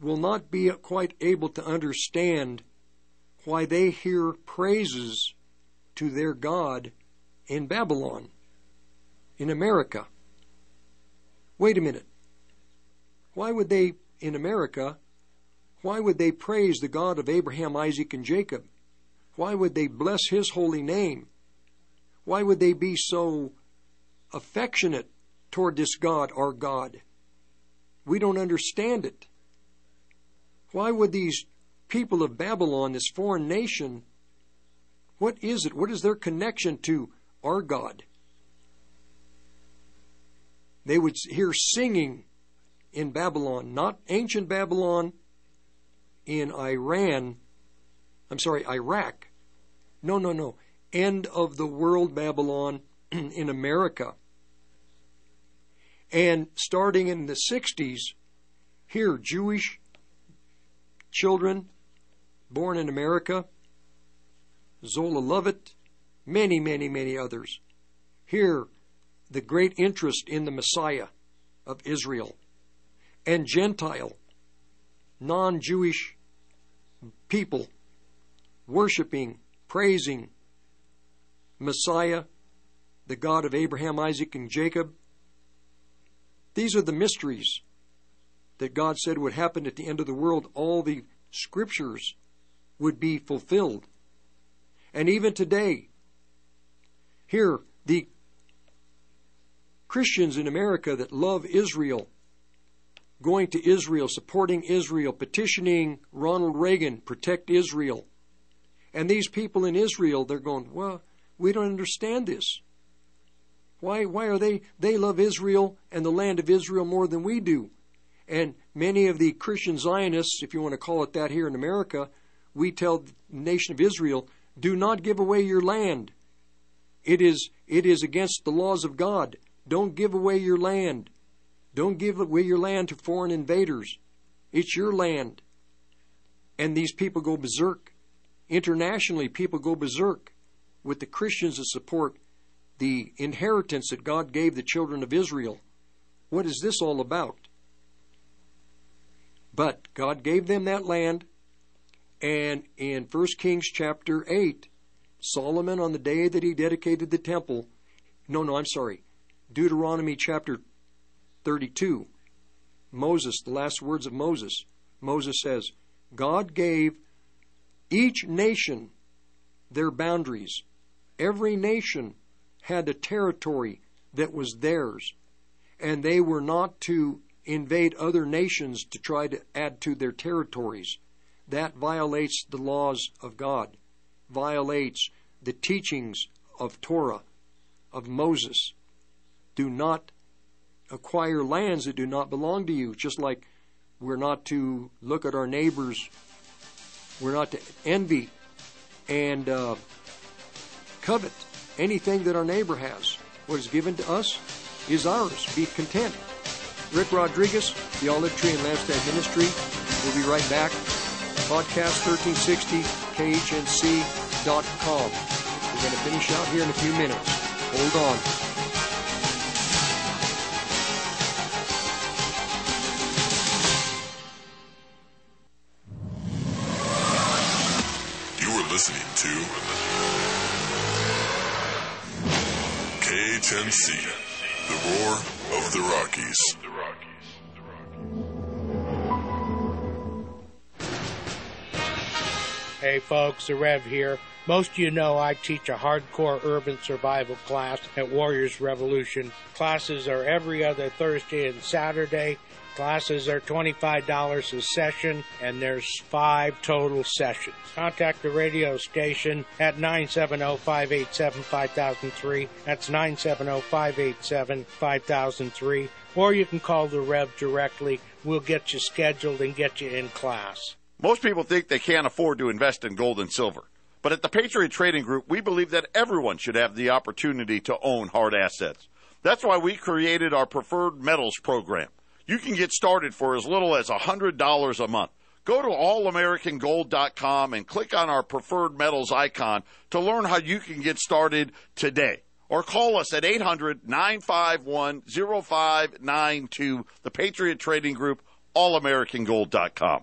will not be quite able to understand why they hear praises to their God in Babylon, in America. Wait a minute. Why would they, in America, why would they praise the God of Abraham, Isaac, and Jacob? Why would they bless his holy name? Why would they be so affectionate toward this God, our God? We don't understand it. Why would these people of Babylon, this foreign nation, what is it? What is their connection to our God? They would hear singing in Babylon, not ancient Babylon, in Iran, I'm sorry, Iraq. No, no, no. End of the world Babylon in America. And starting in the 60s, here, Jewish children born in America, Zola Levitt, many, many, many others. Here, the great interest in the Messiah of Israel and Gentile, non Jewish people worshiping, praising Messiah, the God of Abraham, Isaac, and Jacob. These are the mysteries that God said would happen at the end of the world. All the scriptures would be fulfilled. And even today, here, the Christians in America that love Israel going to Israel, supporting Israel, petitioning Ronald Reagan, protect Israel. And these people in Israel, they're going, well, we don't understand this. Why, why are they, they love Israel and the land of Israel more than we do? And many of the Christian Zionists, if you want to call it that here in America, we tell the nation of Israel, do not give away your land. It is, it is against the laws of God. Don't give away your land. Don't give away your land to foreign invaders. It's your land. And these people go berserk. Internationally, people go berserk with the Christians that support the inheritance that God gave the children of Israel. What is this all about? But God gave them that land, and in 1 Kings chapter 8, Solomon, on the day that he dedicated the temple, no, no, I'm sorry, Deuteronomy chapter 32, Moses, the last words of Moses, Moses says, God gave each nation their boundaries. Every nation had a territory that was theirs, and they were not to invade other nations to try to add to their territories. That violates the laws of God, violates the teachings of Torah, of Moses. Do not acquire lands that do not belong to you, just like we're not to look at our neighbors, we're not to envy and uh, covet anything that our neighbor has. What is given to us is ours. Be content. Rick Rodriguez, the Olive Tree and Lampstand Ministry. We'll be right back. Podcast 1360, KHNC.com. We're going to finish out here in a few minutes. Hold on. To KHNC, the roar of the Rockies. Hey folks, the Rev here. Most of you know I teach a hardcore urban survival class at Warriors Revolution. Classes are every other Thursday and Saturday. Classes are $25 a session, and there's five total sessions. Contact the radio station at 970-587-5003. That's 970-587-5003. Or you can call the Rev directly. We'll get you scheduled and get you in class. Most people think they can't afford to invest in gold and silver. But at the Patriot Trading Group, we believe that everyone should have the opportunity to own hard assets. That's why we created our preferred metals program. You can get started for as little as $100 a month. Go to allamericangold.com and click on our preferred metals icon to learn how you can get started today. Or call us at 800 951 0592, the Patriot Trading Group, allamericangold.com.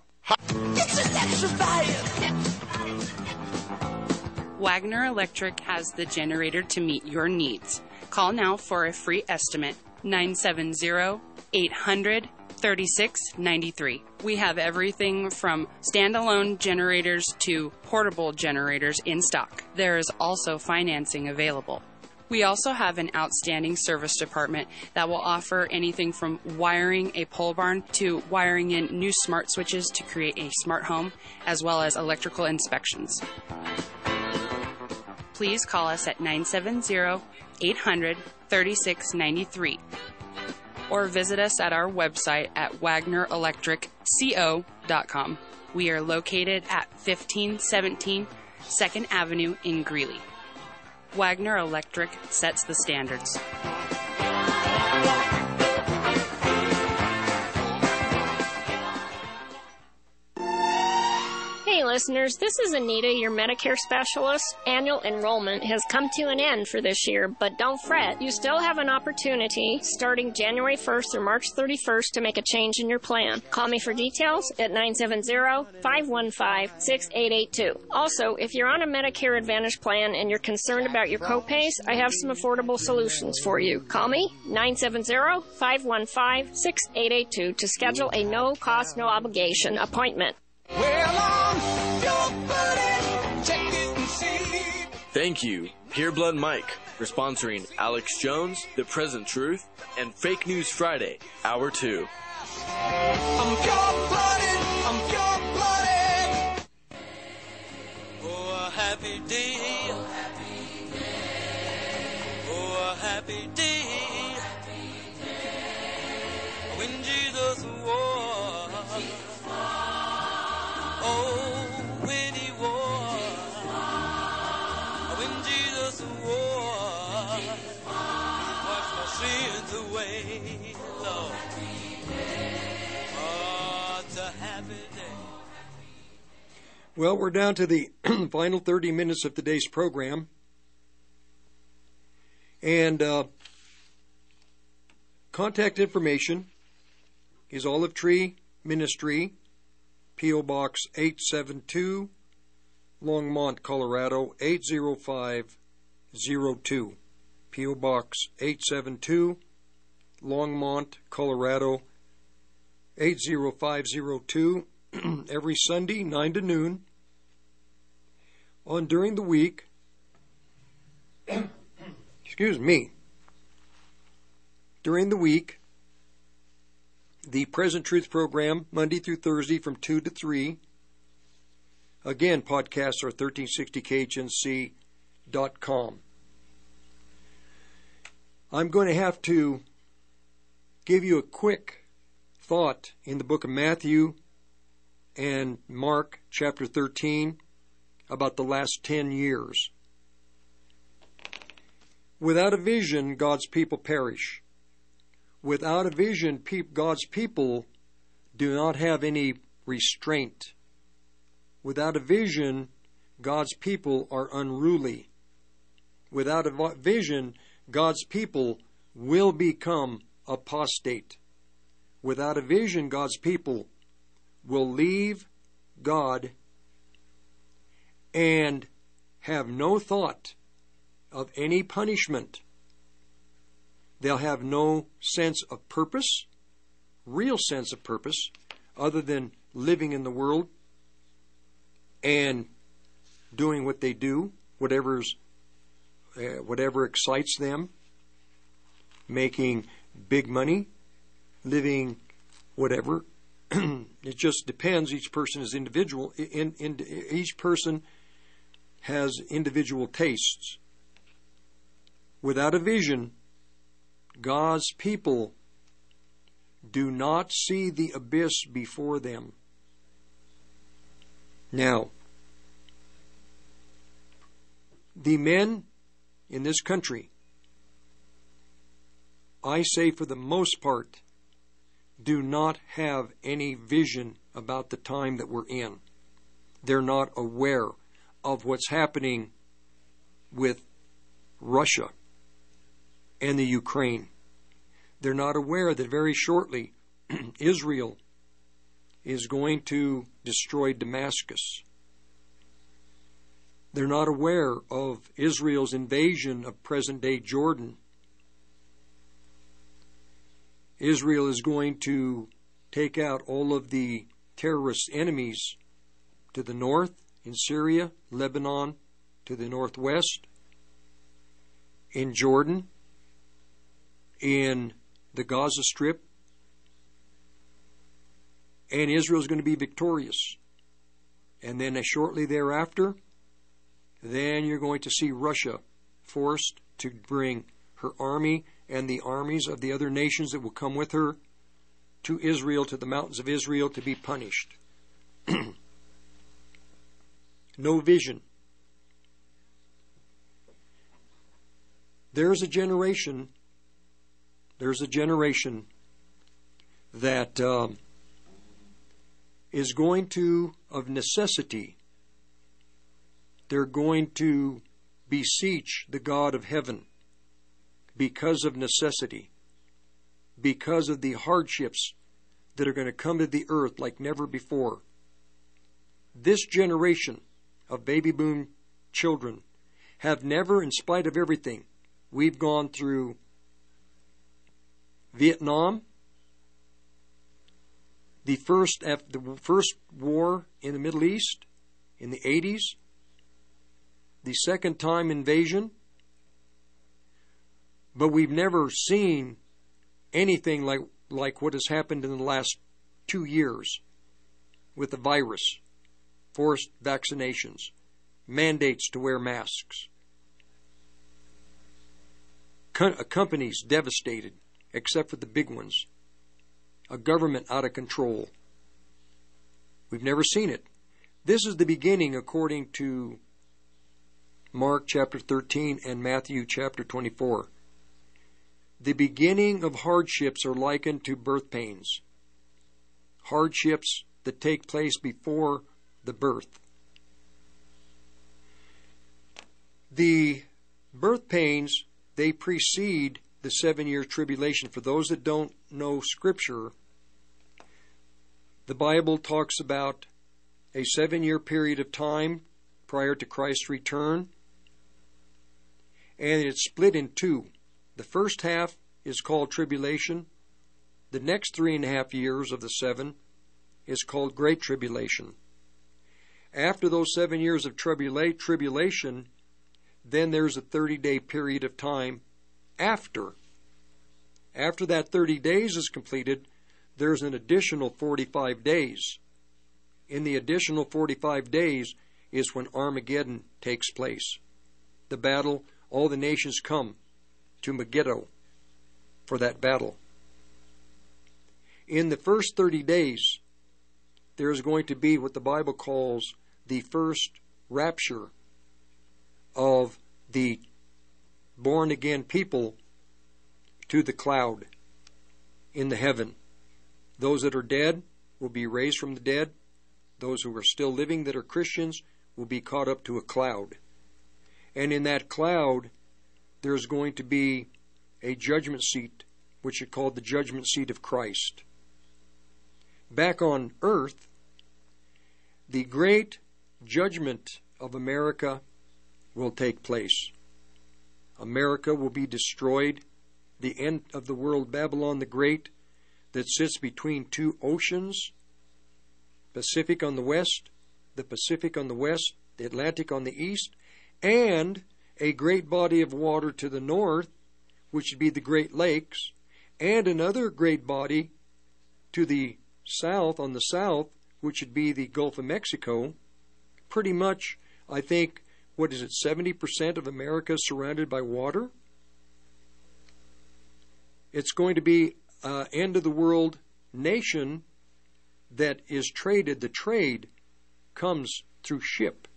Wagner Electric has the generator to meet your needs. Call now for a free estimate 970 800 3693. We have everything from standalone generators to portable generators in stock. There is also financing available. We also have an outstanding service department that will offer anything from wiring a pole barn to wiring in new smart switches to create a smart home, as well as electrical inspections. Please call us at 970 800 3693 or visit us at our website at wagnerelectricco.com. We are located at 1517 2nd Avenue in Greeley. Wagner Electric sets the standards. Listeners, this is Anita, your Medicare specialist. Annual enrollment has come to an end for this year, but don't fret. You still have an opportunity starting January 1st through March 31st to make a change in your plan. Call me for details at 970-515-6882. Also, if you're on a Medicare Advantage plan and you're concerned about your copays, I have some affordable solutions for you. Call me 970-515-6882 to schedule a no cost, no obligation appointment. Thank you, Pure Blood Mike, for sponsoring Alex Jones, The Present Truth, and Fake News Friday, Hour 2. I'm pure blooded. I'm pure blooded. Oh, happy day. Oh, happy day. Well, we're down to the final 30 minutes of today's program. And uh, contact information is Olive Tree Ministry, P.O. Box 872, Longmont, Colorado 80502. P.O. Box 872, Longmont, Colorado 80502. Every Sunday, 9 to noon. On during the week, excuse me, during the week, the Present Truth program, Monday through Thursday from 2 to 3. Again, podcasts are 1360khnc.com. I'm going to have to give you a quick thought in the book of Matthew and Mark, chapter 13, about the last 10 years. Without a vision, God's people perish. Without a vision, God's people do not have any restraint. Without a vision, God's people are unruly. Without a vision, God's people will become apostate. Without a vision, God's people will leave God and have no thought of any punishment. They'll have no sense of purpose, real sense of purpose, other than living in the world and doing what they do, whatever's uh, whatever excites them, making big money, living whatever. it just depends. Each person is individual. In, in, each person has individual tastes. Without a vision, God's people do not see the abyss before them. Now, the men in this country, I say for the most part, do not have any vision about the time that we're in. They're not aware of what's happening with Russia and the Ukraine. They're not aware that very shortly Israel is going to destroy Damascus. They're not aware of Israel's invasion of present day Jordan. Israel is going to take out all of the terrorist enemies to the north in Syria, Lebanon, to the northwest, in Jordan, in the Gaza Strip, and Israel is going to be victorious. And then shortly thereafter, then you're going to see Russia forced to bring her army and the armies of the other nations that will come with her to Israel, to the mountains of Israel, to be punished. no vision. There's a generation, there's a generation that um, is going to, of necessity, they're going to beseech the God of heaven because of necessity, because of the hardships that are going to come to the earth like never before. This generation of baby boom children have never, in spite of everything, we've gone through Vietnam, the first the first war in the Middle East in the 80s, the second time invasion, but we've never seen anything like like what has happened in the last 2 years with the virus, forced vaccinations, mandates to wear masks. Co- companies devastated, except for the big ones a government out of control. We've never seen it. This is the beginning, according to Mark chapter 13 and Matthew chapter 24. The beginning of hardships are likened to birth pains, hardships that take place before the birth. The birth pains, they precede the seven year tribulation. For those that don't know Scripture, the Bible talks about a seven year period of time prior to Christ's return, and it's split in two. The first half is called tribulation, the next three and a half years of the seven is called great tribulation. After those seven years of tribula- tribulation, then there's a 30 day period of time after. After that 30 days is completed, there's an additional 45 days. In the additional 45 days is when Armageddon takes place. The battle, all the nations come to Megiddo for that battle. In the first 30 days, there is going to be what the Bible calls the first rapture of the born again people to the cloud in the heaven. Those that are dead will be raised from the dead. Those who are still living that are Christians will be caught up to a cloud. And in that cloud, there's going to be a judgment seat, which is called the judgment seat of Christ. Back on earth, the great judgment of America will take place. America will be destroyed. The end of the world, Babylon the Great, that sits between two oceans Pacific on the west, the Pacific on the west, the Atlantic on the east, and a great body of water to the north, which would be the Great Lakes, and another great body to the south, on the south, which would be the Gulf of Mexico. Pretty much, I think, what is it, 70% of America surrounded by water? It's going to be uh, end of the world nation that is traded, the trade comes through ship,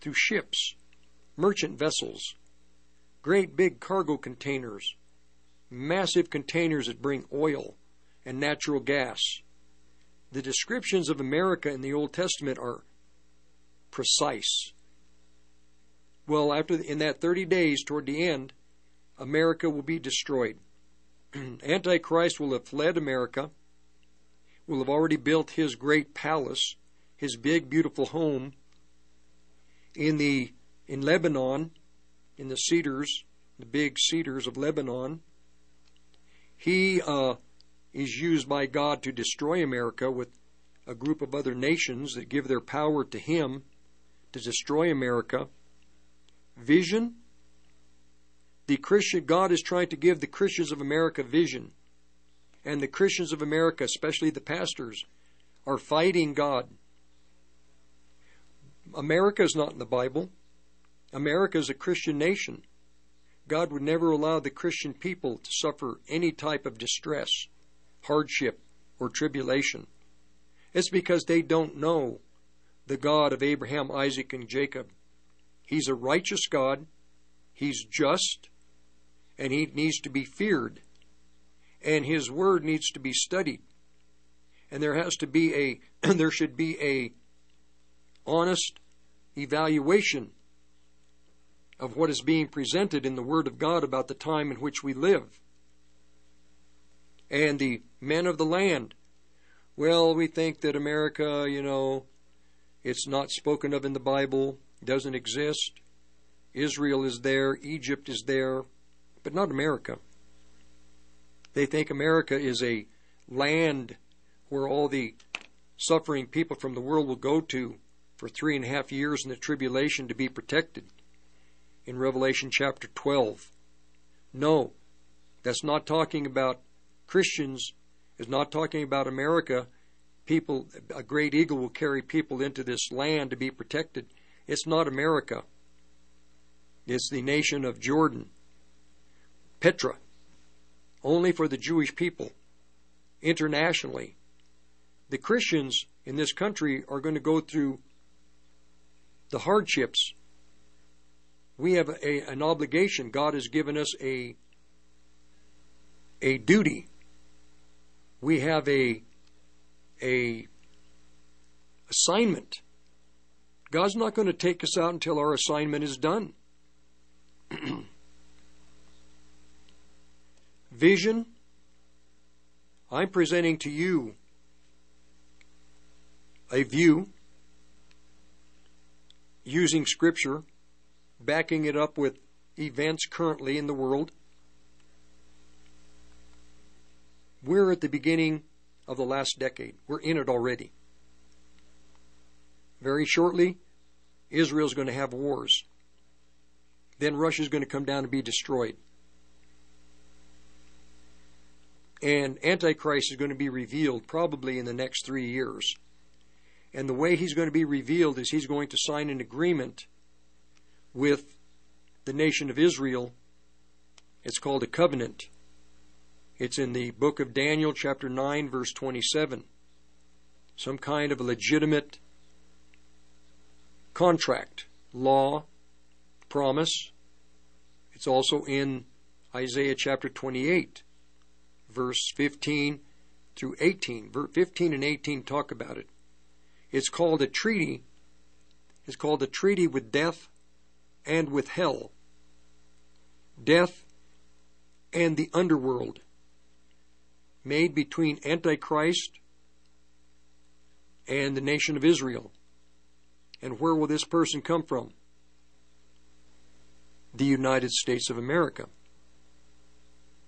through ships, merchant vessels, great big cargo containers, massive containers that bring oil and natural gas. The descriptions of America in the Old Testament are precise. Well, after in that 30 days toward the end, America will be destroyed. Antichrist will have fled America, will have already built his great palace, his big, beautiful home in the in Lebanon, in the cedars, the big cedars of Lebanon. He uh, is used by God to destroy America with a group of other nations that give their power to him to destroy America. Vision. The Christian God is trying to give the Christians of America vision. And the Christians of America, especially the pastors, are fighting God. America is not in the Bible. America is a Christian nation. God would never allow the Christian people to suffer any type of distress, hardship, or tribulation. It's because they don't know the God of Abraham, Isaac, and Jacob. He's a righteous God, He's just, and He needs to be feared, and His Word needs to be studied. And there has to be a, there should be a honest evaluation of what is being presented in the Word of God about the time in which we live. And the men of the land, well, we think that America, you know, it's not spoken of in the Bible, doesn't exist. Israel is there, Egypt is there, but not America. They think America is a land where all the suffering people from the world will go to for three and a half years in the tribulation to be protected in Revelation chapter 12. No, that's not talking about Christians, it's not talking about America. People, a great eagle will carry people into this land to be protected. It's not America. It's the nation of Jordan. Petra, only for the Jewish people. Internationally, the Christians in this country are going to go through the hardships we have a, an obligation. God has given us a a duty. We have a a assignment. God's not going to take us out until our assignment is done. Vision. I'm presenting to you a view using Scripture backing it up with events currently in the world. We're at the beginning of the last decade. We're in it already. Very shortly, Israel's going to have wars. Then Russia's going to come down and be destroyed. And Antichrist is going to be revealed probably in the next three years. And the way he's going to be revealed is he's going to sign an agreement with the nation of Israel. It's called a covenant. It's in the book of Daniel, chapter 9, verse 27. Some kind of a legitimate contract, law, promise. It's also in Isaiah chapter 28, verse 15 through 18. 15 and 18 talk about it. It's called a treaty. It's called a treaty with death and with hell, death and the underworld, made between Antichrist and the nation of Israel. And where will this person come from? The United States of America.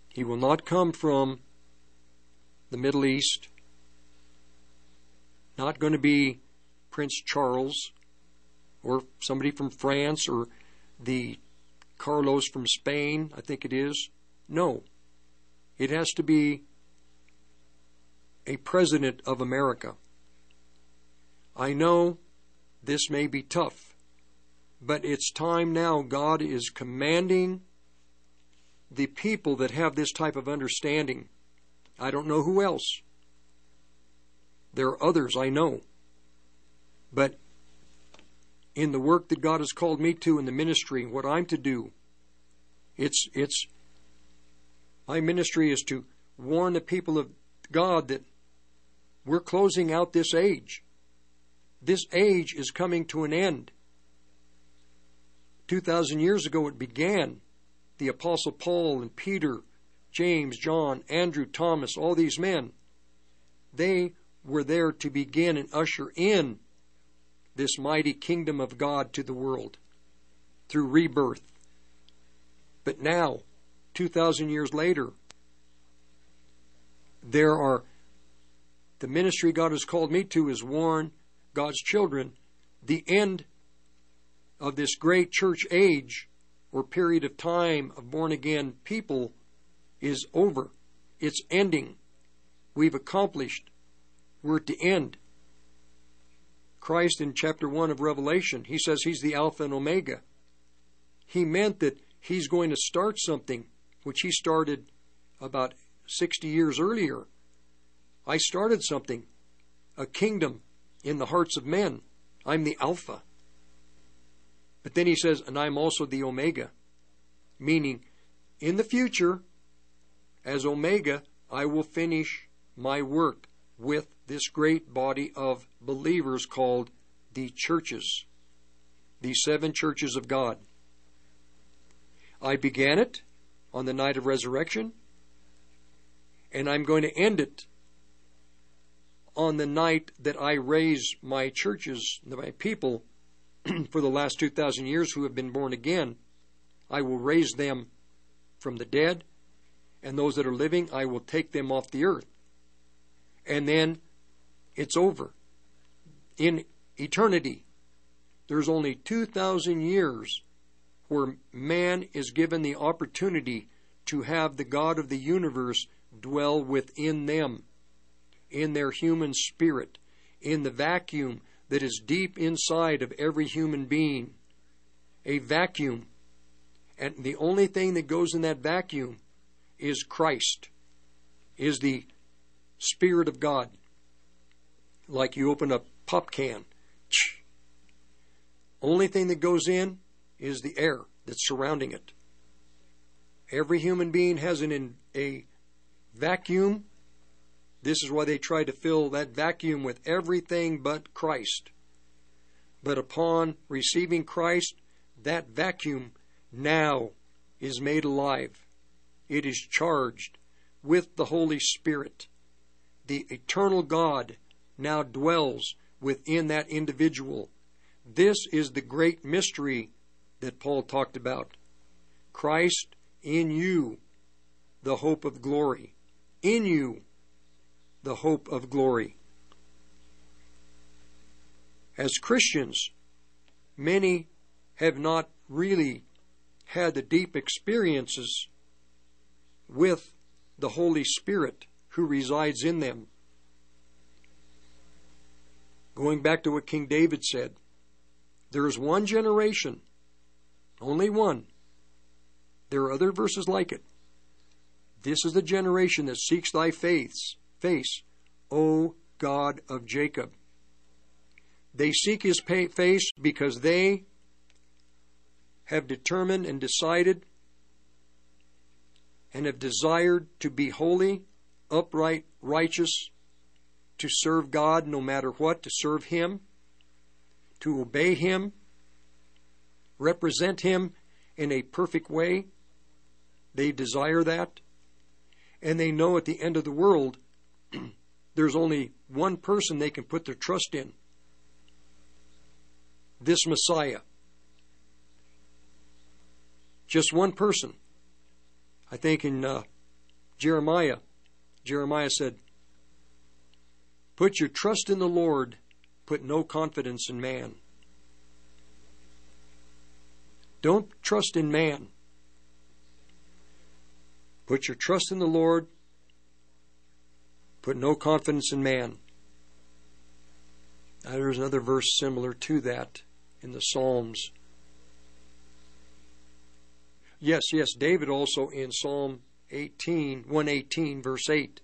He will not come from the Middle East, not going to be Prince Charles or somebody from France or the Carlos from Spain, I think it is. No. It has to be a president of America. I know this may be tough, but it's time now. God is commanding the people that have this type of understanding. I don't know who else. There are others I know. But in the work that God has called me to in the ministry, what I'm to do. It's it's my ministry is to warn the people of God that we're closing out this age. This age is coming to an end. 2,000 years ago it began. The Apostle Paul and Peter, James, John, Andrew, Thomas, all these men, they were there to begin and usher in this mighty kingdom of God to the world through rebirth. But now, 2,000 years later, There are the ministry God has called me to is warn God's children the end of this great church age or period of time of born again people is over. It's ending. We've accomplished. We're at the end. Christ in chapter 1 of Revelation, he says he's the Alpha and Omega. He meant that he's going to start something which he started about 60 years earlier. I started something, a kingdom in the hearts of men. I'm the Alpha. But then he says, and I'm also the Omega, meaning in the future, as Omega, I will finish my work with this great body of believers called the churches, the seven churches of God. I began it on the night of resurrection, and I'm going to end it on the night that I raise my churches, my people, for the last 2,000 years who have been born again. I will raise them from the dead, and those that are living, I will take them off the earth. And then it's over. In eternity, there's only 2,000 years where man is given the opportunity to have the God of the universe dwell within them, in their human spirit, in the vacuum that is deep inside of every human being. A vacuum. And the only thing that goes in that vacuum is Christ, is the Spirit of God. Like you open a pop can. Only thing that goes in is the air that's surrounding it. Every human being has an in, a vacuum. This is why they try to fill that vacuum with everything but Christ. But upon receiving Christ, that vacuum now is made alive. It is charged with the Holy Spirit. The eternal God now dwells within that individual. This is the great mystery that Paul talked about. Christ in you, the hope of glory. In you, the hope of glory. As Christians, many have not really had the deep experiences with the Holy Spirit who resides in them. Going back to what King David said, there is one generation, only one. There are other verses like it. This is the generation that seeks thy faiths, face, O God of Jacob. They seek his face because they have determined and decided and have desired to be holy, upright, righteous, to serve God no matter what, to serve Him, to obey Him, represent Him in a perfect way. They desire that. And they know at the end of the world, there's only one person they can put their trust in this Messiah. Just one person. I think in uh, Jeremiah, Jeremiah said, Put your trust in the Lord, put no confidence in man. Don't trust in man. Put your trust in the Lord, put no confidence in man. Now, there's another verse similar to that in the Psalms. Yes, yes, David also in Psalm 18, 118, verse 8.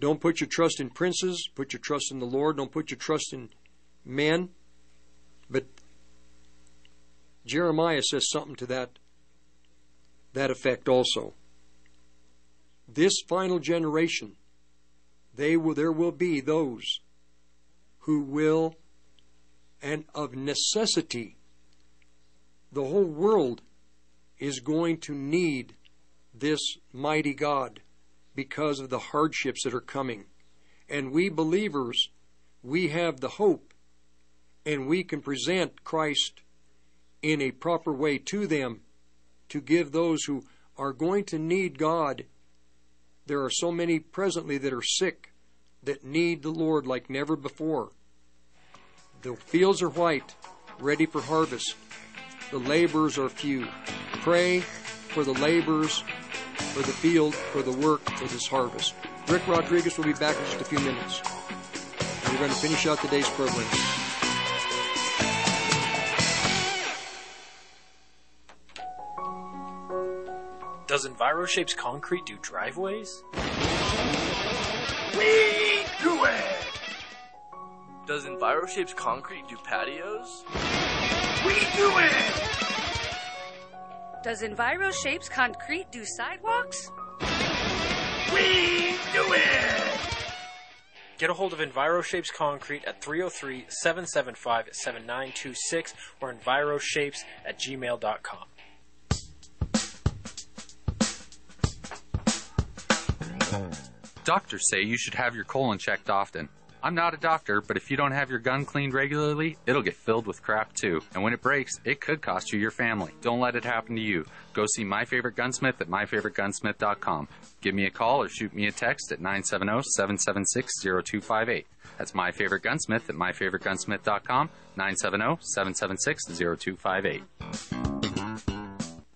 Don't put your trust in princes, put your trust in the Lord. Don't put your trust in men. But Jeremiah says something to that that effect also. This final generation, they will there will be those who will and of necessity the whole world is going to need this mighty God because of the hardships that are coming. And we believers, we have the hope and we can present Christ in a proper way to them to give those who are going to need God There are so many presently that are sick, that need the Lord like never before. The fields are white, ready for harvest. The laborers are few. Pray for the laborers, for the field, for the work, for this harvest. Rick Rodriguez will be back in just a few minutes. We're going to finish out today's program. Does EnviroShapes Concrete do driveways? We do it! Does EnviroShapes Concrete do patios? We do it! Does Enviro Shapes Concrete do sidewalks? We do it! Get a hold of EnviroShapes Concrete at 303 775 7926 or EnviroShapes at gmail.com. Doctors say you should have your colon checked often. I'm not a doctor, but if you don't have your gun cleaned regularly, it'll get filled with crap too. And when it breaks, it could cost you your family. Don't let it happen to you. Go see My Favorite Gunsmith at myfavoritegunsmith.com. Give me a call or shoot me a text at 970-776-0258. That's My Favorite Gunsmith at myfavoritegunsmith.com, 970-776-0258.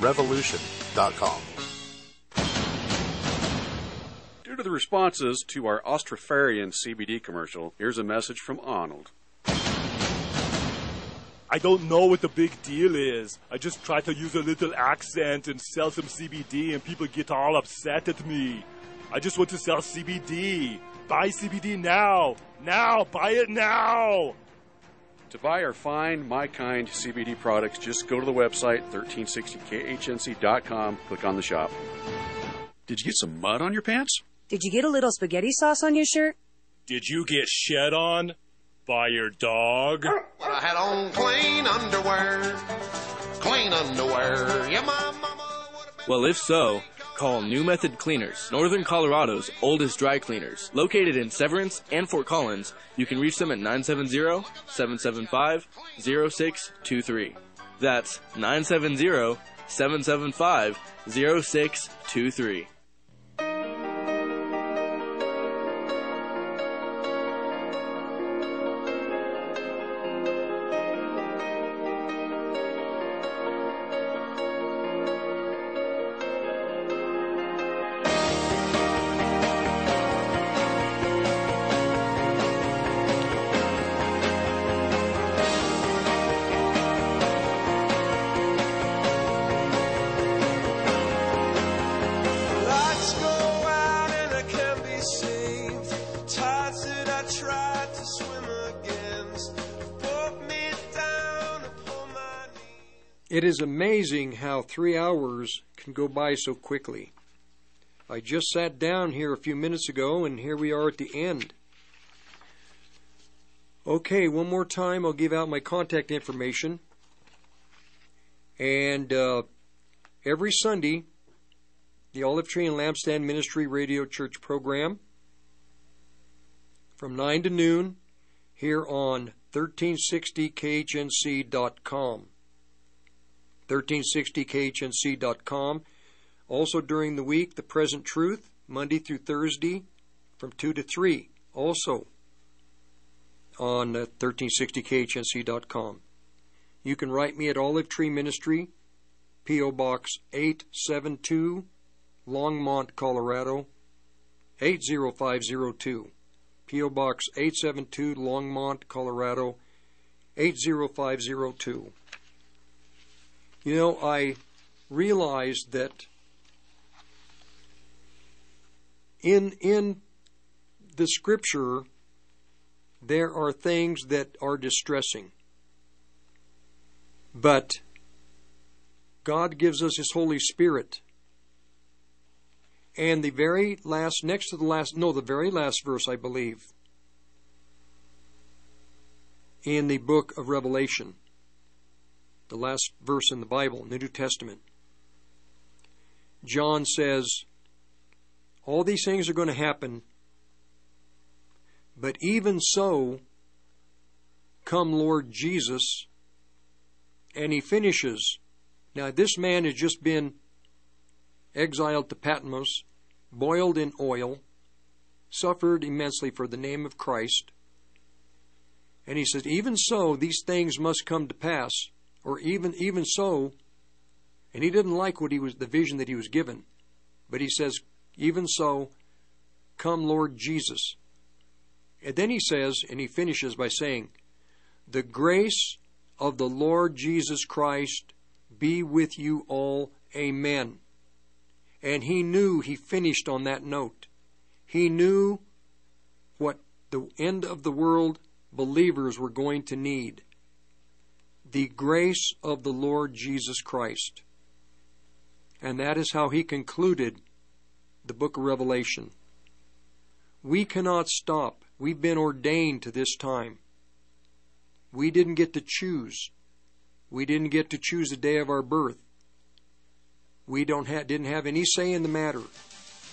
warriorsrevolution.com. Due to the responses to our Austrofarian CBD commercial, here's a message from Arnold. I don't know what the big deal is. I just try to use a little accent and sell some CBD, and people get all upset at me. I just want to sell CBD. Buy CBD now. Now. Buy it now. To buy our fine, my kind CBD products, just go to the website 1360khnc.com, click on the shop. Did you get some mud on your pants? Did you get a little spaghetti sauce on your shirt? Did you get shed on by your dog? Well, I had on clean underwear. Clean underwear. Yeah, my mama. Well, if so, Call New Method Cleaners, Northern Colorado's oldest dry cleaners. Located in Severance and Fort Collins, you can reach them at 970 775 0623. That's 970 775 0623. Amazing how three hours can go by so quickly. I just sat down here a few minutes ago, and here we are at the end. Okay, one more time, I'll give out my contact information. And uh, every Sunday, the Olive Tree and Lampstand Ministry Radio Church program from 9 to noon here on 1360khnc.com. 1360khnc.com. Also during the week, The Present Truth, Monday through Thursday from 2 to 3. Also on uh, 1360khnc.com. You can write me at Olive Tree Ministry, P.O. Box 872, Longmont, Colorado 80502. P.O. Box 872, Longmont, Colorado 80502. You know, I realized that in in the scripture there are things that are distressing. But God gives us His Holy Spirit. And the very last, next to the last, no, the very last verse, I believe, in the book of Revelation, the last verse in the Bible, in the New Testament, John says, All these things are going to happen, but even so, come Lord Jesus. And he finishes. Now, this man has just been exiled to Patmos, boiled in oil, suffered immensely for the name of Christ. And he says, even so, these things must come to pass, or even even so, and he didn't like what he was the vision that he was given. But he says, even so, come Lord Jesus. And then he says, and he finishes by saying, The grace of the Lord Jesus Christ be with you all. Amen. And he knew he finished on that note. He knew what the end of the world believers were going to need the grace of the Lord Jesus Christ. And that is how he concluded the book of Revelation. We cannot stop. We've been ordained to this time. We didn't get to choose. We didn't get to choose the day of our birth. We don't ha- didn't have any say in the matter.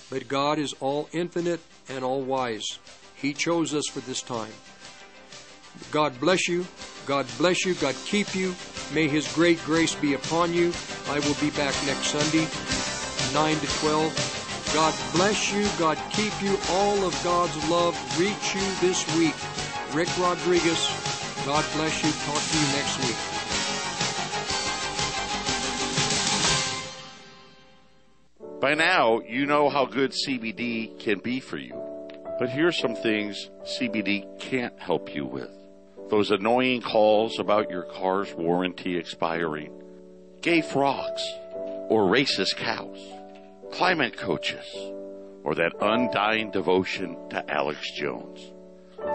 But God is all infinite and all wise. He chose us for this time. God bless you. God bless you. God keep you. May His great grace be upon you. I will be back next Sunday, 9 to 12. God bless you. God keep you. All of God's love reach you this week. Rick Rodriguez, God bless you. Talk to you next week. By now, you know how good CBD can be for you. But here's some things CBD can't help you with. Those annoying calls about your car's warranty expiring, gay frogs, or racist cows, climate coaches, or that undying devotion to Alex Jones.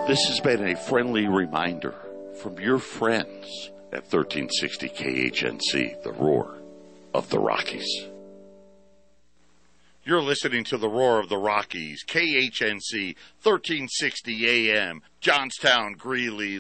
This has been a friendly reminder from your friends at 1360 KHNC, the roar of the Rockies. You're listening to the Roar of the Rockies, KHNC, 1360 AM, Johnstown, Greeley,